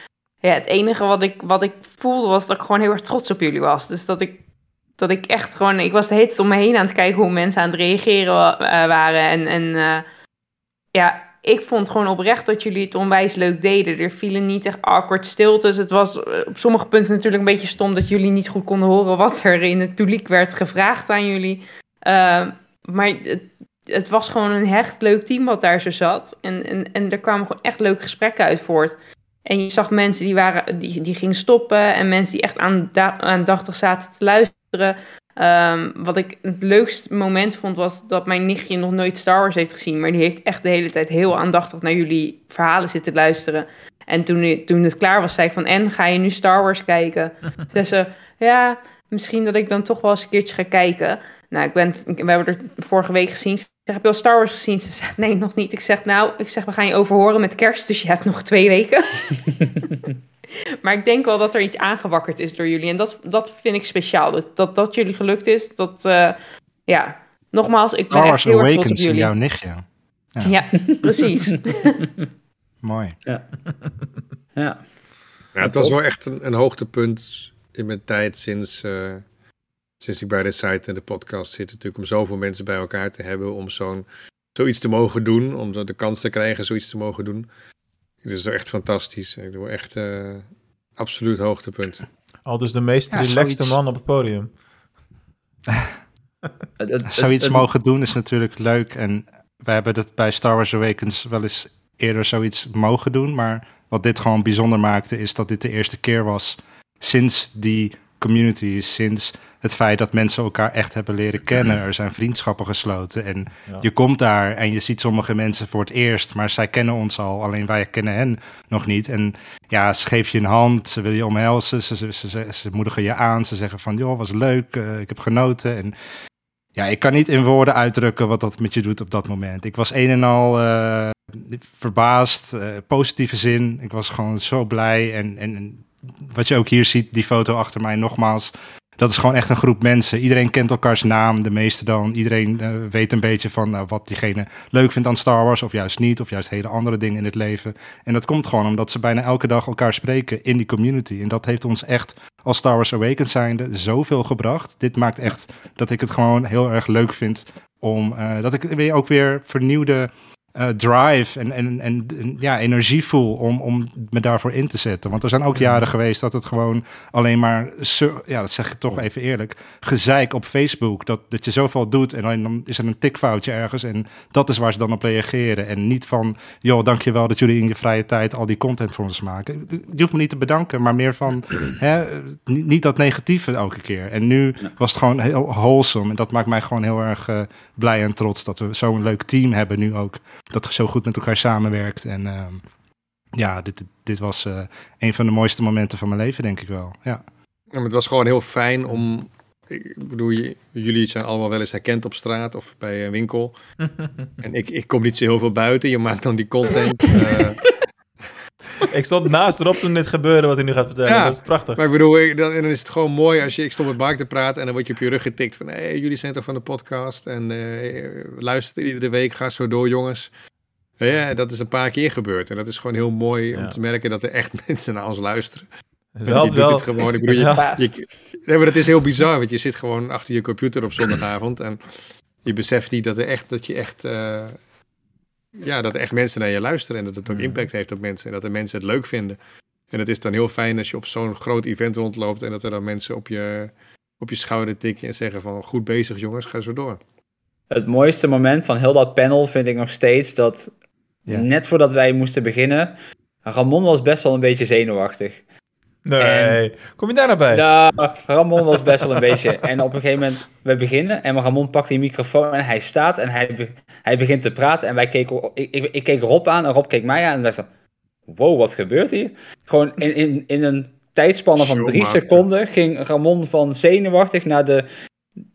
ja, het enige wat ik, wat ik voelde was dat ik gewoon heel erg trots op jullie was. Dus dat ik, dat ik echt gewoon, ik was de om me heen aan het kijken hoe mensen aan het reageren eh, waren. En, en eh, ja, ik vond gewoon oprecht dat jullie het onwijs leuk deden. Er vielen niet echt awkward stiltes. Het was eh, op sommige punten natuurlijk een beetje stom dat jullie niet goed konden horen wat er in het publiek werd gevraagd aan jullie. Maar het, het, was gewoon een hecht leuk team wat daar zo zat. En, en, en er kwamen gewoon echt leuke gesprekken uit voort. En je zag mensen die, waren, die, die gingen stoppen en mensen die echt aandachtig zaten te luisteren. Um, wat ik het leukste moment vond was dat mijn nichtje nog nooit Star Wars heeft gezien. Maar die heeft echt de hele tijd heel aandachtig naar jullie verhalen zitten luisteren. En toen, toen het klaar was, zei ik van... En, ga je nu Star Wars kijken? Zei ze, ja, misschien dat ik dan toch wel eens een keertje ga kijken. Nou, ik ben, we hebben er vorige week gezien. Ze zeg, heb je al Star Wars gezien? Ze zegt, nee, nog niet. Ik zeg, nou, ik zeg, we gaan je overhoren met kerst. Dus je hebt nog twee weken. Maar ik denk wel dat er iets aangewakkerd is door jullie. En dat, dat vind ik speciaal. Dat, dat, dat jullie gelukt is. Dat, uh, ja, nogmaals, ik ben echt heel erg trots op jullie. jouw nichtje. Ja, ja precies. Mooi. Ja. ja. ja het was wel echt een, een, hoogtepunt in mijn tijd sinds uh, sinds ik bij de site en de podcast zit, natuurlijk om zoveel mensen bij elkaar te hebben, om zo'n, zoiets te mogen doen, om de kans te krijgen zoiets te mogen doen. Het is echt fantastisch. Ik doe echt uh, absoluut hoogtepunt. Al dus de meest Ja, relaxte zoiets. man op het podium. Zoiets mogen doen is natuurlijk leuk. En wij hebben dat bij Star Wars Awakens wel eens eerder zoiets mogen doen. Maar wat dit gewoon bijzonder maakte, is dat dit de eerste keer was sinds die community, sinds het feit dat mensen elkaar echt hebben leren kennen. Er zijn vriendschappen gesloten en Ja. je komt daar en je ziet sommige mensen voor het eerst, maar zij kennen ons al, alleen wij kennen hen nog niet. En ja, ze geven je een hand, ze willen je omhelzen, ze, ze, ze, ze, moedigen je aan, ze zeggen van, joh, was leuk, eh, ik heb genoten. En ja, ik kan niet in woorden uitdrukken wat dat met je doet op dat moment. Ik was een en al eh, verbaasd, eh, positieve zin. Ik was gewoon zo blij. En, en wat je ook hier ziet, die foto achter mij nogmaals. Dat is gewoon echt een groep mensen. Iedereen kent elkaars naam, de meeste dan. Iedereen eh, weet een beetje van nou, wat diegene leuk vindt aan Star Wars, of juist niet, of juist hele andere dingen in het leven. En dat komt gewoon omdat ze bijna elke dag elkaar spreken in die community. En dat heeft ons echt als Star Wars Awakens zijnde zoveel gebracht. Dit maakt echt dat ik het gewoon heel erg leuk vind om eh, dat ik weer ook weer vernieuwde eh, drive en, en, en, ja, energie voel om, om me daarvoor in te zetten. Want er zijn ook jaren geweest dat het gewoon alleen maar, ja, dat zeg ik toch even eerlijk, gezeik op Facebook. Dat, dat je zoveel doet en dan, dan is er een tikfoutje ergens en dat is waar ze dan op reageren. En niet van, joh, dankjewel dat jullie in je vrije tijd al die content voor ons maken. Je hoeft me niet te bedanken, maar meer van, hè, niet, niet dat negatieve elke keer. En nu was het gewoon heel wholesome en dat maakt mij gewoon heel erg eh, blij en trots dat we zo'n leuk team hebben nu ook. Dat zo goed met elkaar samenwerkt. En ehm, ja, dit, dit was eh, een van de mooiste momenten van mijn leven, denk ik wel. Ja. Ja, maar het was gewoon heel fijn om. Ik bedoel, jullie zijn allemaal wel eens herkend op straat of bij een winkel. en ik, ik kom niet zo heel veel buiten. Je maakt dan die content. Ik stond naast erop toen dit gebeurde, wat hij nu gaat vertellen. Ja, dat is prachtig. maar ik bedoel, ik- dan, en dan is het gewoon mooi als je. Ik stond met Mark te praten en dan word je op je rug getikt van. Hé, jullie zijn toch van de podcast? En eh luister iedere week. Ga zo door, jongens. Ja, dat is een paar keer gebeurd. En dat is gewoon heel mooi om te merken dat er echt mensen naar ons luisteren. Het wel, je doet wel, het gewoon. Ik bedoel, je, Ja. je, nee, maar dat is heel bizar, want je zit gewoon achter je computer op zondagavond en je beseft niet dat, er echt, dat je echt, eh, ja, dat er echt mensen naar je luisteren en dat het ook Mhm. impact heeft op mensen en dat de mensen het leuk vinden. En het is dan heel fijn als je op zo'n groot event rondloopt en dat er dan mensen op je, op je schouder tikken en zeggen van goed bezig jongens, ga zo door. Het mooiste moment van heel dat panel vind ik nog steeds dat Ja. net voordat wij moesten beginnen, Ramon was best wel een beetje zenuwachtig. Nee, kom je daar nou bij? Ja, Ramon was best wel een beetje. En op een gegeven moment, we beginnen en Ramon pakt die microfoon en hij staat en hij, be- hij begint te praten. En wij keken, ik, ik, ik keek Rob aan en Rob keek mij aan en dacht, wow, wat gebeurt hier? Gewoon in, in, in een tijdspanne van drie seconden ging Ramon van zenuwachtig naar de...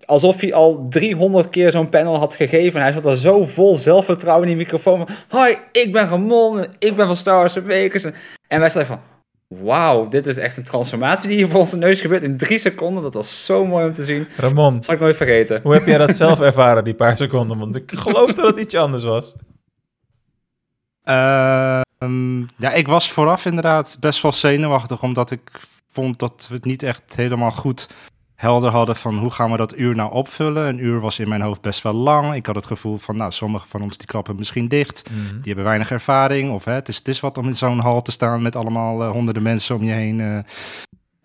Alsof hij al 300 keer zo'n panel had gegeven. Hij zat er zo vol zelfvertrouwen in die microfoon. van, Hoi, ik ben Ramon. Ik ben van Star Wars Awakens. En wij zeiden van... Wauw, dit is echt een transformatie die hier voor onze neus gebeurt in drie seconden. Dat was zo mooi om te zien. Ramon, Dat zal ik nooit vergeten. hoe heb jij dat zelf ervaren, die paar seconden? Want ik geloof dat het ietsje anders was. Ehm, ja, ik was vooraf inderdaad best wel zenuwachtig, omdat ik vond dat we het niet echt helemaal goed helder hadden van hoe gaan we dat uur nou opvullen. Een uur was in mijn hoofd best wel lang. Ik had het gevoel van, nou, sommige van ons die klappen misschien dicht. Die hebben weinig ervaring. Of hè, het, is, het is wat om in zo'n hal te staan met allemaal eh, honderden mensen om je heen. eh,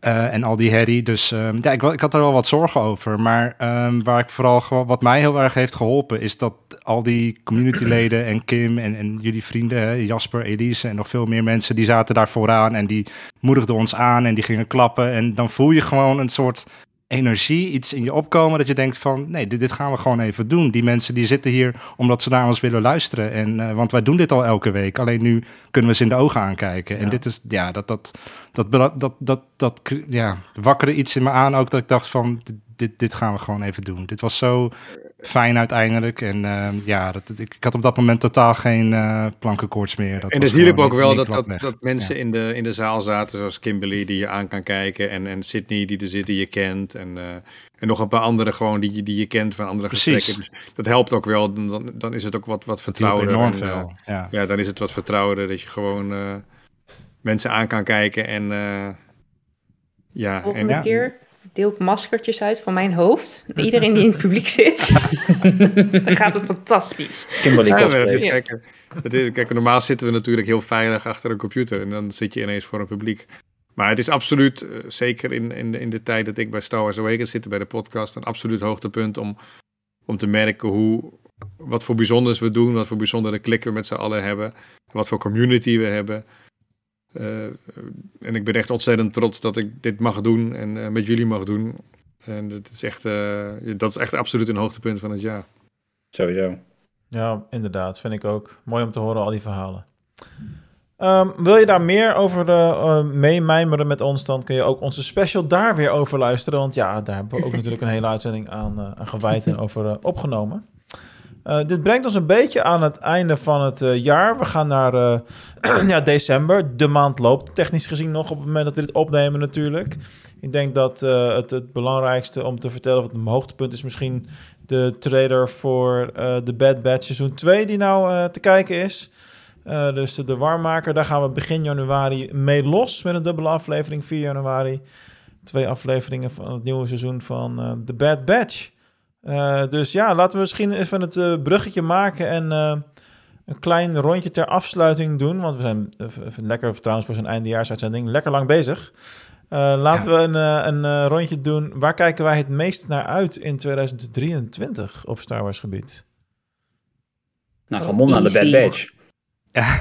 eh, en al die herrie. Dus ehm, ja, ik, ik had er wel wat zorgen over. Maar ehm, waar ik vooral gewoon, wat mij heel erg heeft geholpen, is dat al die communityleden en Kim en, en jullie vrienden, hè, Jasper, Elise en nog veel meer mensen, die zaten daar vooraan en die moedigden ons aan en die gingen klappen. En dan voel je gewoon een soort energie, iets in je opkomen dat je denkt van, nee, dit, dit gaan we gewoon even doen. Die mensen die zitten hier omdat ze naar ons willen luisteren. En, eh, want wij doen dit al elke week, alleen nu kunnen we ze in de ogen aankijken. En dit is, ja, dat, dat, dat, dat, dat, dat, dat ja, wakkerde iets in me aan ook dat ik dacht van, dit, dit gaan we gewoon even doen. Dit was zo fijn uiteindelijk. En ehm, ja, dat, ik, ik had op dat moment totaal geen eh plankenkoorts meer. Dat en het hielp ook wel dat, dat, dat mensen Ja. in, de, in de zaal zaten, zoals Kimberly, die je aan kan kijken. En, en Sydney, die er zit, die je kent. En, eh, en nog een paar anderen gewoon die, je- die je kent van andere Precies. gesprekken. Dus dat helpt ook wel. Dan- Dan, dan is het ook wat, wat vertrouwder. enorm en, eh, veel. ja. ja, dan is het wat vertrouwder dat je gewoon eh, mensen aan kan kijken. En eh, ja, en, Volgende ja. keer deel ik maskertjes uit van mijn hoofd. Iedereen die in het publiek zit. dan gaat het fantastisch. Kimberly Ja, maar cosplay. dat is, Ja. kijk, het is- kijk, normaal zitten we natuurlijk heel veilig achter een computer en dan zit je ineens voor een publiek. Maar het is absoluut, eh, zeker in, in, de, in de tijd dat ik bij Star Wars Awakens zit, bij de podcast, een absoluut hoogtepunt om, om te merken hoe, wat voor bijzonders we doen, wat voor bijzondere klikken we met z'n allen hebben, wat voor community we hebben. Eh, en ik ben echt ontzettend trots dat ik dit mag doen en eh, met jullie mag doen. En dat is echt, eh, dat is echt absoluut een hoogtepunt van het jaar. Sowieso. Ja, inderdaad, vind ik ook. Mooi om te horen, al die verhalen. Ehm, wil je daar meer over eh, eh, meemijmeren met ons, dan kun je ook onze special daar weer over luisteren. Want ja, daar hebben we ook natuurlijk een hele uitzending aan, eh, aan gewijd en over opgenomen. Eh, dit brengt ons een beetje aan het einde van het eh, jaar. We gaan naar eh, ja, december. De maand loopt technisch gezien nog op het moment dat we dit opnemen natuurlijk. Ik denk dat het, het belangrijkste om te vertellen, wat een hoogtepunt is misschien de trailer voor The Bad Batch seizoen 2 die nou te kijken is. Dus de, de warmmaker, daar gaan we begin januari mee los met een dubbele aflevering 4 januari. Twee afleveringen van het nieuwe seizoen van The Bad Batch. Eh, dus ja, laten we misschien even het eh, bruggetje maken en eh, een klein rondje ter afsluiting doen. Want we zijn lekker, trouwens voor zo'n eindejaarsuitzending, lekker lang bezig. Eh, laten we een, eh, een rondje doen. Waar kijken wij het meest naar uit in 2023 op Star Wars gebied? Nou, gewoon naar de Bad. Batch.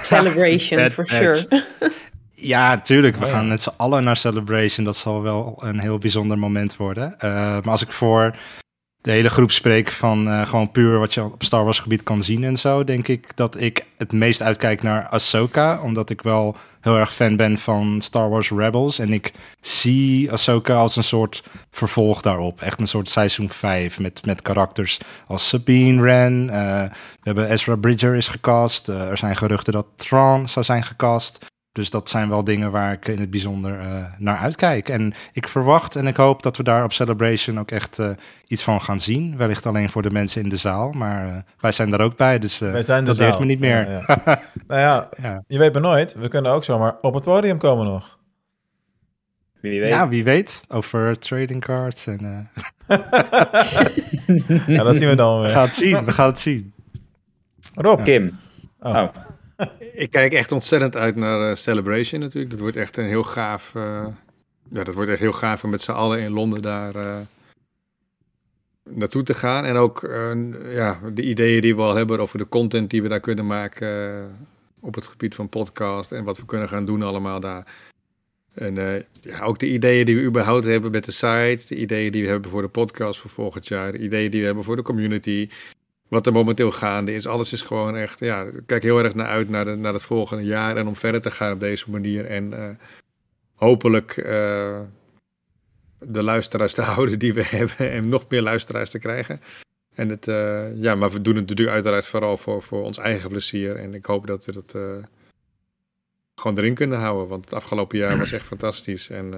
Celebration, Bad for sure. Ja, tuurlijk. We Oh, ja. gaan met z'n allen naar Celebration. Dat zal wel een heel bijzonder moment worden. Eh, maar als ik voor de hele groep spreek van eh, gewoon puur wat je op Star Wars gebied kan zien en zo, denk ik dat ik het meest uitkijk naar Ahsoka. Omdat ik wel heel erg fan ben van Star Wars Rebels. En ik zie Ahsoka als een soort vervolg daarop. Echt een soort seizoen 5 met, met karakters als Sabine Wren. eh, we hebben Ezra Bridger is gecast. eh, er zijn geruchten dat Thrawn zou zijn gecast. Dus dat zijn wel dingen waar ik in het bijzonder eh, naar uitkijk. En ik verwacht en ik hoop dat we daar op Celebration ook echt eh, iets van gaan zien. Wellicht alleen voor de mensen in de zaal, maar eh, wij zijn daar ook bij. Dus eh, Wij zijn de dat leert zaal. me niet meer. Ja, ja. nou ja, Ja. je weet maar nooit. We kunnen ook zomaar op het podium komen nog. Wie weet. Ja, wie weet. Over trading cards. En, eh, Ja, dat zien we dan we weer. gaan het zien. We gaan het zien. Rob. Kim. Oh. Oh. Ik kijk echt ontzettend uit naar eh, Celebration natuurlijk. Dat wordt echt een heel gaaf. eh, ja, dat wordt echt heel gaaf om met z'n allen in Londen daar eh, naartoe te gaan. En ook ja, de ideeën die we al hebben over de content die we daar kunnen maken op het gebied van podcast en wat we kunnen gaan doen allemaal daar. En ja, ook de ideeën die we überhaupt hebben met de site, de ideeën die we hebben voor de podcast voor volgend jaar, de ideeën die we hebben voor de community, wat er momenteel gaande is. Alles is gewoon echt, ja, kijk heel erg naar uit naar, de, naar het volgende jaar en om verder te gaan op deze manier. En eh, hopelijk eh, de luisteraars te houden die we hebben en nog meer luisteraars te krijgen. En het, eh, ja, maar we doen het natuurlijk uiteraard vooral voor, voor ons eigen plezier. En ik hoop dat we dat gewoon erin kunnen houden. Want het afgelopen jaar was echt fantastisch. En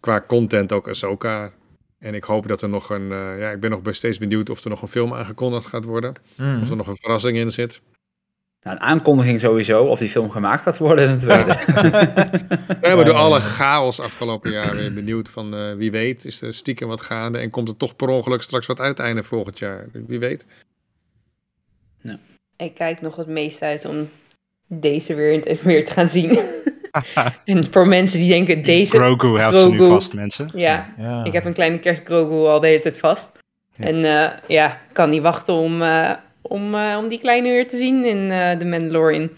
qua content ook Ahsoka. En ik hoop dat er nog een... eh, ja, ik ben nog steeds benieuwd of er nog een film aangekondigd gaat worden. Mm. Of er nog een verrassing in zit. Nou, een aankondiging sowieso. Of die film gemaakt gaat worden is een tweede. We hebben door alle chaos afgelopen jaar weer benieuwd van eh, wie weet is er stiekem wat gaande en komt er toch per ongeluk straks wat uit einde volgend jaar. Wie weet. Ik kijk nog het meest uit om deze weer, weer te gaan zien. en voor mensen die denken, deze... Grogu houdt ze nu Grogu. vast, mensen. Ja, Ja. ik heb een kleine kerstgrogu al de hele tijd vast. Ja. En eh, ja, ik kan niet wachten om, eh, om, eh, om die kleine weer te zien in eh The Mandalorian.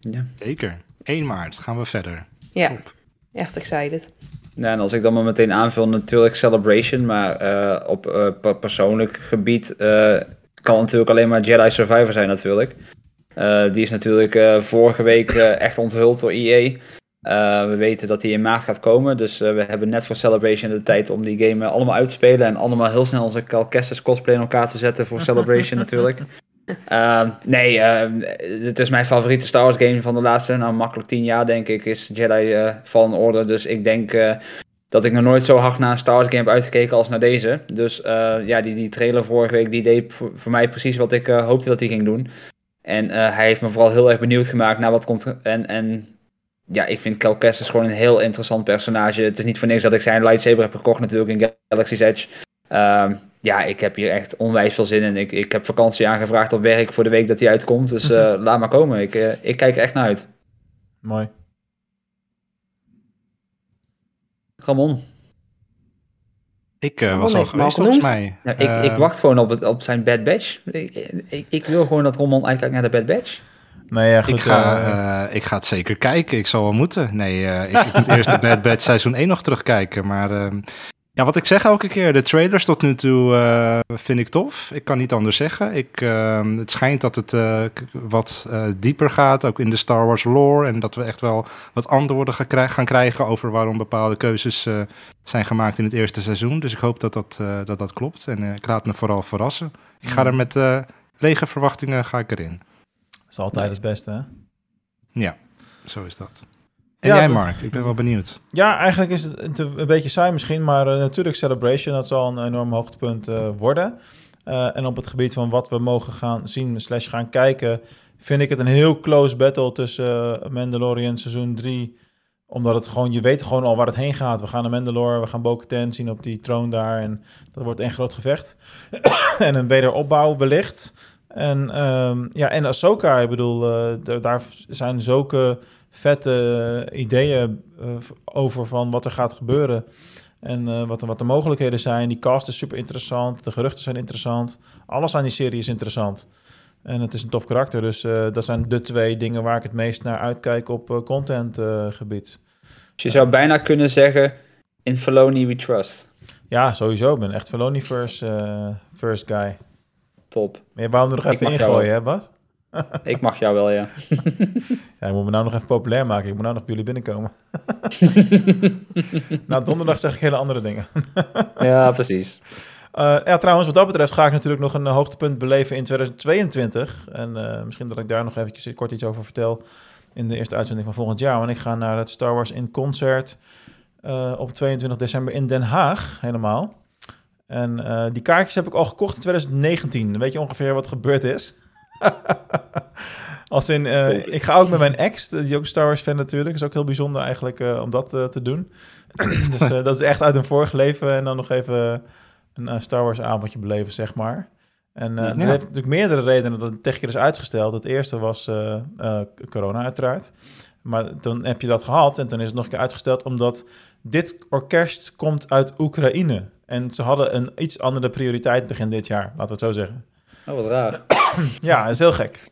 ja. Zeker. 1 maart gaan we verder. Ja, Top. echt excited. Ja, en als ik dan maar meteen aanvul, natuurlijk Celebration, maar eh, op eh, per- persoonlijk gebied eh, kan natuurlijk alleen maar Jedi Survivor zijn natuurlijk. Eh, die is natuurlijk eh, vorige week eh, echt onthuld door EA. We weten dat die in maart gaat komen, dus we hebben net voor Celebration de tijd om die game allemaal uit te spelen en allemaal heel snel onze Cal Kestis cosplay in elkaar te zetten voor Celebration natuurlijk. Eh, nee, eh, het is mijn favoriete Star Wars game van de laatste, nou makkelijk tien jaar denk ik, is Jedi Fallen Order. Dus ik denk dat ik nog nooit zo hard naar een Star Wars game heb uitgekeken als naar deze. Dus ja, die, die trailer vorige week, die deed voor, voor mij precies wat ik hoopte dat hij ging doen. En eh, hij heeft me vooral heel erg benieuwd gemaakt naar wat komt er- en, en ja, ik vind Cal Kestis gewoon een heel interessant personage. Het is niet voor niks dat ik zijn lightsaber heb gekocht natuurlijk in Galaxy's Edge. Ehm, ja, ik heb hier echt onwijs veel zin in. Ik, ik heb vakantie aangevraagd op werk voor de week dat hij uitkomt. Dus eh, laat maar komen. Ik, eh, ik kijk er echt naar uit. Mooi. Ramon. Ik eh, Ramon was al geweest volgens mij. Ja, ik, ik Eh, wacht gewoon op, het, op zijn Bad Batch. Ik, ik, ik wil gewoon dat Ramon uitkijkt naar de Bad Batch. Nee, ja, goed. ik, ga, eh, ik ga het zeker kijken. Ik zal wel moeten. Nee, eh, ik, ik moet eerst de Bad Batch seizoen 1 nog terugkijken. Maar ehm, ja, wat ik zeg elke keer, de trailers tot nu toe eh, vind ik tof. Ik kan niet anders zeggen. Ik, ehm, het schijnt dat het eh, wat eh, dieper gaat, ook in de Star Wars lore. En dat we echt wel wat antwoorden gaan krijgen, over waarom bepaalde keuzes zijn gemaakt in het eerste seizoen. Dus ik hoop dat dat, dat, dat klopt. En ik laat me vooral verrassen. Ik ga Mm. er met lege verwachtingen ga ik erin. is altijd het beste, hè? Ja, zo is dat. En Ja, jij, Mark? Ik ben wel benieuwd. Ja, eigenlijk is het een beetje saai misschien, maar eh, natuurlijk Celebration, dat zal een enorm hoogtepunt eh, worden. Eh, en op het gebied van wat we mogen gaan zien slash gaan kijken, vind ik het een heel close battle tussen Mandalorian seizoen 3, omdat het gewoon, je weet gewoon al waar het heen gaat. We gaan naar Mandalore, we gaan Bo-Katan zien op die troon daar en dat wordt een groot gevecht. en een wederopbouw wellicht. En, ehm, ja, en Ahsoka, ik bedoel, daar zijn zulke vette ideeën eh, over van wat er gaat gebeuren. En eh, wat, wat de mogelijkheden zijn. Die cast is super interessant. De geruchten zijn interessant. Alles aan die serie is interessant. En het is een tof karakter. Dus eh, dat zijn de twee dingen waar ik het meest naar uitkijk op eh, contentgebied. Dus je zou bijna kunnen zeggen, in Filoni we trust. ja, sowieso. Ik ben echt Filoni first, eh, first guy. Top. Maar je wou hem er nog Ik even ingooien, hè Bas? Ik mag jou wel, ja. Ja, je moet me nou nog even populair maken. Ik moet nou nog bij jullie binnenkomen. nou, donderdag zeg ik hele andere dingen. ja, precies. Eh, ja, trouwens, wat dat betreft ga ik natuurlijk nog een eh, hoogtepunt beleven in 2022. En eh, misschien dat ik daar nog eventjes kort iets over vertel in de eerste uitzending van volgend jaar. Want ik ga naar het Star Wars in concert op 22 december in Den Haag, helemaal. En die kaartjes heb ik al gekocht in 2019. Dan weet je ongeveer wat gebeurd is. Als in, eh, ik ga ook met mijn ex, die ook Star Wars fan natuurlijk. is ook heel bijzonder eigenlijk eh, om dat eh, te doen. dus dat is echt uit een vorig leven. En dan nog even een Star Wars avondje beleven, zeg maar. En Ja. dat heeft natuurlijk meerdere redenen dat het tegen keer is uitgesteld. Het eerste was corona uiteraard. Maar toen heb je dat gehad en toen is het nog een keer uitgesteld... omdat dit orkest komt uit Oekraïne. En ze hadden een iets andere prioriteit begin dit jaar, laten we het zo zeggen. Oh, wat raar. Ja, dat is heel gek.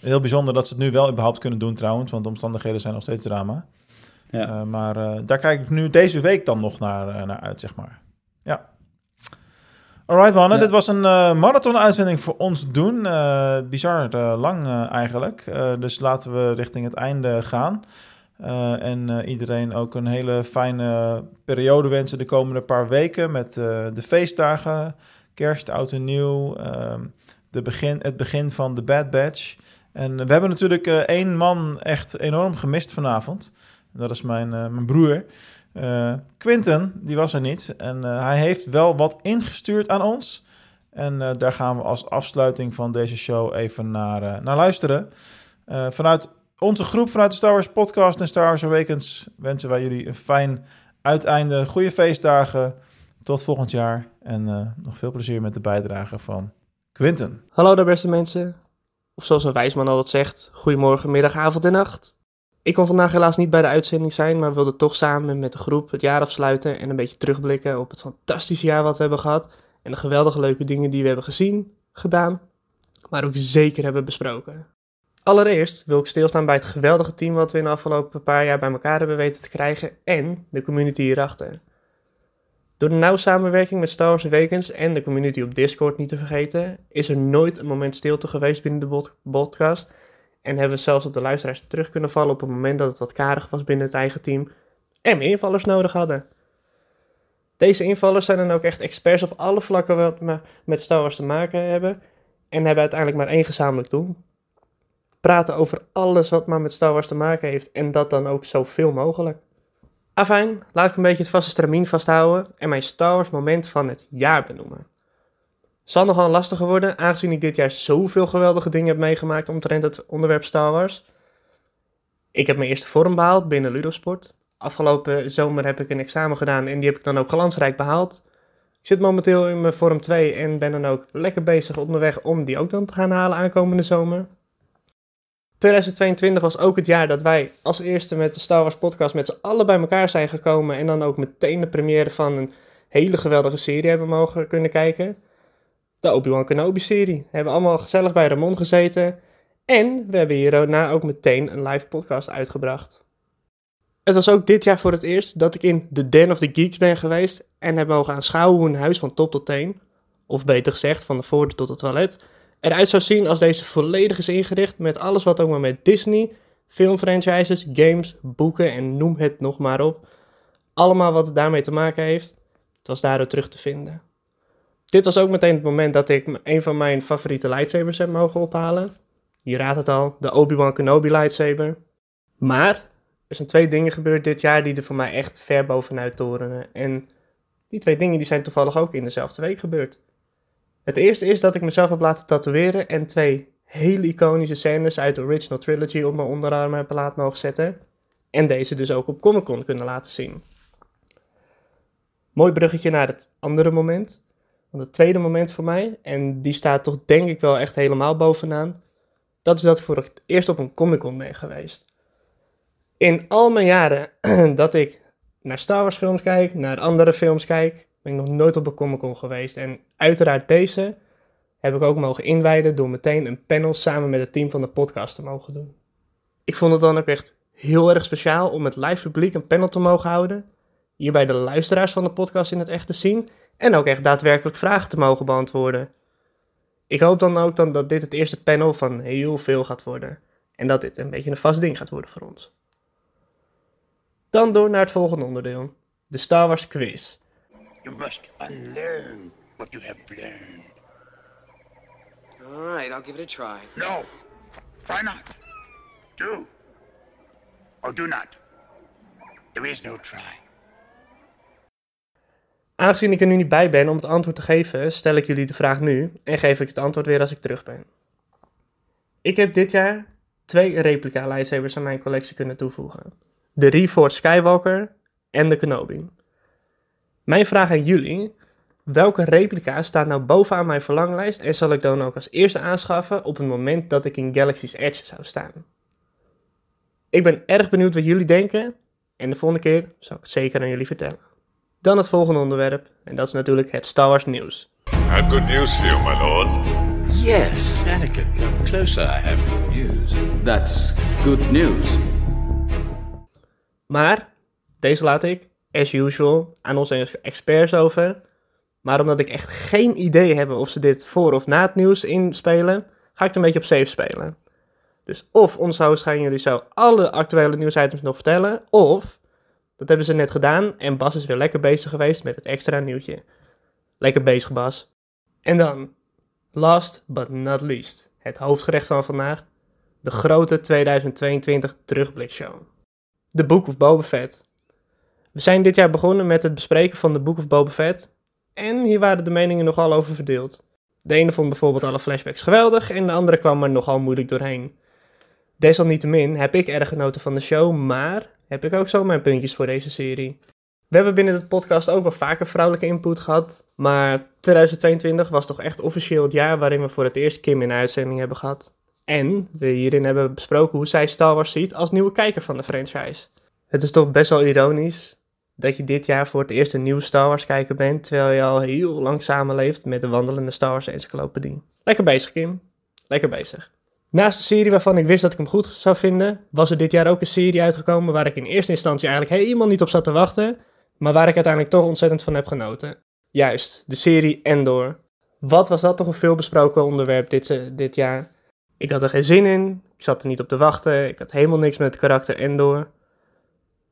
heel bijzonder dat ze het nu wel überhaupt kunnen doen trouwens... want de omstandigheden zijn nog steeds drama. Ja. Eh, maar eh, daar kijk ik nu deze week dan nog naar, eh, naar uit, zeg maar. Ja. Alright mannen, Ja. dit was een marathon-uitzending voor ons doen. Bizar lang eigenlijk. Dus laten we richting het einde gaan. En iedereen ook een hele fijne periode wensen de komende paar weken... met de feestdagen, kerst, oud en nieuw... ehm, de begin, het begin van de Bad Batch. En we hebben natuurlijk eh, één man echt enorm gemist vanavond. Dat is mijn, eh, mijn broer. Eh Quinten, die was er niet. En hij heeft wel wat ingestuurd aan ons. En daar gaan we als afsluiting van deze show even naar, naar luisteren. Vanuit onze groep, vanuit de Star Wars Podcast en Star Wars Awakens... wensen wij jullie een fijn uiteinde, goede feestdagen. Tot volgend jaar. En eh, nog veel plezier met de bijdrage van Quinten. Hallo daar beste mensen. Of zoals een wijsman altijd zegt, goedemorgen, middag, avond en nacht. Ik kon vandaag helaas niet bij de uitzending zijn, maar wilde toch samen met de groep het jaar afsluiten en een beetje terugblikken op het fantastische jaar wat we hebben gehad en de geweldige leuke dingen die we hebben gezien, gedaan, maar ook zeker hebben besproken. Allereerst wil ik stilstaan bij het geweldige team wat we in de afgelopen paar jaar bij elkaar hebben weten te krijgen en de community hierachter. Door de nauwe samenwerking met Star Wars Awakens en de community op Discord niet te vergeten, is er nooit een moment stilte geweest binnen de podcast. En hebben we zelfs op de luisteraars terug kunnen vallen op het moment dat het wat karig was binnen het eigen team en invallers nodig hadden. Deze invallers zijn dan ook echt experts op alle vlakken wat me met Star Wars te maken hebben en hebben uiteindelijk maar één gezamenlijk doel. Praten over alles wat maar met Star Wars te maken heeft en dat dan ook zoveel mogelijk. Afijn, laat ik een beetje het vaste stramien vasthouden en mijn Star Wars moment van het jaar benoemen. Zal nogal lastiger worden, aangezien ik dit jaar zoveel geweldige dingen heb meegemaakt omtrent het onderwerp Star Wars. Ik heb mijn eerste vorm behaald binnen Ludosport. Afgelopen zomer heb ik een examen gedaan en die heb ik dan ook glansrijk behaald. Ik zit momenteel in mijn vorm 2 en ben dan ook lekker bezig op mijn weg om die ook dan te gaan halen aankomende zomer. 2022 was ook het jaar dat wij als eerste met de Star Wars podcast met z'n allen bij elkaar zijn gekomen en dan ook meteen de première van een hele geweldige serie hebben mogen kunnen kijken. De Obi-Wan Kenobi serie. We hebben allemaal gezellig bij Ramon gezeten en we hebben hierna ook meteen een live podcast uitgebracht. Het was ook dit jaar voor het eerst dat ik in The Den of the Geeks ben geweest en heb mogen aanschouwen hoe een huis van top tot teen, of beter gezegd van de voordeur tot het toilet, eruit zou zien als deze volledig is ingericht met alles wat ook maar met Disney, filmfranchises, games, boeken en noem het nog maar op. Allemaal wat het daarmee te maken heeft, het was daar ook terug te vinden. Dit was ook meteen het moment dat ik een van mijn favoriete lightsabers heb mogen ophalen. Je raadt het al, de Obi-Wan Kenobi lightsaber. Maar er zijn twee dingen gebeurd dit jaar die er voor mij echt ver bovenuit torenen. En die twee dingen die zijn toevallig ook in dezelfde week gebeurd. Het eerste is dat ik mezelf heb laten tatoeëren en twee hele iconische scènes uit de original trilogy op mijn onderarm heb laten mogen zetten. En deze dus ook op Comic Con kunnen laten zien. Mooi bruggetje naar het andere moment. Want het tweede moment voor mij, en die staat toch denk ik wel echt helemaal bovenaan. Dat is dat ik voor het eerst op een Comic Con ben geweest. In al mijn jaren dat ik naar Star Wars films kijk, naar andere films kijk, ben nog nooit op een Comic Con geweest. En uiteraard deze heb ik ook mogen inwijden door meteen een panel samen met het team van de podcast te mogen doen. Ik vond het dan ook echt heel erg speciaal om met live publiek een panel te mogen houden. Hierbij de luisteraars van de podcast in het echt te zien. En ook echt daadwerkelijk vragen te mogen beantwoorden. Ik hoop dan ook dan dat dit het eerste panel van heel veel gaat worden. En dat dit een beetje een vast ding gaat worden voor ons. Dan door naar het volgende onderdeel. De Star Wars quiz. You must unlearn what you have learned. All right, I'll give it a try. No. Try not. Do. Or do not. There is no try. Aangezien ik er nu niet bij ben om het antwoord te geven, stel ik jullie de vraag nu en geef ik het antwoord weer als ik terug ben. Ik heb dit jaar twee replica lightsabers aan mijn collectie kunnen toevoegen. De Reforged Skywalker en de Kenobi. Mijn vraag aan jullie, welke replica staat nou bovenaan mijn verlanglijst en zal ik dan ook als eerste aanschaffen op het moment dat ik in Galaxy's Edge zou staan? Ik ben erg benieuwd wat jullie denken en de volgende keer zal ik het zeker aan jullie vertellen. Dan het volgende onderwerp en dat is natuurlijk het Star Wars nieuws. I have good news for you, my lord. Yes, Anakin, come closer. I have good news. That's good news. Maar deze laat ik, as usual, aan onze experts over. Maar omdat ik echt geen idee heb of ze dit voor of na het nieuws inspelen, ga ik het een beetje op safe spelen. Dus of onze host gaan jullie zo alle actuele nieuwsitems nog vertellen, of dat hebben ze net gedaan en Bas is weer lekker bezig geweest met het extra nieuwtje. Lekker bezig Bas. En dan, last but not least, het hoofdgerecht van vandaag, de grote 2022 terugblikshow. The Book of Boba Fett. We zijn dit jaar begonnen met het bespreken van The Book of Boba Fett. En hier waren de meningen nogal over verdeeld. De ene vond bijvoorbeeld alle flashbacks geweldig en de andere kwam er nogal moeilijk doorheen. Desalniettemin heb ik erg genoten van de show, maar heb ik ook zo mijn puntjes voor deze serie. We hebben binnen de podcast ook wel vaker vrouwelijke input gehad, maar 2022 was toch echt officieel het jaar waarin we voor het eerst Kim in uitzending hebben gehad. En we hierin hebben besproken hoe zij Star Wars ziet als nieuwe kijker van de franchise. Het is toch best wel ironisch dat je dit jaar voor het eerst een nieuwe Star Wars kijker bent, terwijl je al heel lang samenleeft met de wandelende Star Wars encyclopedie. Lekker bezig Kim, lekker bezig. Naast de serie waarvan ik wist dat ik hem goed zou vinden, was er dit jaar ook een serie uitgekomen waar ik in eerste instantie eigenlijk helemaal niet op zat te wachten, maar waar ik uiteindelijk toch ontzettend van heb genoten. Juist, de serie Endor. Wat was dat toch een veelbesproken onderwerp dit, dit jaar? Ik had er geen zin in, ik zat er niet op te wachten, ik had helemaal niks met het karakter Endor.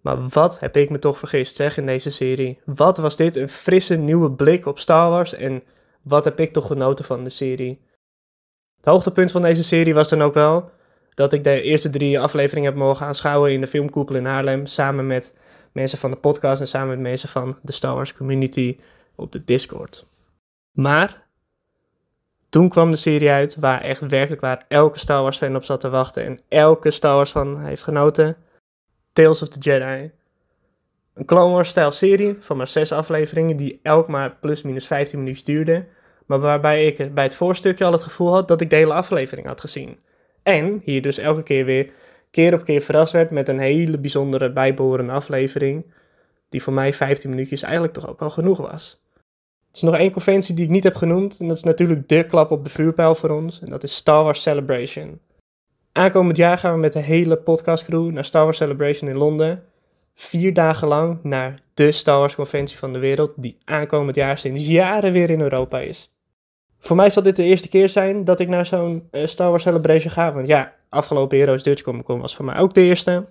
Maar wat heb ik me toch vergist, zeg, in deze serie. Wat was dit een frisse nieuwe blik op Star Wars en wat heb ik toch genoten van de serie. Het hoogtepunt van deze serie was dan ook wel dat ik de eerste drie afleveringen heb mogen aanschouwen in de filmkoepel in Haarlem, samen met mensen van de podcast en samen met mensen van de Star Wars community op de Discord. Maar Toen kwam de serie uit waar echt werkelijk waar elke Star Wars fan op zat te wachten. En elke Star Wars fan heeft genoten. Tales of the Jedi. Een Clone Wars stijl serie van maar zes afleveringen die elk maar plus minus 15 minuten duurde. Maar waarbij ik bij het voorstukje al het gevoel had dat ik de hele aflevering had gezien. En hier dus elke keer weer keer op keer verrast werd met een hele bijzondere bijbehorende aflevering. Die voor mij 15 minuutjes eigenlijk toch ook al genoeg was. Er is nog één conventie die ik niet heb genoemd. En dat is natuurlijk de klap op de vuurpijl voor ons. En dat is Star Wars Celebration. Aankomend jaar gaan we met de hele podcastcrew naar Star Wars Celebration in Londen. Vier dagen lang naar de Star Wars conventie van de wereld. Die aankomend jaar sinds jaren weer in Europa is. Voor mij zal dit de eerste keer zijn dat ik naar zo'n uh, Star Wars Celebration ga. Want ja, afgelopen Heroes Dutch Comic was voor mij ook de eerste.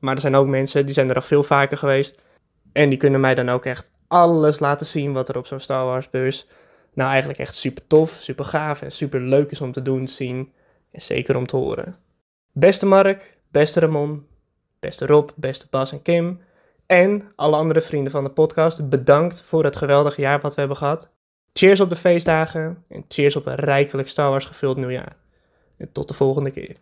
Maar er zijn ook mensen die zijn er al veel vaker geweest. En die kunnen mij dan ook echt alles laten zien wat er op zo'n Star Wars beurs nou eigenlijk echt super tof, super gaaf en super leuk is om te doen, zien en zeker om te horen. Beste Mark, beste Ramon, beste Rob, beste Bas en Kim en alle andere vrienden van de podcast, bedankt voor het geweldige jaar wat we hebben gehad. Cheers op de feestdagen en cheers op een rijkelijk Star Wars gevuld nieuwjaar. En tot de volgende keer.